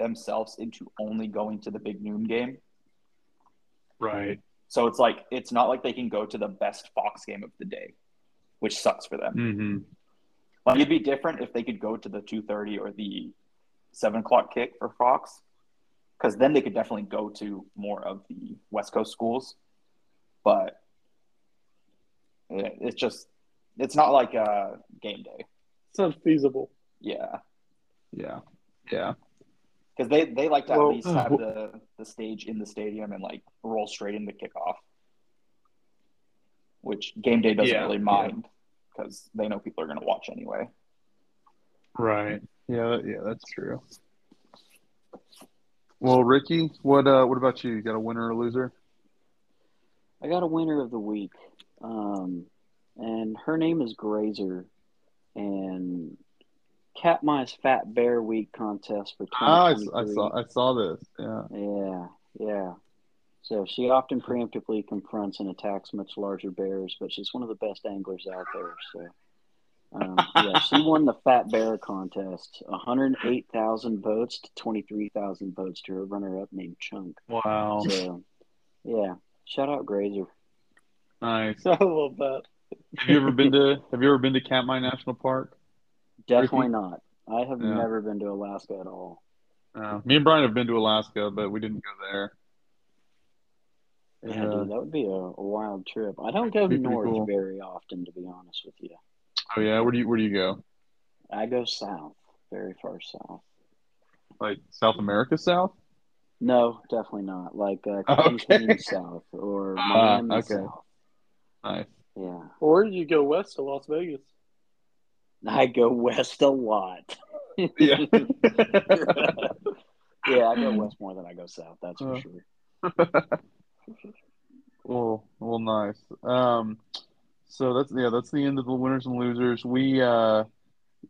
themselves into only going to the big noon game. Right. So it's like it's not like they can go to the best Fox game of the day, which sucks for them. Mm-hmm. Like it'd be different if they could go to the two thirty or the seven o'clock kick for Fox, because then they could definitely go to more of the West Coast schools. But it, it's just it's not like a game day. It's not feasible. Yeah, Yeah. Yeah. because they they like to at Well, least uh, have the the stage in the stadium and like roll straight into the kickoff, which game day doesn't Yeah, really yeah. mind because they know people are going to watch anyway. Right. Yeah. Yeah. That's true. Well, Rickey, what uh, what about you? You got a winner or a loser? I got a winner of the week, um, and her name is Grazer, and Katmai's Fat Bear Week contest for Ah, I, s- 2023. I saw I saw this. Yeah. Yeah, yeah. So she often preemptively confronts and attacks much larger bears, but she's one of the best anglers out there. So, um, yeah, she won the Fat Bear contest, 108,000 votes to 23,000 votes to her runner-up named Chunk. Wow. So, yeah, shout out Grazer. Nice. [LAUGHS] I love that. Have you ever been to Have you ever been to Katmai National Park? Definitely not. I have Yeah. never been to Alaska at all. Uh, me and Bryan have been to Alaska, but we didn't go there. Yeah, Uh, dude, that would be a, a wild trip. I don't go north cool. very often, to be honest with you. oh yeah, where do you Where do you go? I go south, very far south. Like South America South? No, definitely not. Like uh, [LAUGHS] Okay. Cancun South or Ah, Miami okay. South. Nice. Yeah, Or you go west to Las Vegas. I go west a lot. Yeah. [LAUGHS] [LAUGHS] yeah, I go west more than I go south. That's for Uh. sure. [LAUGHS] well, well, nice. Um, so that's yeah, that's the end of the winners and losers. We uh,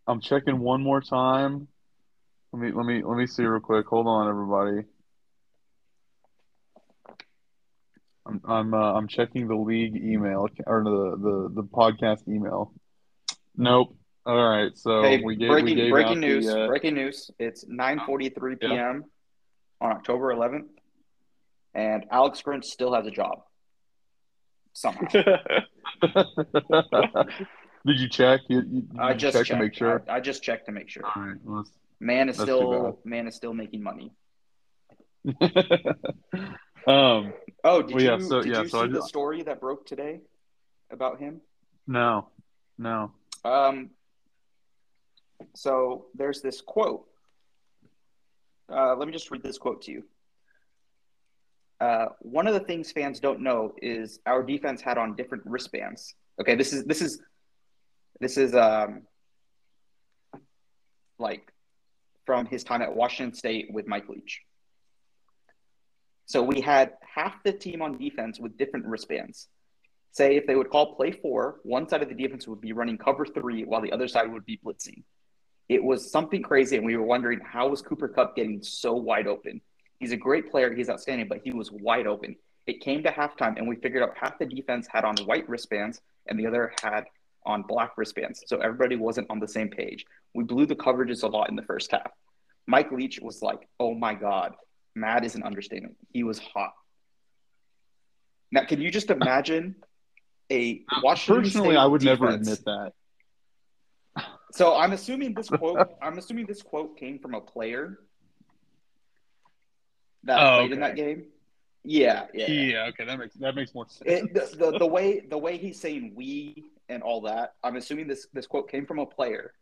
I'm checking one more time. Let me let me let me see real quick. Hold on, everybody. I'm I'm uh, I'm checking the league email or the the the podcast email. Nope. All right, so hey, we gave breaking we gave breaking out news! The, uh, breaking news! It's 9:43 Yeah. p.m. on October 11th, and Alex Grinch still has a job somehow. [LAUGHS] [LAUGHS] Did you check? You, you, did I you just check checked. to make sure. I, I just checked to make sure. All right. Well, Man is still man is still making money. [LAUGHS] um, Oh, did Well, yeah, so- did yeah, you so I see the story that broke today about him? no, no. Um, so there's this quote. Uh, let me just read this quote to you. Uh, one of the things fans don't know is our defense had on different wristbands. Okay, this is this is this is um like from his time at Washington State with Mike Leach. So we had half the team on defense with different wristbands. Say if they would call play four, one side of the defense would be running cover three while the other side would be blitzing. It was something crazy, and we were wondering how was Cooper Kupp getting so wide open? He's a great player, he's outstanding, but he was wide open. It came to halftime, and we figured out half the defense had on white wristbands, and the other had on black wristbands. So everybody wasn't on the same page. We blew the coverages a lot in the first half. Mike Leach was like, "Oh my god, mad is an understatement. He was hot." Now, can you just imagine a [LAUGHS] Washington Personally, State I would never admit that. So I'm assuming this quote. I'm assuming this quote came from a player that Oh, played in that game. Yeah, yeah. yeah. okay, that makes that makes more sense. It, the, the the [LAUGHS] way the way he's saying we and all that. I'm assuming this this quote came from a player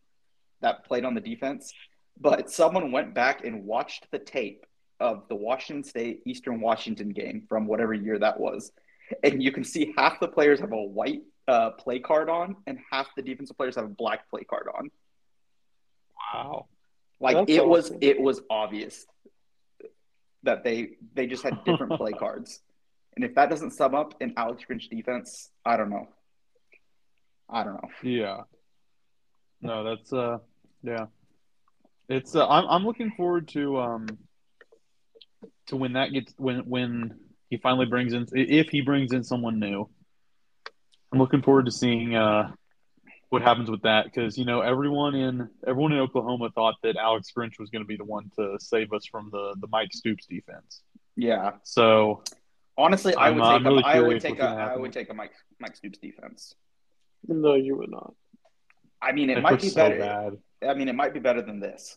that played on the defense, but someone went back and watched the tape of the Washington State Eastern Washington game from whatever year that was, and you can see half the players have a white uh, play card on, and half the defensive players have a black play card on. wow. Like That's it was it was obvious that they they just had different play [LAUGHS] cards. And if that doesn't sum up an Alex Grinch defense, I don't know. I don't know. Yeah. No, that's uh, yeah. It's uh, I'm I'm looking forward to um to when that gets when when he finally brings in if he brings in someone new. I'm looking forward to seeing uh, what happens with that because you know everyone in everyone in Oklahoma thought that Alex Grinch was going to be the one to save us from the the Mike Stoops defense. Yeah. So Honestly, I I'm, would take I'm a, really I would take what's a gonna I happen. would take a Mike Mike Stoops defense. No, you would not. I mean, it it might be so better. bad. I mean, it might be better than this.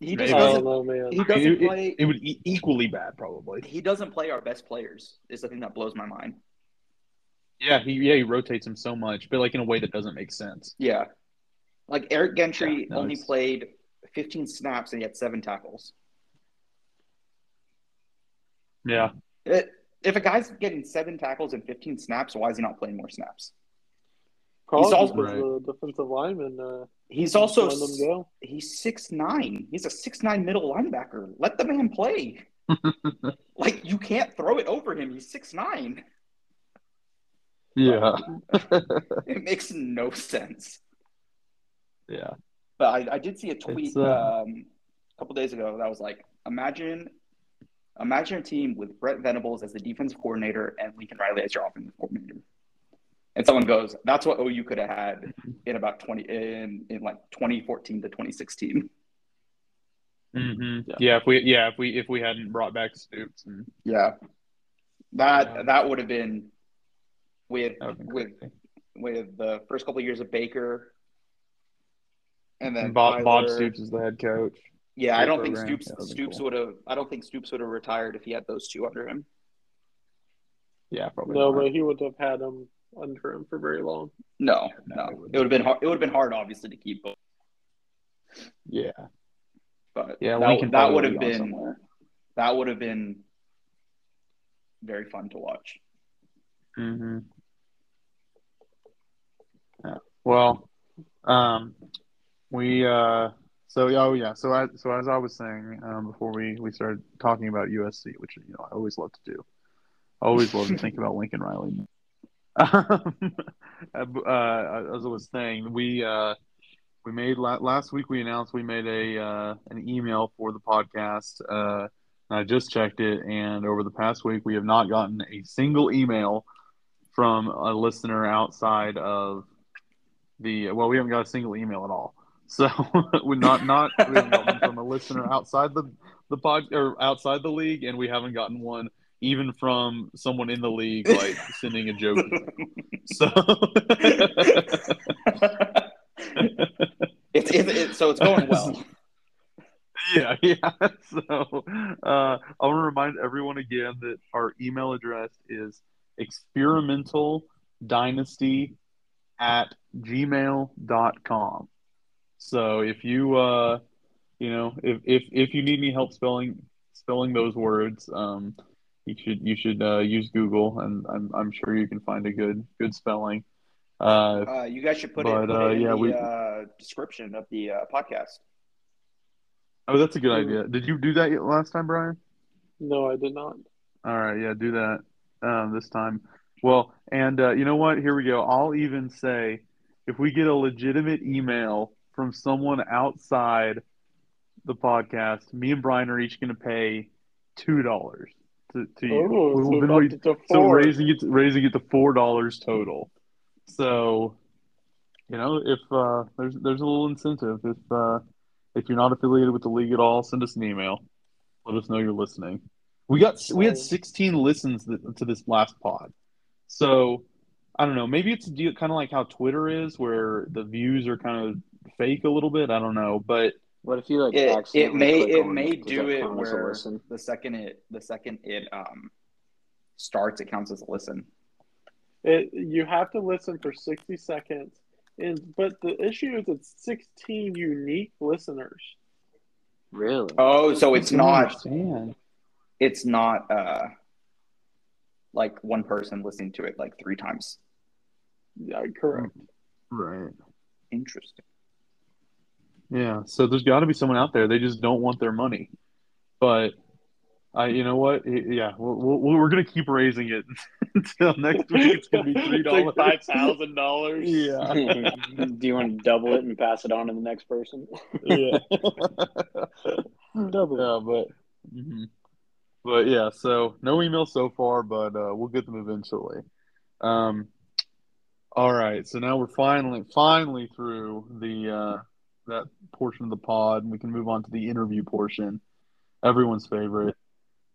He just Maybe. I don't doesn't. know, man. He doesn't it- play. it would e- equally bad probably. He doesn't play our best players. Is the thing that blows my mind. Yeah, he yeah he rotates him so much, but like in a way that doesn't make sense. Yeah. Like Eric Gentry Yeah, no, only it's- played 15 snaps and he had seven tackles. Yeah, It, if a guy's getting seven tackles and 15 snaps, why is he not playing more snaps? Probably also- because Right. the defensive lineman uh, He's also them go. he's six nine. He's a six nine middle linebacker. Let the man play. [LAUGHS] like you can't throw it over him. He's six nine. Yeah, [LAUGHS] It makes no sense. yeah. But I, I did see a tweet uh, um, a couple days ago that was like, imagine, imagine a team with Brent Venables as the defensive coordinator and Lincoln Riley as your offensive coordinator. And someone goes, "That's what OU could have had in about twenty in in like 2014 to 2016." hmm Yeah. Yeah. if we yeah if we if we hadn't brought back Stoops, and Yeah, that Yeah. that would have been with that would have been with with the first couple of years of Baker, and then And Bob, Bob Stoops is the head coach. Yeah, I don't think program. Stoops that'd Stoops cool. would have. I don't think Stoops would have retired if he had those two under him. Yeah, probably. No, not. but he would have had them under him for very long. No, No, no, it it wouldn't. have been hard. It would have been hard, obviously, to keep both. yeah, But yeah. that, that would have be been somewhere. that would have been very fun to watch. hmm Yeah. Well, um, we uh, so oh yeah. So I so as I was saying um, before we we started talking about USC, which you know I always love to do. I always love to think about Lincoln Riley. [LAUGHS] Um, [LAUGHS] uh, as I was saying, we uh, we made la- last week. We announced we made a uh, an email for the podcast. Uh, I just checked it, and over the past week, we have not gotten a single email from a listener outside of the. Well, we haven't got a single email at all. So [LAUGHS] we're not not we [LAUGHS] gotten from a listener outside the the pod or outside the league, and we haven't gotten one even from someone in the league like [LAUGHS] sending a joke. So it's, it's, it's so it's going well. yeah, yeah. So uh, I want to remind everyone again that our email address is experimental dynasty at gmail.com. So if you uh, you know if, if if you need any help spelling spelling those words, um, you should you should uh, use Google, and I'm I'm sure you can find a good good spelling. Uh, Uh, you guys should put But, it, put uh, it in yeah, the we- uh, description of the uh, podcast. oh, that's a good idea. Did you do that last time, Bryan? No, I did not. All right, yeah, do that um, this time. Well, and uh, you know what? Here we go. I'll even say if we get a legitimate email from someone outside the podcast, me and Bryan are each going to pay two dollars to, to you. Oh, so we- to- to so raising it raising it to four dollars total. So, you know, if uh, there's there's a little incentive if uh, if you're not affiliated with the league at all, send us an email. Let us know you're listening. We got we had 16 listens to this last pod, so I don't know. Maybe it's kind of like how Twitter is, where the views are kind of fake a little bit. I don't know, but What if you like It, it may it may do it count as a where the second it the second it um starts, it counts as a listen. It, you have to listen for 60 seconds. And but the issue is it's 16 unique listeners. Really? Oh, so it's don't it's not uh like one person listening to it like three times. Yeah, correct. right. Interesting. Yeah, so there's got to be someone out there. They just don't want their money. But I, you know what? Yeah, we'll, we'll, we're gonna keep raising it [LAUGHS] until next week. It's gonna be three dollars. five thousand dollars. Yeah, [LAUGHS] Do you want to double it and pass it on to the next person? yeah, [LAUGHS] Double. yeah. But mhm. But yeah, so no emails so far, but uh, we'll get them eventually. Um, all right, so now we're finally finally through the uh, that portion of the pod, and we can move on to the interview portion, everyone's favorite.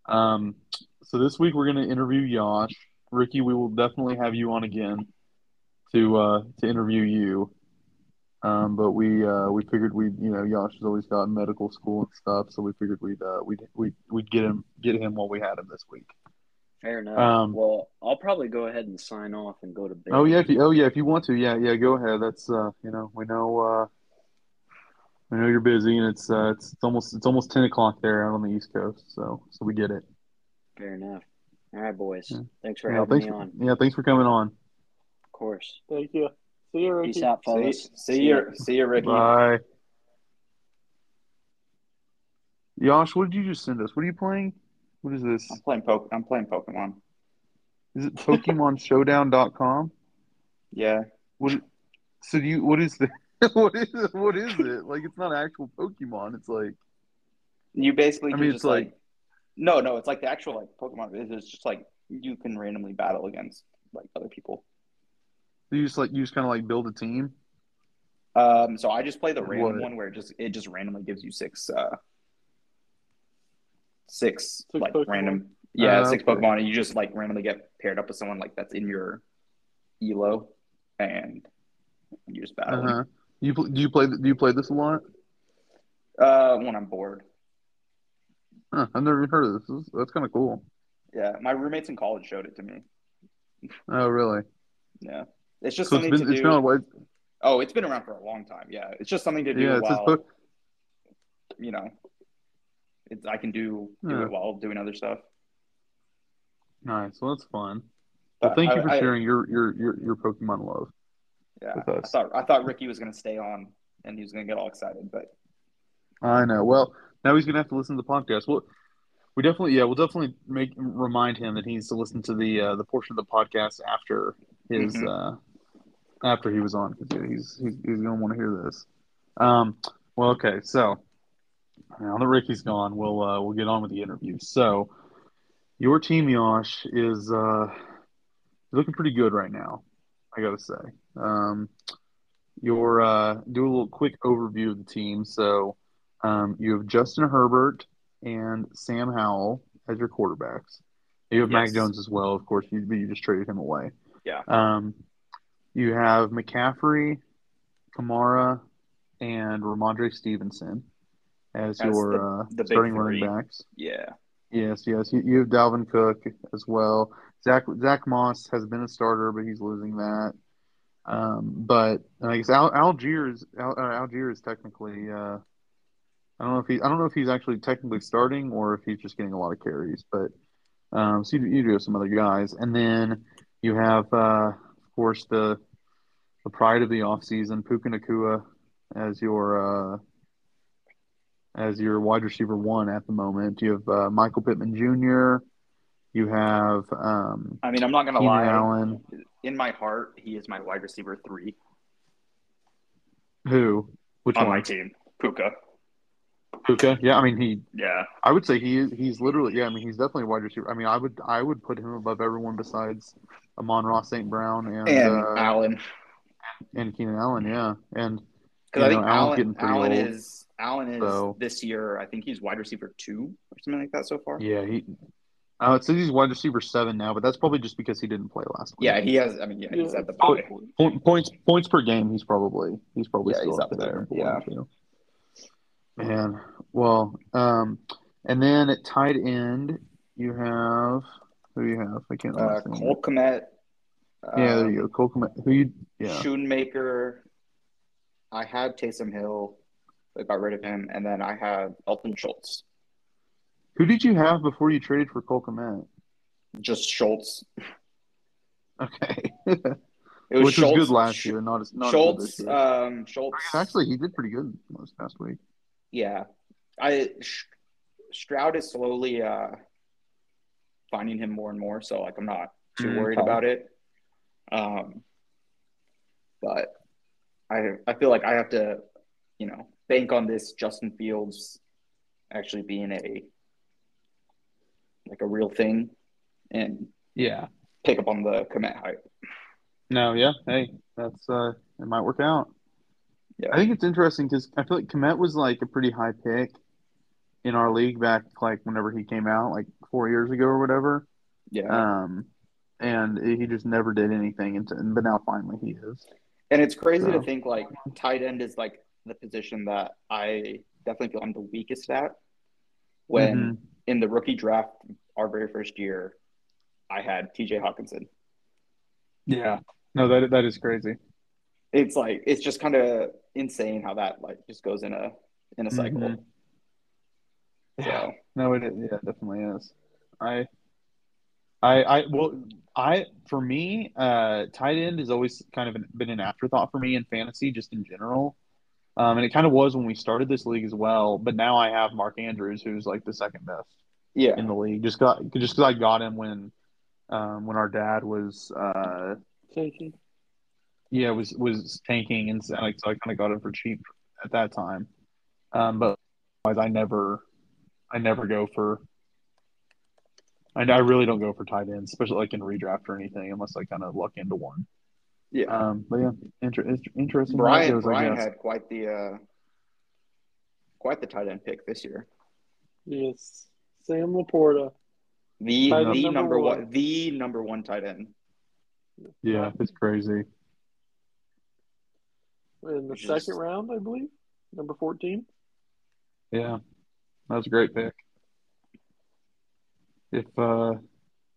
Um, so this week we're going to interview Yash. Rickey, we will definitely have you on again to uh, to interview you. Um, but we uh, we figured we you know Yash has always got medical school and stuff, so we figured we'd uh, we'd we'd we'd get him get him while we had him this week. Fair enough. Um, well, I'll probably go ahead and sign off and go to bed. Oh yeah, if you, oh yeah, if you want to, yeah, yeah, go ahead. That's uh, you know, we know uh, we know you're busy, and it's uh, it's, it's almost it's almost ten o'clock there out on the East Coast, so so we get it. Fair enough. All right, boys. Yeah. Thanks for Yeah, having thanks, me on. yeah, thanks for coming on. Of course. Thank you. See you, Rickey. Peace out, See, fellas. see you, see you, Rickey. Bye. Yash, what did you just send us? What are you playing? What is this? I'm playing poke. I'm playing Pokemon. Is it PokemonShowdown.com? Yeah, What? So do you? What is the? [LAUGHS] What is it? What is it? Like it's not actual Pokemon. It's like you basically I mean, just it's like- like, no, no, it's like the actual like Pokemon. It's just like you can randomly battle against like other people. You just like you just kind of like build a team. Um, so I just play the random What? one where it just it just randomly gives you six uh six, Six like Pokemon? random yeah, Uh, six okay. Pokemon and you just like randomly get paired up with someone like that's in your elo and you just battle. Uh-huh. You pl- do you play do you play this a lot? Uh when I'm bored. Huh, I've never even heard of this. this is, that's kind of cool. Yeah. My roommates in college showed it to me. Oh really? Yeah. It's just So it's something been to it's do. been? Oh, it's been around for a long time. Yeah. It's just something to do Yeah, while po- you know it's I can do do Yeah. it while doing other stuff. nice. Well, that's fun. Well, thank you for I- sharing your your your your Pokemon love. Yeah, I thought I thought Rickey was gonna stay on and he was gonna get all excited, but I know. Well, now he's gonna have to listen to the podcast. Well, we definitely, yeah, we'll definitely make remind him that he needs to listen to the uh, the portion of the podcast after his Mhm. uh, after he was on because he's he's, he's gonna want to hear this. Um, well, okay, so now that Rickey's gone, we'll uh, we'll get on with the interview. So, your team, Yash, is uh, looking pretty good right now. I gotta say. Um, your uh, do a little quick overview of the team. So. Um, you have Justin Herbert and Sam Howell as your quarterbacks. You have Mac Jones as well, of course. You, you just traded him away. Yeah. Um, you have McCaffrey, Kamara, and Rhamondre Stevenson as, As your the- uh, the big starting running backs. yeah. Yes, yes. You, you have Dalvin Cook as well. Zach Zach Moss has been a starter, but he's losing that. Um, but I guess Al, Allgeier is Al, uh, Allgeier is technically. Uh, I don't know if he. I don't know if he's actually technically starting or if he's just getting a lot of carries. But um, so you, you do have some other guys, and then you have, uh, of course, the the pride of the offseason, Puka Nacua, as your uh, as your wide receiver one at the moment. You have uh, Michael Pittman Jr. You have um, I mean, I'm not gonna lie. Allen. In my heart, he is my wide receiver three Who? Which on one? my team. Puka. Puka. Yeah, I mean he. Yeah. I would say he is. He's literally. Yeah, I mean he's definitely a wide receiver. I mean I would. I would put him above everyone besides Amon-Ra St. Brown and And uh, Allen. And Keenan Allen. Yeah, and Because I you think know, Allen's Allen, getting pretty Allen old, is Allen is so- this year. I think he's wide receiver two or something like that so far. yeah, he. Uh, it says he's wide receiver seven now, but that's probably just because he didn't play last week. Yeah, he has. I mean, yeah, he's at the. Point, points points per game. He's probably he's probably Yeah, still he's up up there. there, yeah. Man, well, um, and then at tight end you have who do you have? I can't Uh, remember. Cole Kmet. Yeah, there you go. Cole. Who you? Yeah. Shoemaker. I had Taysom Hill. I got rid of him, and then I had Dalton Schultz. Who did you have before you traded for Cole Kmet? Just Schultz. Okay, [LAUGHS] It which Schultz, was good last year, not as not as good Schultz. year. Um, Schultz. Actually, he did pretty good this past week. Yeah, I Sh- Stroud is slowly uh, finding him more and more. So like, I'm not too Mm, worried about it. Um, but I I feel like I have to, you know, bank on this Justin Fields actually being a like a real thing and Yeah. pick up on the Kmet hype. No, yeah. Hey, that's uh, it might work out. Yeah. I think it's interesting because I feel like Kmet was like a pretty high pick in our league back like whenever he came out, like four years ago or whatever. Yeah. Um, and he just never did anything, and but now finally he is. And it's crazy So- to think like tight end is like the position that I definitely feel I'm the weakest at. When Mhm. in the rookie draft, our very first year, I had TJ Hockenson. Yeah. No, that that is crazy. It's like it's just kind of insane how that like just goes in a in a cycle. Mhm. So No, it yeah, it definitely is. I, I, I well, I for me, uh, tight end has always kind of been, been an afterthought for me in fantasy, just in general. Um, and it kind of was when we started this league as well. But now I have Mark Andrews, who's like the second best yeah, in the league. Just got just because I got him when, um, when our dad was, uh, Taking. yeah, was was tanking, and so, like so I kind of got him for cheap at that time. Um, but otherwise, I never, I never go for. I, I really don't go for tight ends, especially like in redraft or anything, unless I kind of luck into one. yeah. Um, but yeah, inter- it's interesting. how it Bryan goes, I Bryan guess. had quite the uh, quite the tight end pick this year. Yes. Sam LaPorta. The Tight the number number one. one the number one tight end. yeah, it's crazy. In the Which is- second round, I believe. Number 14. Yeah, that was a great pick. If uh, I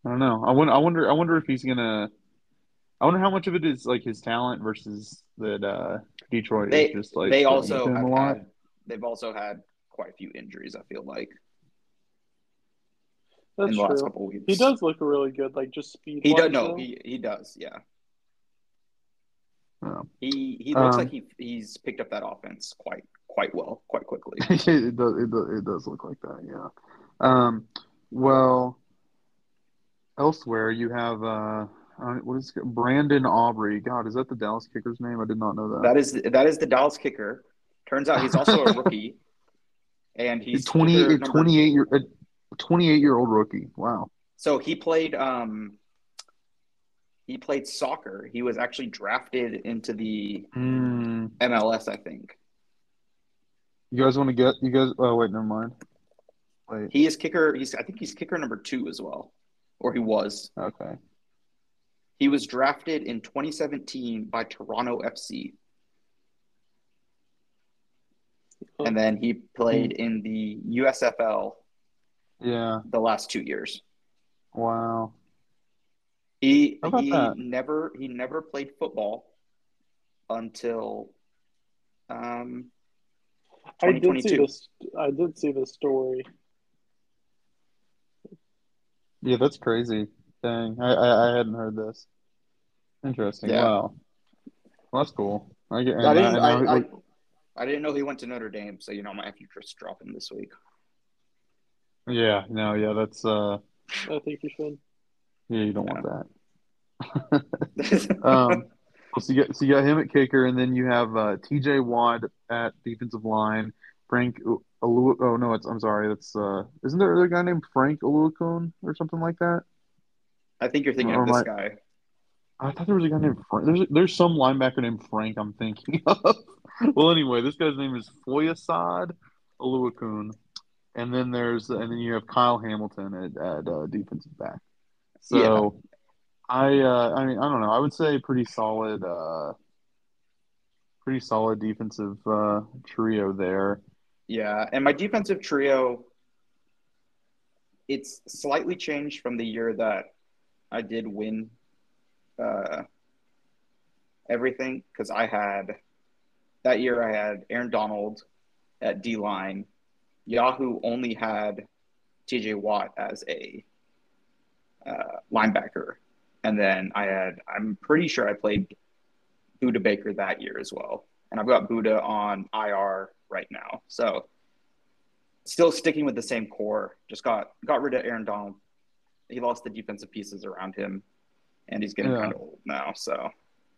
don't know, I wonder, I wonder, I wonder if he's gonna. I wonder how much of it is like his talent versus that uh, Detroit They is just like they also have a lot. had they've also had quite a few injuries. I feel like That's in the last true. couple weeks. He does look really good, like just speed. He does. No, he he does. Yeah. Oh. He he looks Um, like he he's picked up that offense quite quite well, quite quickly. [LAUGHS] it does. It does. It does look like that. Yeah. Um. Well. Elsewhere, you have uh, what is it? Brandon Aubrey? God, is that the Dallas kicker's name? I did not know that. That is that is the Dallas kicker. Turns out he's also a [LAUGHS] rookie, and he's He's 20, 28 year, a 28 year old rookie. Wow. So he played um he played soccer. He was actually drafted into the Mm. MLS, I think. You guys want to get? You guys? Oh wait, never mind. Wait. He is kicker. He's I think he's kicker number two as well, or he was. Okay. He was drafted in 2017 by Toronto FC, and then he played in the USFL Yeah. the last two years. Wow. He he that? never he never played football until um I did see this. I did see the story. Yeah, that's crazy. Dang, I I, I hadn't heard this. Interesting. Yeah. Wow. Well, that's cool. I get. I didn't and I, now- I, I didn't know he went to Notre Dame, so you know I might have to just drop him this week. yeah. No. Yeah. That's. Uh. I think you should. Yeah. You don't want that. [LAUGHS] Um. So you got so you got him at kicker, and then you have uh, T.J. Watt at defensive line. Frank. Ulu- oh no, it's I'm sorry. That's uh. Isn't there another guy named Frank Oluokun or something like that? I think you're thinking Or of this my- guy. I thought there was a guy named Frank. There's there's some linebacker named Frank. I'm thinking [LAUGHS] of. well, anyway, this guy's name is Foyesade Oluokun, and then there's and then you have Kyle Hamilton at at uh, defensive back. So, I uh, I mean I don't know. I would say pretty solid, uh, pretty solid defensive uh, trio there. Yeah, and my defensive trio, it's slightly changed from the year that I did win uh, everything because I had that year I had Aaron Donald at D line. Yahoo only had TJ Watt as a uh, linebacker, and then I had I'm pretty sure I played Budda Baker that year as well, and I've got Budda on IR right now. So still sticking with the same core. Just got got rid of Aaron Donald. He lost the defensive pieces around him, and he's getting Yeah. kind of old now. So,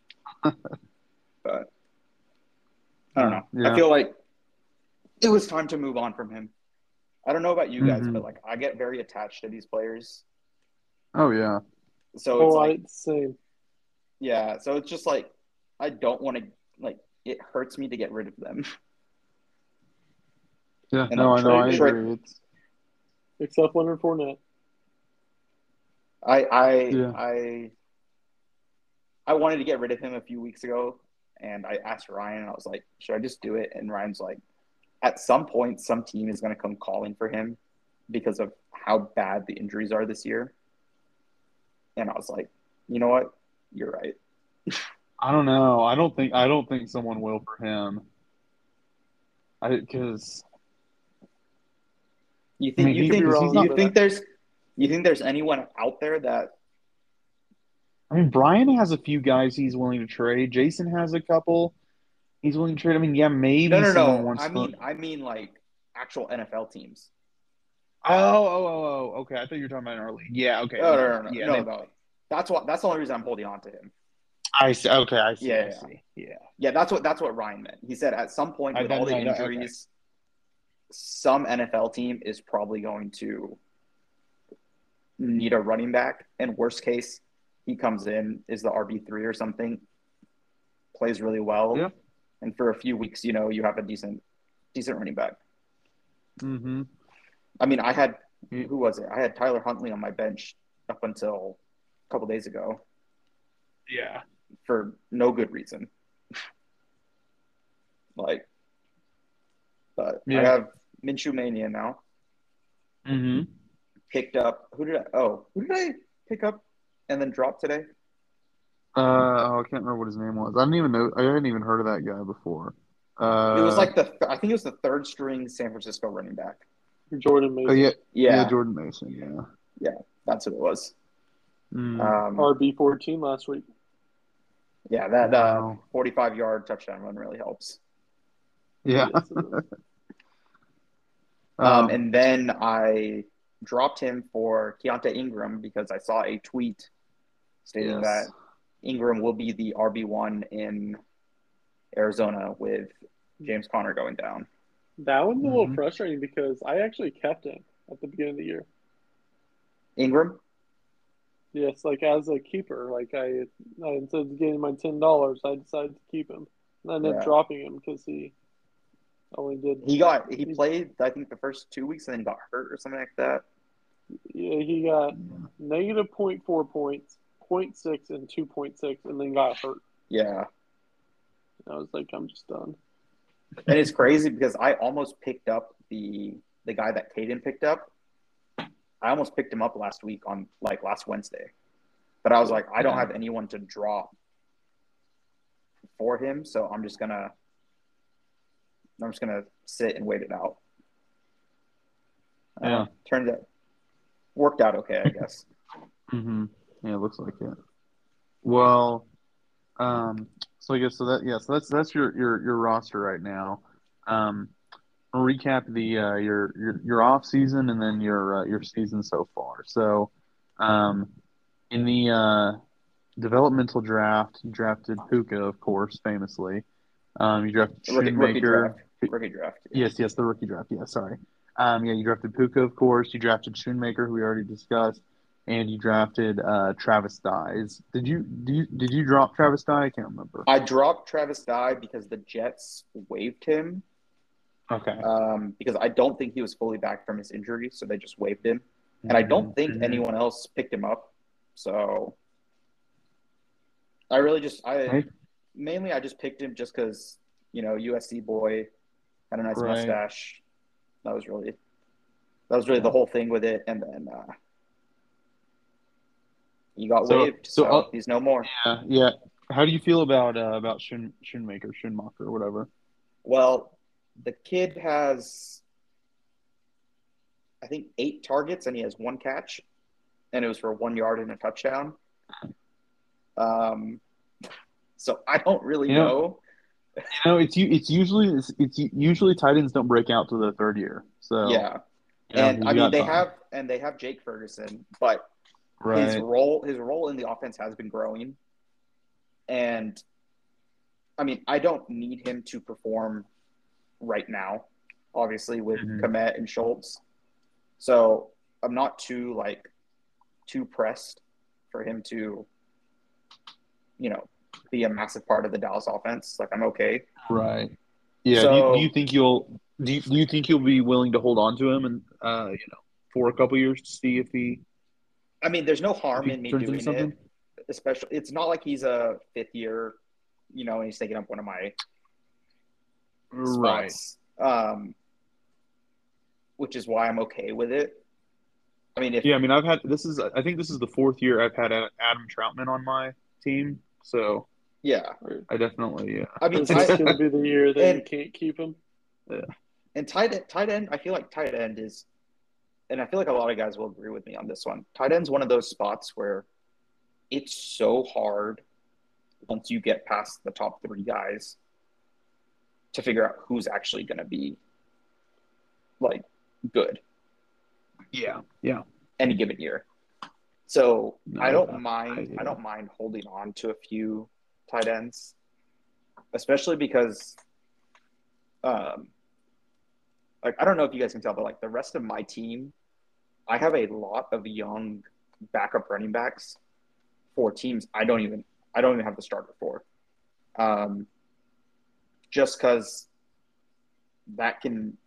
[LAUGHS] but I don't know. Yeah. I feel like it was time to move on from him. I don't know about you guys, Mhm. but like I get very attached to these players. Oh yeah. So it's Oh, like I same. yeah, so it's just like I don't want to like it hurts me to get rid of them. [LAUGHS] Yeah. And no, I'm I know. I sure- agree. It's Except Leonard Fournette. I I Yeah. I I wanted to get rid of him a few weeks ago, and I asked Ryan, and I was like, "Should I just do it?" And Ryan's like, "At some point, some team is going to come calling for him because of how bad the injuries are this year." And I was like, "You know what? You're right." I don't know. I don't think I don't think someone will for him. I because You I think mean, you he- think he's you not- think there's you think there's anyone out there that I mean Bryan has a few guys he's willing to trade. Jason has a couple he's willing to trade. I mean, yeah, maybe no no someone no wants I to- mean I mean like actual NFL teams. Oh, oh, oh, oh. Okay, I thought you were talking about an early. Yeah. Okay. No no no no, Yeah, no, they- no. That's what that's the only reason I'm holding on to him. I see. Okay, I see. Yeah, I yeah. see. Yeah. Yeah, that's what that's what Ryan meant. He said at some point with don't all the know that- okay. injuries, some NFL team is probably going to need a running back. And worst case, he comes in is the RB three or something, plays really well, Yeah. and for a few weeks, you know, you have a decent decent running back. Mm-hmm. I mean, I had who was it? I had Tyler Huntley on my bench up until a couple days ago Yeah. for no good reason. [LAUGHS] like, but Yeah. I have Minshew Mania now. Mm-hmm. Picked up who did I? Oh, who did I pick up and then drop today? Uh, oh, I can't remember what his name was. I didn't even know. I hadn't even heard of that guy before. Uh, it was like the I think it was the third string San Francisco running back. Jordan Mason. oh, yeah, Yeah, yeah, Jordan Mason. Yeah. Yeah, that's what it was. Mm. Um, RB fourteen last week. yeah, that uh, 45 yard touchdown run really helps. yeah. [LAUGHS] Yes, it is. Um, and then I dropped him for Keaontay Ingram because I saw a tweet stating yes. that Ingram will be the RB one in Arizona with James Conner going down. that one's a little Mhm. frustrating because I actually kept him at the beginning of the year. Ingram, Yes, like as a keeper, like I, I instead of getting my ten dollars, I decided to keep him. And I ended Yeah. dropping him because he Oh, only did. he got he played I think the first two weeks and then got hurt or something like that. Yeah, he got negative 0.4 points, 0.6 and two point six, and then got hurt. Yeah, I was like, I'm just done. and it's crazy because I almost picked up the the guy that Caden picked up. I almost picked him up last week on like last Wednesday, but I was like, I don't have anyone to drop for him, so I'm just gonna I'm just gonna sit and wait it out. Uh, Yeah. turned out worked out okay, I guess. [LAUGHS] Mm-hmm. Yeah, it looks like it. Well, um, so I guess so that yeah, so that's that's your your your roster right now. Um, recap the uh, your your your off season and then your uh, your season so far. So, um, in the uh, developmental draft, you drafted Puka, of course, famously. Um, you drafted Rookie, rookie draft. Rookie draft. Yes, yes, the rookie draft. Yeah, sorry. Um, yeah, you drafted Puka, of course. You drafted Shoemaker, who we already discussed, and you drafted uh, Travis Dyes. Did you do you, did you drop Travis Dye? I can't remember. I dropped Travis Dye because the Jets waived him Okay. um, because I don't think he was fully back from his injury, so they just waived him. And I don't think Mhm. anyone else picked him up. So I really just I. mainly I just picked him just because you know USC boy had a nice Right. mustache. That was really that was really the whole thing with it, and then uh, he got So- waived, so, so, uh, he's no more. Yeah, yeah. How do you feel about uh, about Shoen, Shoemaker, Schoenmaker, or whatever? Well, the kid has, I think, eight targets and he has one catch, and it was for one yard and a touchdown. Um, so I don't really You know- know. You know, it's it's usually it's, it's usually tight ends don't break out to the third year. So yeah, know, and I mean they time. have and they have Jake Ferguson, but his role his role in the offense has been growing, and I mean I don't need him to perform right now, obviously with Mhm. Kmet and Schultz. So I'm not too like too pressed for him to, you know, be a massive part of the Dallas offense. Like I'm okay. Right. Yeah. So- do, you, do you think you'll do you, do you think you'll be willing to hold on to him and uh you know for a couple years to see if he, I mean, there's no harm in me doing it. Especially, it's not like he's a fifth year, you know, and he's taking up one of my Right. spots. Um, which is why I'm okay with it. I mean, if Yeah. I mean, I've had this is I think this is the fourth year I've had Adam Troutman on my team, so yeah, I definitely yeah. I mean, Is this tight, going to be the year that you can't keep him? Yeah, and tight end, tight end, I feel like tight end is, and I feel like a lot of guys will agree with me on this one. Tight end's one of those spots where it's so hard once you get past the top three guys to figure out who's actually going to be like good Yeah. Yeah. any given year. So No, I don't mind. I- I don't mind holding on to a few tight ends, especially because, um, like I don't know if you guys can tell, but like the rest of my team, I have a lot of young backup running backs for teams I don't even I don't even have the starter for, um, just because that can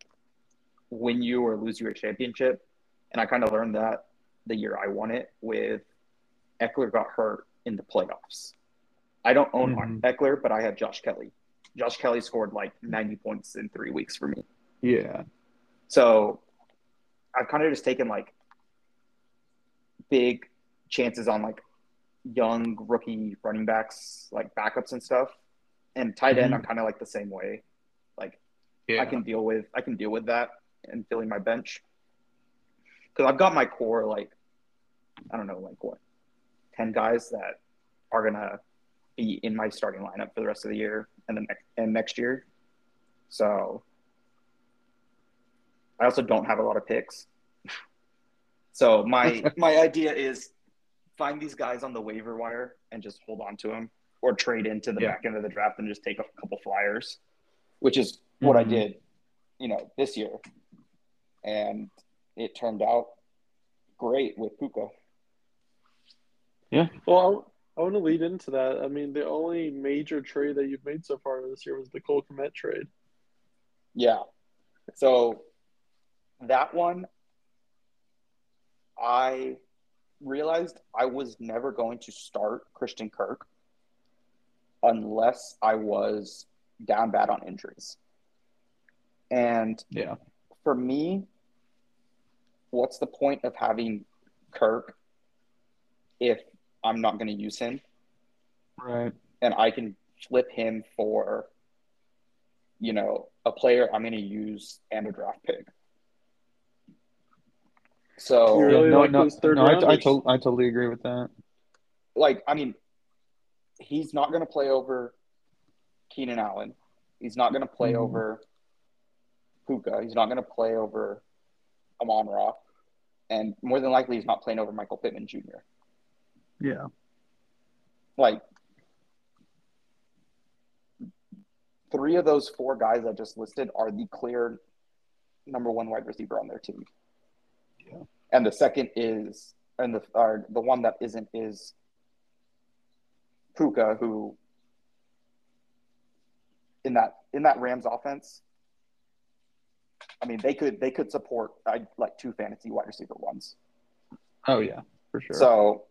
win you or lose you a championship, and I kind of learned that the year I won it with Ekeler got hurt in the playoffs. I don't own Mhm. Ekeler, but I have Josh Kelley. Josh Kelley scored like 90 points in three weeks for me. Yeah. So I've kind of just taken like big chances on like young rookie running backs, like backups and stuff. And tight end, Mhm. I'm kind of like the same way. Like Yeah. I can deal with I can deal with that and filling my bench because I've got my core like I don't know like what ten guys that are gonna be in my starting lineup for the rest of the year and the next and next year. So I also don't have a lot of picks. [LAUGHS] So my [LAUGHS] my idea is find these guys on the waiver wire and just hold on to them or trade into the Yeah. back end of the draft and just take a couple flyers, which is what I Mhm. did, you know, this year. And it turned out great with Puka. Yeah. Well, I, I want to lead into that. I mean, the only major trade that you've made so far this year was the Cole Kmet trade. Yeah. So that one, I realized I was never going to start Christian Kirk unless I was down bad on injuries. And Yeah. for me, what's the point of having Kirk if I'm not going to use him Right. and I can flip him for, you know, a player I'm going to use and a draft pick. So, You really no, like no, those third no, I, I, to- I totally agree with that. like, I mean, he's not going to play over Keenan Allen. He's not going to play Mhm. over Puka. He's not going to play over Amon-Ra. And more than likely, he's not playing over Michael Pittman Jr. Yeah. like three of those four guys I just listed are the clear number one wide receiver on their team. Yeah. And the second is, and the or the one that isn't is Puka, who in that in that Rams offense, I mean they could they could support I like two fantasy wide receiver ones. Oh yeah, for sure. So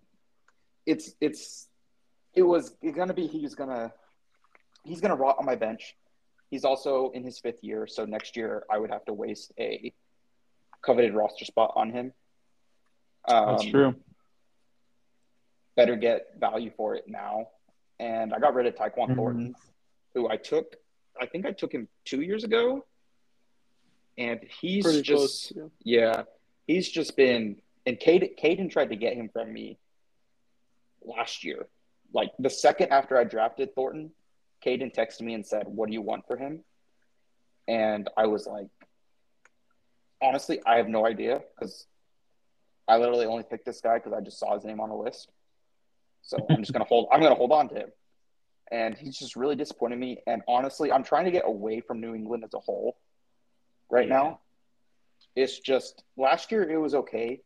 it's it's it was it's gonna be he's gonna he's gonna rot on my bench. He's also in his fifth year, so next year I would have to waste a coveted roster spot on him. Um, That's true. Better get value for it now. And I got rid of Tyquan Mhm. Thornton, who I took. I think I took him two years ago, and he's Pretty just close. Yeah. yeah, he's just been and Caden, Caden tried to get him from me last year. Like the second after I drafted Thornton, Caden texted me and said, What do you want for him? And I was like, honestly, I have no idea because I literally only picked this guy because I just saw his name on a list. So I'm just gonna [LAUGHS] hold I'm gonna hold on to him. And he's just really disappointed me. And honestly, I'm trying to get away from New England as a whole right Yeah. now. It's just last year it was okay.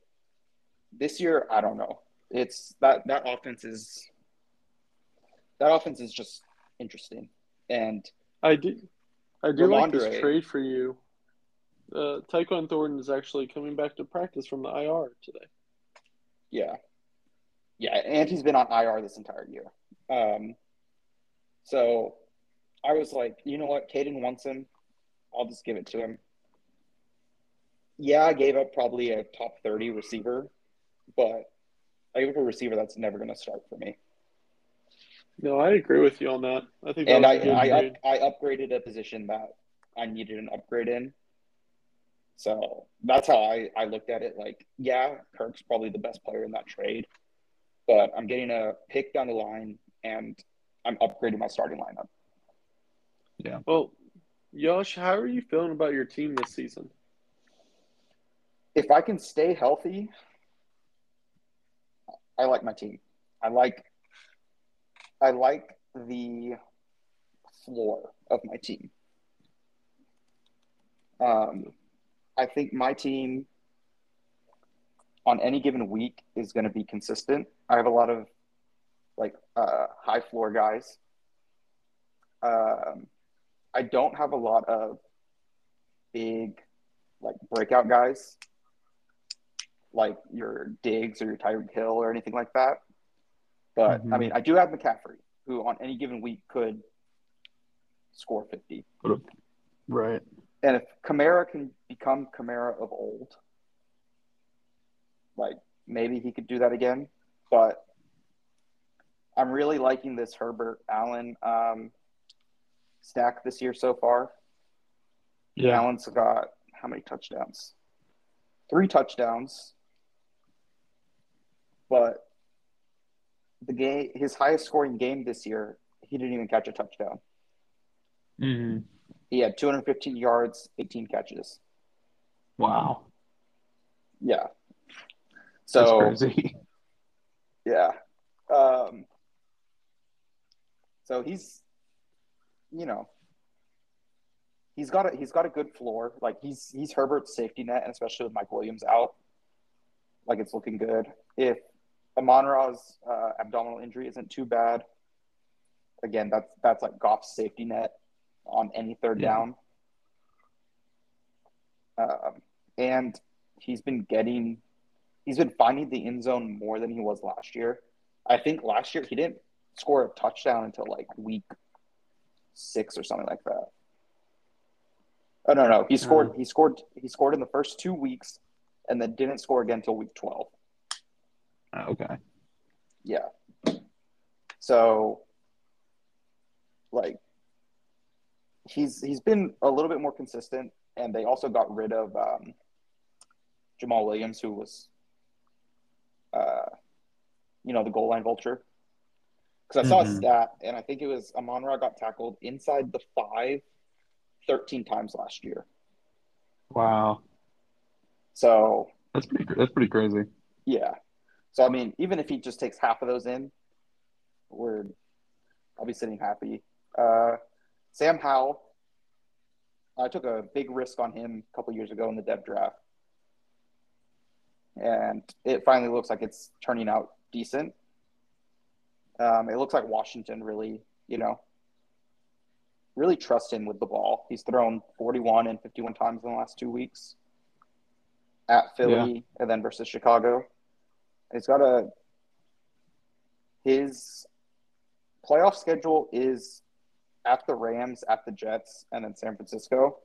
This year, I don't know. It's that that offense is that offense is just interesting. And I do, I do like this trade for you. Uh, Tyquan Thornton is actually coming back to practice from the IR today. yeah. Yeah, and he's been on IR this entire year. Um so I was like, you know what, Caden wants him. I'll just give it to him. Yeah, I gave up probably a top 30 receiver, but I gave up a receiver that's never going to start for me. No, I agree with you on that. I think that and was I a good I, up, I upgraded a position that I needed an upgrade in. So that's how I, I looked at it. Like, yeah, Kirk's probably the best player in that trade, but I'm getting a pick down the line and I'm upgrading my starting lineup. Yeah. Well, Josh, how are you feeling about your team this season? If I can stay healthy, I like my team. I like I like the floor of my team. Um, I think my team on any given week is going to be consistent. I have a lot of like uh, high floor guys. Um, I don't have a lot of big like breakout guys like your Diggs or your Tyreek Hill or anything like that. But I Mhm. mean, I do have McCaffrey, who on any given week could score 50. Right. And if Kamara can become Kamara of old, like maybe he could do that again. But I'm really liking this Herbert Allen um, stack this year so far. Yeah. Allen's got how many touchdowns? Three touchdowns. But the game, his highest scoring game this year, he didn't even catch a touchdown. hmm He had 215 yards, 18 catches. Wow. Yeah. That's So crazy. yeah. Um, so he's, you know, he's got a he's got a good floor. Like he's he's Herbert's safety net, and especially with Mike Williams out, like it's looking good. If Amon-Ra's uh, abdominal injury isn't too bad, again that's that's like Goff's safety net on any third Yeah. down. Um, and he's been getting he's been finding the end zone more than he was last year. I think last year he didn't score a touchdown until like week six or something like that. Oh no, no, he scored. He scored. He scored in the first two weeks, and then didn't score again until week twelve. Ah, Okay. Yeah. So, like, he's he's been a little bit more consistent, and they also got rid of um, Jamaal Williams, who was, uh, you know, the goal line vulture. Because I saw a Mhm. stat, and I think it was Amon-Ra got tackled inside the five 13 times last year. Wow. So That's pretty. That's pretty crazy. Yeah. So I mean, even if he just takes half of those in, we're I'll be sitting happy. Uh, Sam Howell, I took a big risk on him a couple years ago in the dev draft, and it finally looks like it's turning out decent. Um, it looks like Washington really, you know, really trust him with the ball. He's thrown 41 and 51 times in the last two weeks at Philly and then versus Chicago. He's got a his playoff schedule is at the Rams, at the Jets, and then San Francisco.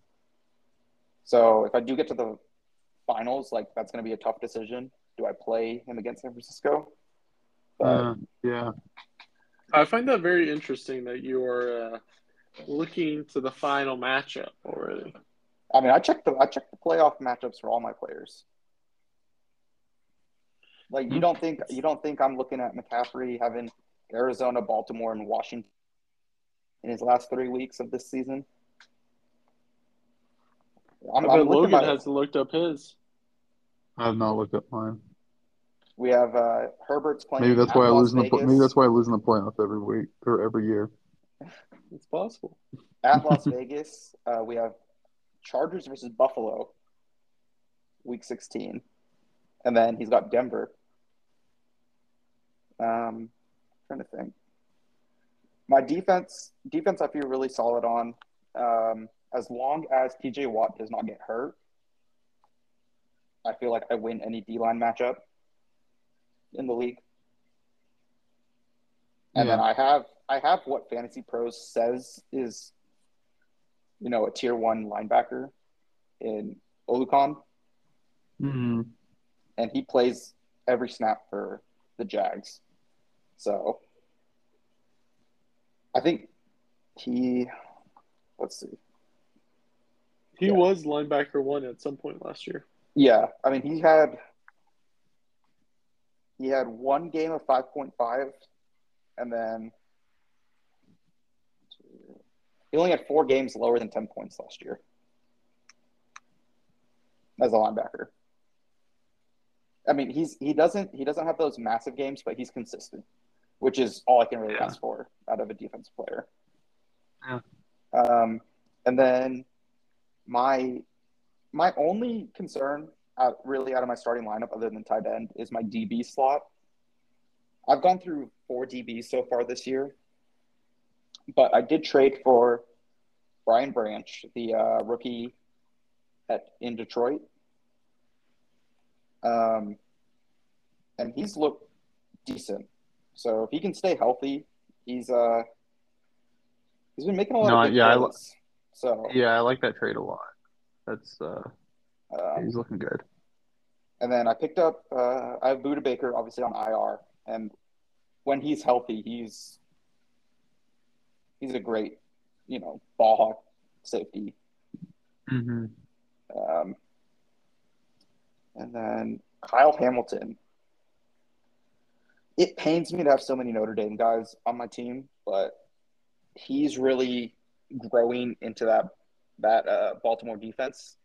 So if I do get to the finals, like that's going to be a tough decision. Do I play him against San Francisco? But Uh, yeah. I find that very interesting that you are uh, looking to the final matchup already. I mean, I checked the I checked the playoff matchups for all my players. Like you don't think you don't think I'm looking at McCaffrey having Arizona, Baltimore, and Washington in his last three weeks of this season? I'm, I I'm bet Logan at hasn't looked up his. I have not looked up mine. we have uh, Herbert's playing. Maybe that's at why I Las lose in the. pl- Vegas, Maybe that's why I lose in the playoffs every week or every year. [LAUGHS] It's possible. at Las [LAUGHS] Vegas. Uh, we have Chargers versus Buffalo. week 16. And then he's got Denver. Um, trying to think. My defense, defense, I feel really solid on. Um, as long as TJ Watt does not get hurt, I feel like I win any D line matchup in the league. And then I have I have what Fantasy Pros says is, you know, a tier one linebacker in Oluokun, hmm and he plays every snap for the Jags. So I think he let's see. He Yeah. was linebacker one at some point last year. Yeah, I mean he had he had one game of five point five, and then he only had four games lower than ten points last year as a linebacker. I mean he's he doesn't he doesn't have those massive games, but he's consistent, which is all I can really Yeah. ask for out of a defense player. Yeah. Um, and then my my only concern out, really out of my starting lineup, other than tight end, is my DB slot. I've gone through four DBs so far this year, but I did trade for Brian Branch, the uh, rookie at in Detroit, um, and he's looked decent. So if he can stay healthy, he's uh he's been making a lot No, of big yeah, I li- so Yeah, I like that trade a lot. That's uh, um, he's looking good. And then I picked up uh, I have Budda Baker obviously on IR, and when he's healthy, he's he's a great, you know, ball hawk safety. hmm Um, and then Kyle Hamilton. It pains me to have so many Notre Dame guys on my team, but he's really growing into that that uh, Baltimore defense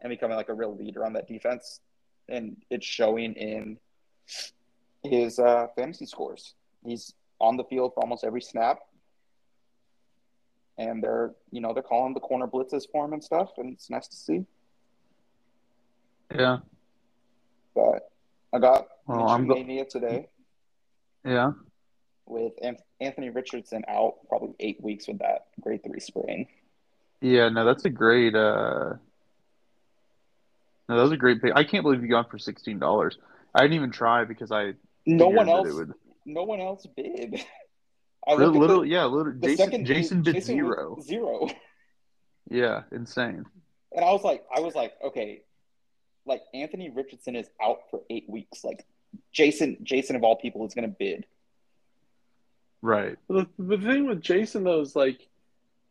and becoming like a real leader on that defense, and it's showing in his uh, fantasy scores. He's on the field for almost every snap, and they're you know they're calling the corner blitzes for him and stuff, and it's nice to see. Yeah, But I got Mitchell I'm go- today yeah. with Anthony Richardson out probably eight weeks with that grade three sprain. Yeah, no, that's a great. Uh, no, that was a great pick. I can't believe you got for sixteen dollars. I didn't even try because I No one else. Would, No one else bid. [LAUGHS] I Little, the, yeah, little. Jason, second Jason bid Jason zero. zero, Yeah, insane. and I was like, I was like, okay, like Anthony Richardson is out for eight weeks. Like Jason, Jason of all people is going to bid. Right. The, the thing with Jason though is like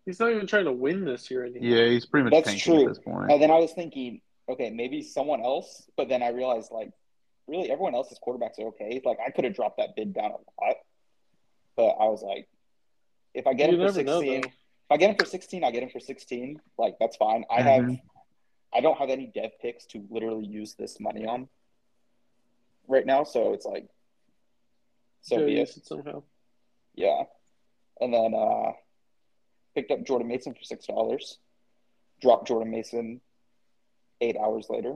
he's not even trying to win this year anymore. Yeah, he's pretty much That's tanking true. at this point. And then I was thinking, okay, maybe someone else. But then I realized, like, really, everyone else's quarterbacks are okay. Like, I could have dropped that bid down a lot. But I was like, if I get You him for never know, 16, if I get him for 16, I get him for 16. Like, that's fine. I have, Mhm. I don't have any dev picks to literally use this money on right now. So it's like, so Gotta be use it. it somehow. Yeah. And then uh picked up Jordan Mason for six dollars. Dropped Jordan Mason eight hours later.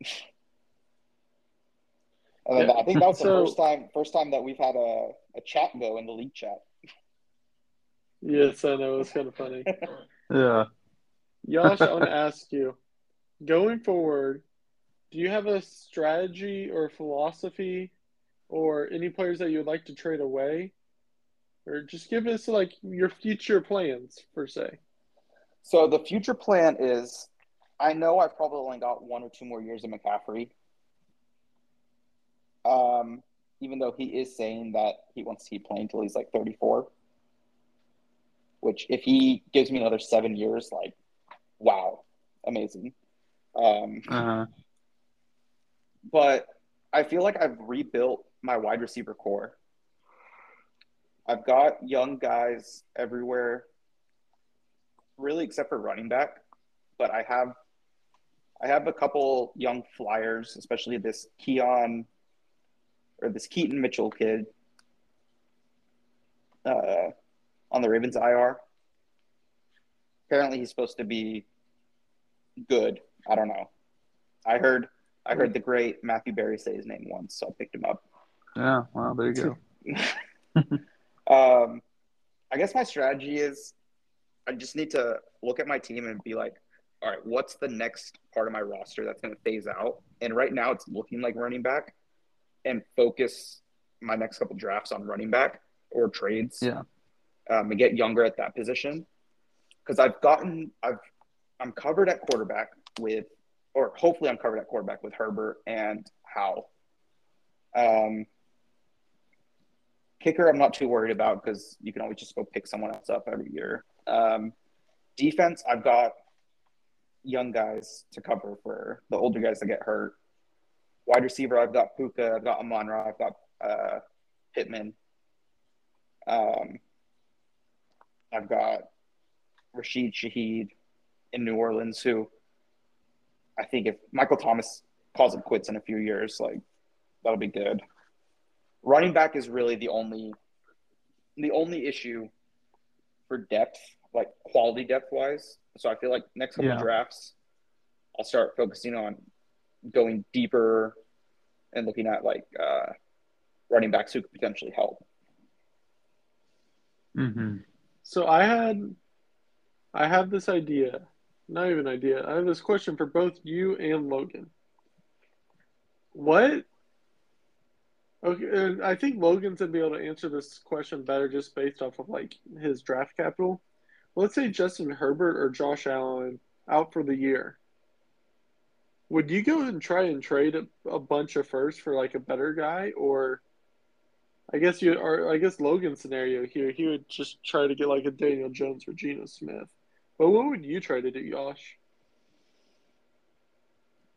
[LAUGHS] and then Yeah. I think that was the [LAUGHS] So- first time first time that we've had a, a chat go in the league chat. Yes, I know. It's kind of funny. [LAUGHS] Yeah. Josh, I want to [LAUGHS] ask you, going forward, do you have a strategy or philosophy or any players that you would like to trade away? Or just give us like your future plans per se. So the future plan is I know I've probably only got one or two more years of McCaffrey. Um, even though he is saying that he wants to keep playing until he's like 34. Which if he gives me another seven years, like wow, amazing. Um, Uh-huh. but I feel like I've rebuilt my wide receiver core. I've got young guys everywhere, really except for running back. But I have, I have a couple young flyers, especially this Keon or this Keaton Mitchell kid uh, on the Ravens IR. Apparently, he's supposed to be good. I don't know. I heard I heard the great Matthew Berry say his name once, so I picked him up. Yeah, well, there you go. [LAUGHS] Um, I guess my strategy is I just need to look at my team and be like, all right, what's the next part of my roster that's going to phase out? And right now it's looking like running back and focus my next couple drafts on running back or trades. Yeah. Um, and get younger at that position. Because I've gotten, I've, I'm covered at quarterback with, or hopefully I'm covered at quarterback with Herbert and Howe. Um, kicker, I'm not too worried about because you can always just go pick someone else up every year. Um, defense, I've got young guys to cover for the older guys that get hurt. Wide receiver, I've got Puka, I've got Amon-Ra, I've got uh, Pittman. Um, I've got Rashid Shaheed in New Orleans, who I think if Michael Thomas calls it quits in a few years, like that'll be good. Running back is really the only the only issue for depth, like quality depth wise. So I feel like next couple Yeah. drafts, I'll start focusing on going deeper and looking at like uh, running backs who could potentially help. Mm-hmm. So I had, I have this idea, not even idea. I have this question for both you and Logan. What? Okay, and I think Logan's gonna be able to answer this question better just based off of like his draft capital. Let's say Justin Herbert or Josh Allen out for the year. Would you go and try and trade a, a bunch of firsts for like a better guy, or I guess you or I guess Logan's scenario here, he would just try to get like a Daniel Jones or Geno Smith. But what would you try to do, Yash?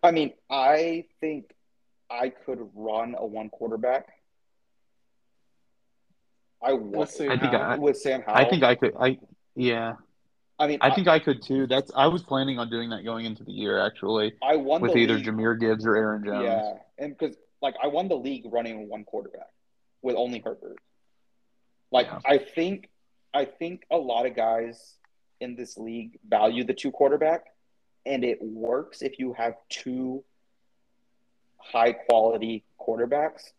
I mean, I think I could run a one quarterback. I would. want Sam I think I- with Sam Howell. I think I could. I yeah. I mean, I think I could too. That's. I was planning on doing that going into the year actually, I won with either league. Jahmyr Gibbs or Aaron Jones. Yeah, and because like I won the league running one quarterback with only Herbert. Like Yeah. I think, I think a lot of guys in this league value the two quarterback, and it works if you have two high quality quarterbacks.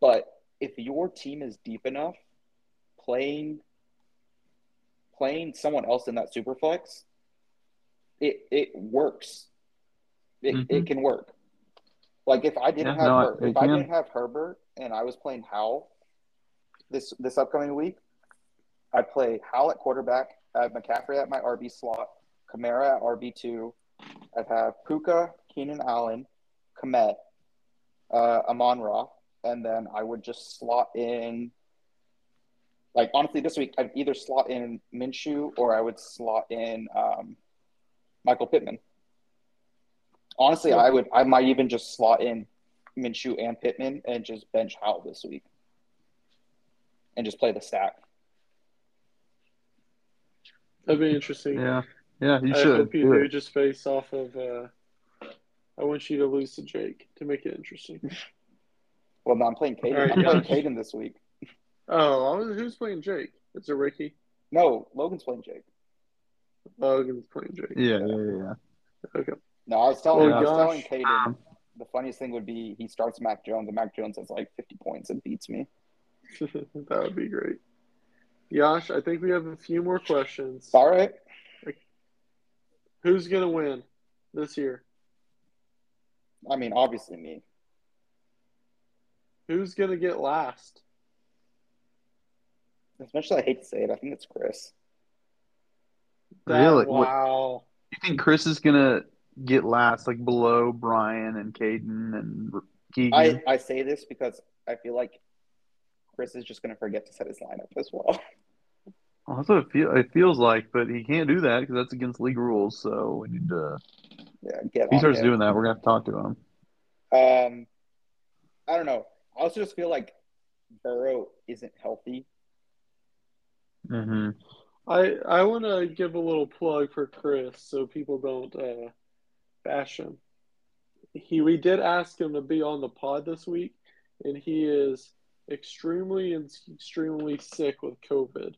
But if your team is deep enough, playing playing someone else in that super flex, it it works. It, Mhm. it can work. Like if I didn't Yeah, have no, Her- if I didn't have Herbert and I was playing Howell this this upcoming week, I'd play Howell at quarterback, I have McCaffrey at my RB slot, Kamara at RB two, I'd have Puka, Keenan Allen, Kmet, uh, Amon-Ra, and then I would just slot in. Like honestly, this week I'd either slot in Minshew or I would slot in um, Michael Pittman. Honestly, I would. I might even just slot in Minshew and Pittman and just bench Howell this week, and just play the stack. That'd be interesting. Yeah. Yeah. You I should. hope you do do just based off of. Uh, I want you to lose to Jake to make it interesting. [LAUGHS] Well, no, I'm playing Caden. All right, I'm playing yeah. Caden this week. Oh, I was- who's playing Jake? It's a Rickey. No, Logan's playing Jake. Logan's playing Jake. Yeah. Yeah. Yeah. Okay. No, I was telling. Oh, I was gosh. telling Caden. The funniest thing would be he starts Mac Jones, and Mac Jones has like 50 points and beats me. [LAUGHS] that would be great. Yash, I think we have a few more questions. All right. Who's gonna win this year? I mean, obviously me. Who's gonna get last? As much as I hate to say it, I think it's Chris. That- Really? What- Wow. You think Chris is gonna get last, like below Bryan and Caden and Keegan? I, I say this because I feel like Chris is just going to forget to set his lineup as well. [LAUGHS] Well, that's what it, feel, it feels like, but he can't do that because that's against league rules. So we need to. Yeah, get If he starts him. doing that, we're gonna have to talk to him. Um, I don't know. I also just feel like Burrow isn't healthy. Mm-hmm. I I want to give a little plug for Chris so people don't uh, bash him. He we did ask him to be on the pod this week, and he is extremely and extremely sick with COVID,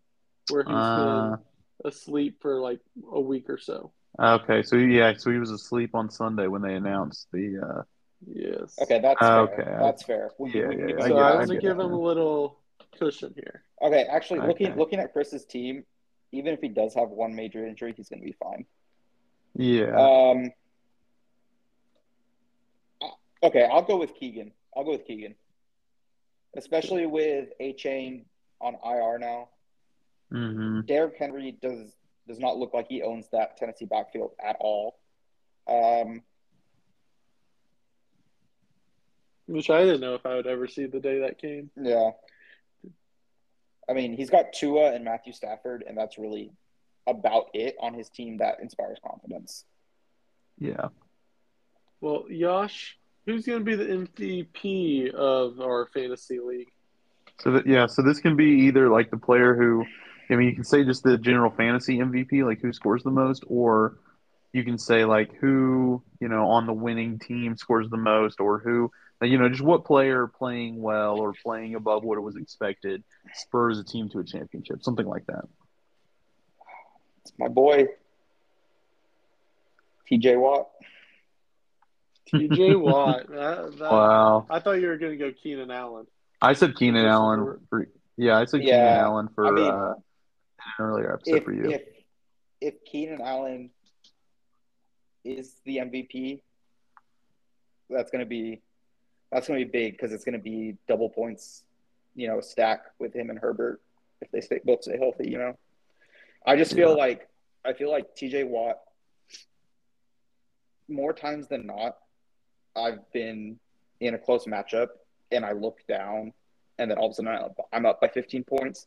where he's Uh, been asleep for like a week or so. Okay, so yeah, so he was asleep on Sunday when they announced the. Uh, Yes. Okay, that's Ah, fair. okay. That's fair. We, Yeah, we- yeah, we- yeah, I So get- I, I want to give it him a little cushion here. Okay, actually, looking Okay. looking at Chris's team, even if he does have one major injury, he's going to be fine. yeah. Um. Okay, I'll go with Keegan. I'll go with Keegan, especially with Achane on IR now. Hmm Derrick Henry does does not look like he owns that Tennessee backfield at all. Um, Which I didn't know if I would ever see the day that came. yeah. I mean, he's got Tua and Matthew Stafford, and that's really about it on his team that inspires confidence. Yeah. Well, Yash, who's going to be the MVP of our fantasy league? So that yeah, so this can be either like the player who, I mean, you can say just the general fantasy MVP, like who scores the most, or you can say like who you know on the winning team scores the most, or who you know just what player playing well or playing above what it was expected spurs a team to a championship, something like that. It's my boy, TJ Watt. TJ [LAUGHS] Watt. That, that, Wow, I thought you were going to go Keenan Allen. I said Keenan Just Allen for- for yeah, I said Yeah, Keenan Allen for I mean, uh, an earlier episode If for you. if if Keenan Allen is the MVP, that's gonna be that's gonna be big because it's gonna be double points, you know, stack with him and Herbert if they stay both stay healthy. You know, I just feel Yeah. like I feel like T.J. Watt more times than not, I've been in a close matchup and I look down and then all of a sudden I'm up- I'm up by 15 points,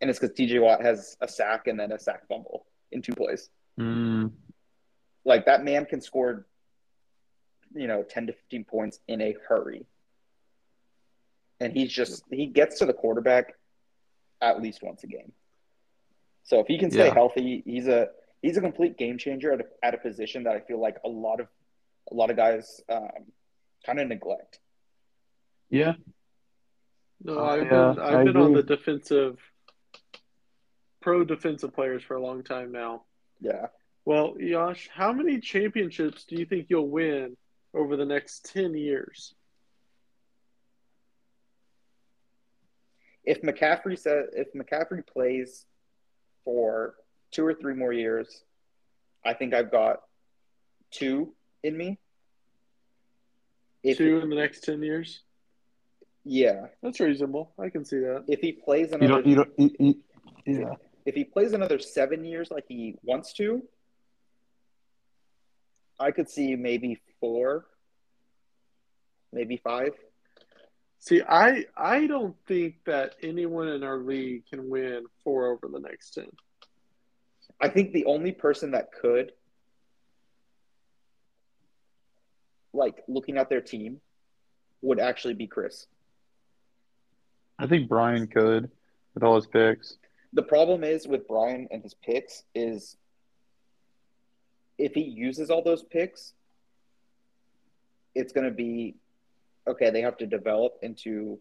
and it's because T.J. Watt has a sack and then a sack fumble in two plays. Mm, Like that man can score, you know, 10 to 15 points in a hurry. And he's just, he gets to the quarterback at least once a game. So if he can stay Yeah. healthy, he's a, he's a complete game changer at a, at a position that I feel like a lot of, a lot of guys um, kind of neglect. yeah, No, I, I've uh, been, I I've been on the defensive, pro defensive players for a long time now. Yeah. Well, Yash, how many championships do you think you'll win over the next 10 years? If McCaffrey says, if McCaffrey plays for two or three more years, I think I've got two in me. If Two in the next 10 years? yeah, That's reasonable. I can see that. if he plays you don't, you don't, you, you, yeah. If he plays another seven years like he wants to, I could see maybe four, maybe five. See, I I don't think that anyone in our league can win four over the next 10. I think the only person that could, like looking at their team, would actually be Chris. I think Bryan could with all his picks. The problem is with Bryan and his picks is if he uses all those picks, it's going to be okay. They have to develop into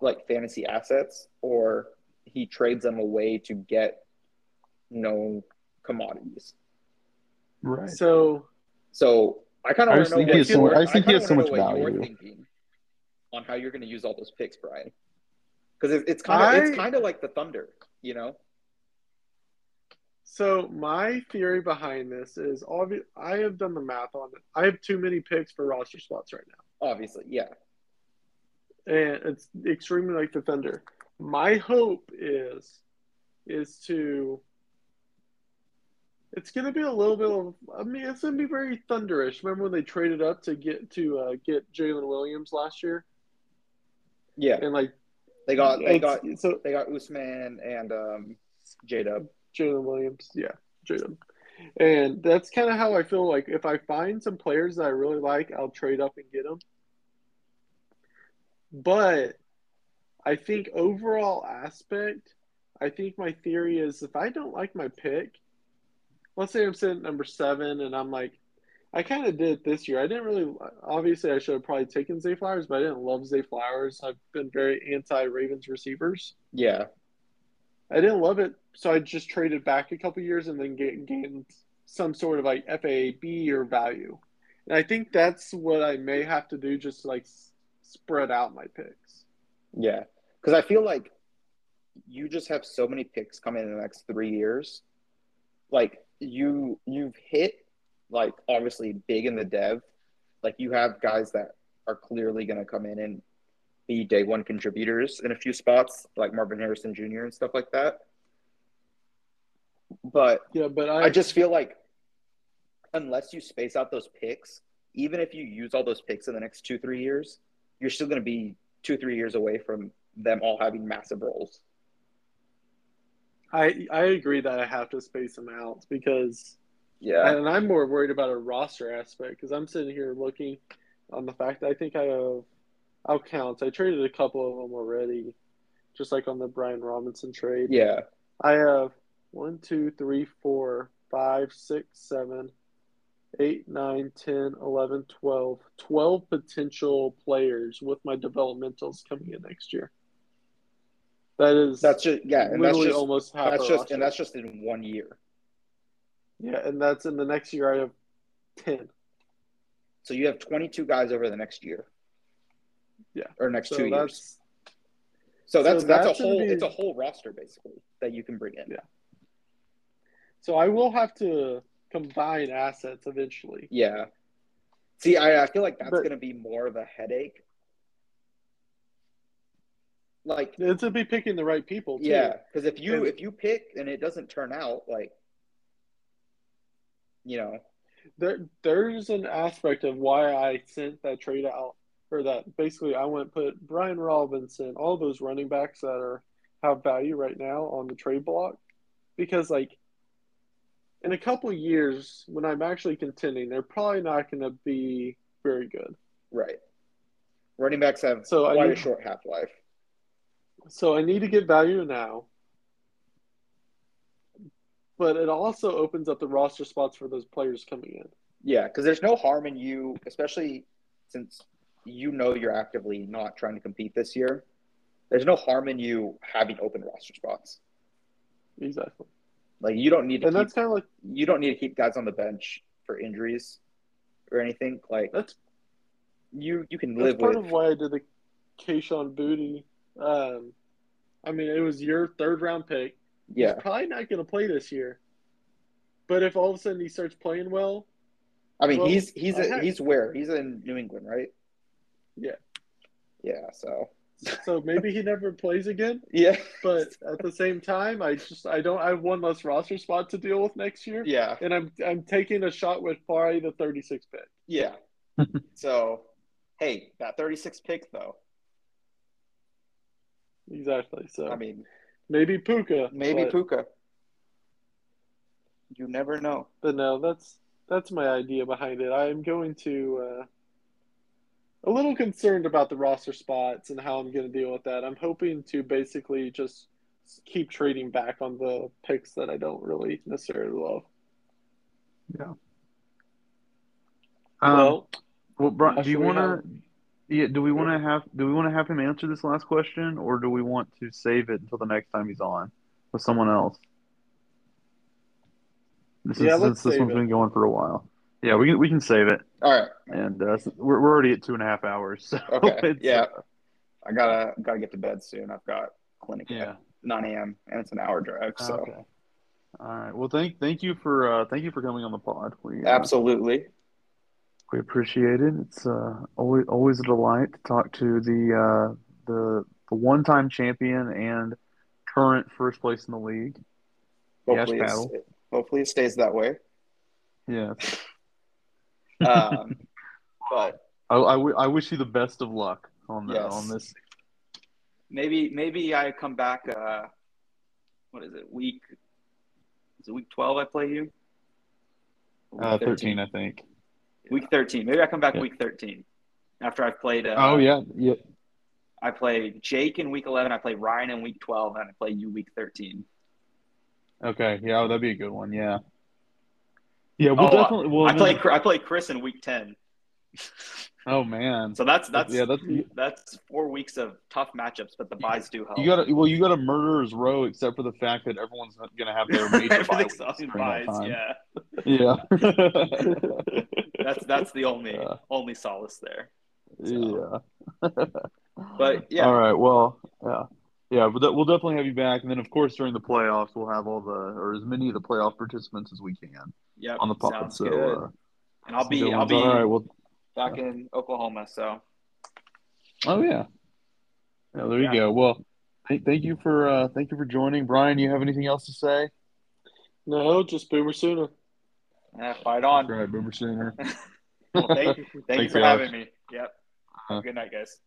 like fantasy assets, or he trades them away to get known commodities. Right. So, So I kind of I want to know think what has so you're- I think he has so much know what you're value. thinking on how you're going to use all those picks, Bryan. Because it's kind of it's kind of like the Thunder, you know. so my theory behind this is obvi- I have done the math on it. I have too many picks for roster spots right now. Obviously, yeah. and it's extremely like the Thunder. My hope is is to it's going to be a little bit of I mean it's going to be very thunderish. Remember when they traded up to get to uh, get Jalen Williams last year Yeah, and like they got they got so they got Ousmane and um, J Dub. Jalen Williams, yeah, Jalen. And that's kind of how I feel like if I find some players that I really like, I'll trade up and get them. But I think overall aspect, I think my theory is if I don't like my pick, let's say I'm sitting at number seven and I'm like, I kind of did this year. I didn't really, obviously, I should have probably taken Zay Flowers, but I didn't love Zay Flowers. I've been very anti Ravens receivers. Yeah, I didn't love it, so I just traded back a couple years and then get, gained some sort of like FAB or value. And I think that's what I may have to do, just to like s- spread out my picks. Yeah, because I feel like you just have so many picks coming in the next three years. Like you, you've hit like obviously big in the dev. Like you have guys that are clearly going to come in and be day one contributors in a few spots, like Marvin Harrison Jr. and stuff like that. But Yeah, but I, I just feel like unless you space out those picks, even if you use all those picks in the next two, three years, you're still going to be two, three years away from them all having massive roles. I I agree that I have to space them out because Yeah. and I'm more worried about a roster aspect because I'm sitting here looking on the fact that I think I have I'll. I traded a couple of them already, just like on the Brian Robinson trade. Yeah. I have one, two, three, four, five, six, seven, eight, nine, ten, eleven, twelve. Twelve potential players with my developmentals coming in next year. That is That's just yeah, and that's just almost half that's just roster. and that's just in one year. Yeah, and that's in the next year I have ten. So you have 22 guys over the next year. Yeah. Or next So two years. So that's so that's, that's a whole be- it's a whole roster basically that you can bring in. Yeah. so I will have to combine assets eventually. Yeah. See, I, I feel like that's But- going to be more of a headache. Like, It's to be picking the right people too. yeah, because if you if you pick and it doesn't turn out, like, you know, there there's an aspect of why I sent that trade out or that basically I went put Brian Robinson, all those running backs that are have value right now on the trade block because like in a couple years when I'm actually contending, they're probably not going to be very good. right. Running backs have So I quite a short half life. So I need to get value now. But it also opens up the roster spots for those players coming in. Yeah, because there's no harm in you, especially since you know you're actively not trying to compete this year. There's no harm in you having open roster spots. Exactly. Like you don't need to And keep that's kind of like you don't need to keep guys on the bench for injuries or anything. Like that's you you can That's live part with of why I did the Kayshon Boutte. Um, I mean, it was your third round pick. Yeah. He's probably not going to play this year. But if all of a sudden he starts playing well, I mean Well, he's he's I a, had- he's where he's in New England, right? Yeah. Yeah. So so maybe he never plays again. [LAUGHS] yeah. But at the same time, I just I don't I have one less roster spot to deal with next year, Yeah. and I'm I'm taking a shot with probably the 36 pick. Yeah. [LAUGHS] so hey, that 36 pick though. Exactly. So I mean, maybe Puka. maybe but, Puka. You never know. But no, that's that's my idea behind it. I am going to uh, a little concerned about the roster spots and how I'm going to deal with that. I'm hoping to basically just keep trading back on the picks that I don't really necessarily love. Um, well, well, Brian, how do you want have- to? Yeah, do we want to have do we want to have him answer this last question, or do we want to save it until the next time he's on with someone else? This Yeah, is let's since this one's it. been going for a while. Yeah, we can we can save it, All right. and uh, we're we're already at two and a half hours. [LAUGHS] So Okay. Yeah. uh, I gotta gotta get to bed soon. I've got clinic yeah. at 9 a.m. and it's an hour drive. So Okay. All right. Well, thank thank you for uh, thank you for coming on the pod. We uh, absolutely. We appreciate it. It's uh, always always a delight to talk to the uh, the the one time champion and current first place in the league. Hopefully, paddle. hopefully it stays that way. Yeah. [LAUGHS] Um, but I, I, w- I wish you the best of luck on the, Yes. on this. maybe maybe I come back. Uh, what is it? Week is it week 12? I play you. Uh, week 13, I think. Week 13. Maybe I come back Yeah. week 13 after I've played. Uh, oh yeah, yeah. I play Jake in week 11. I play Ryan in week 12, and I play you week 13. Okay, yeah, oh, that'd be a good one. Yeah. Yeah, we'll Oh, definitely. Well, I play I play Chris in week 10. [LAUGHS] Oh man. So that's that's yeah, that's that's four weeks of tough matchups, but the byes do help. you got to well, you got a murderer's row, except for the fact that everyone's gonna have their [LAUGHS] major bye Everything's weeks on byes, yeah. Yeah. [LAUGHS] That's [LAUGHS] that's the only Yeah. only solace there. yeah. [LAUGHS] But yeah, All right. Well, yeah. Yeah, but that, we'll definitely have you back, and then of course during the playoffs we'll have all the or as many of the playoff participants as we can yep, on the pod. sounds So, good. uh, and I'll be I'll ones. be all right. Well, back in Oklahoma. So oh yeah, yeah. There you go. Well, thank, thank you for uh, thank you for joining, Brian. You have anything else to say? No, just Boomer Sooner. Yeah, fight on. All right, Boomer Sooner. [LAUGHS] Well, thank, [LAUGHS] thank you for having me. Yep. Have a good night, guys.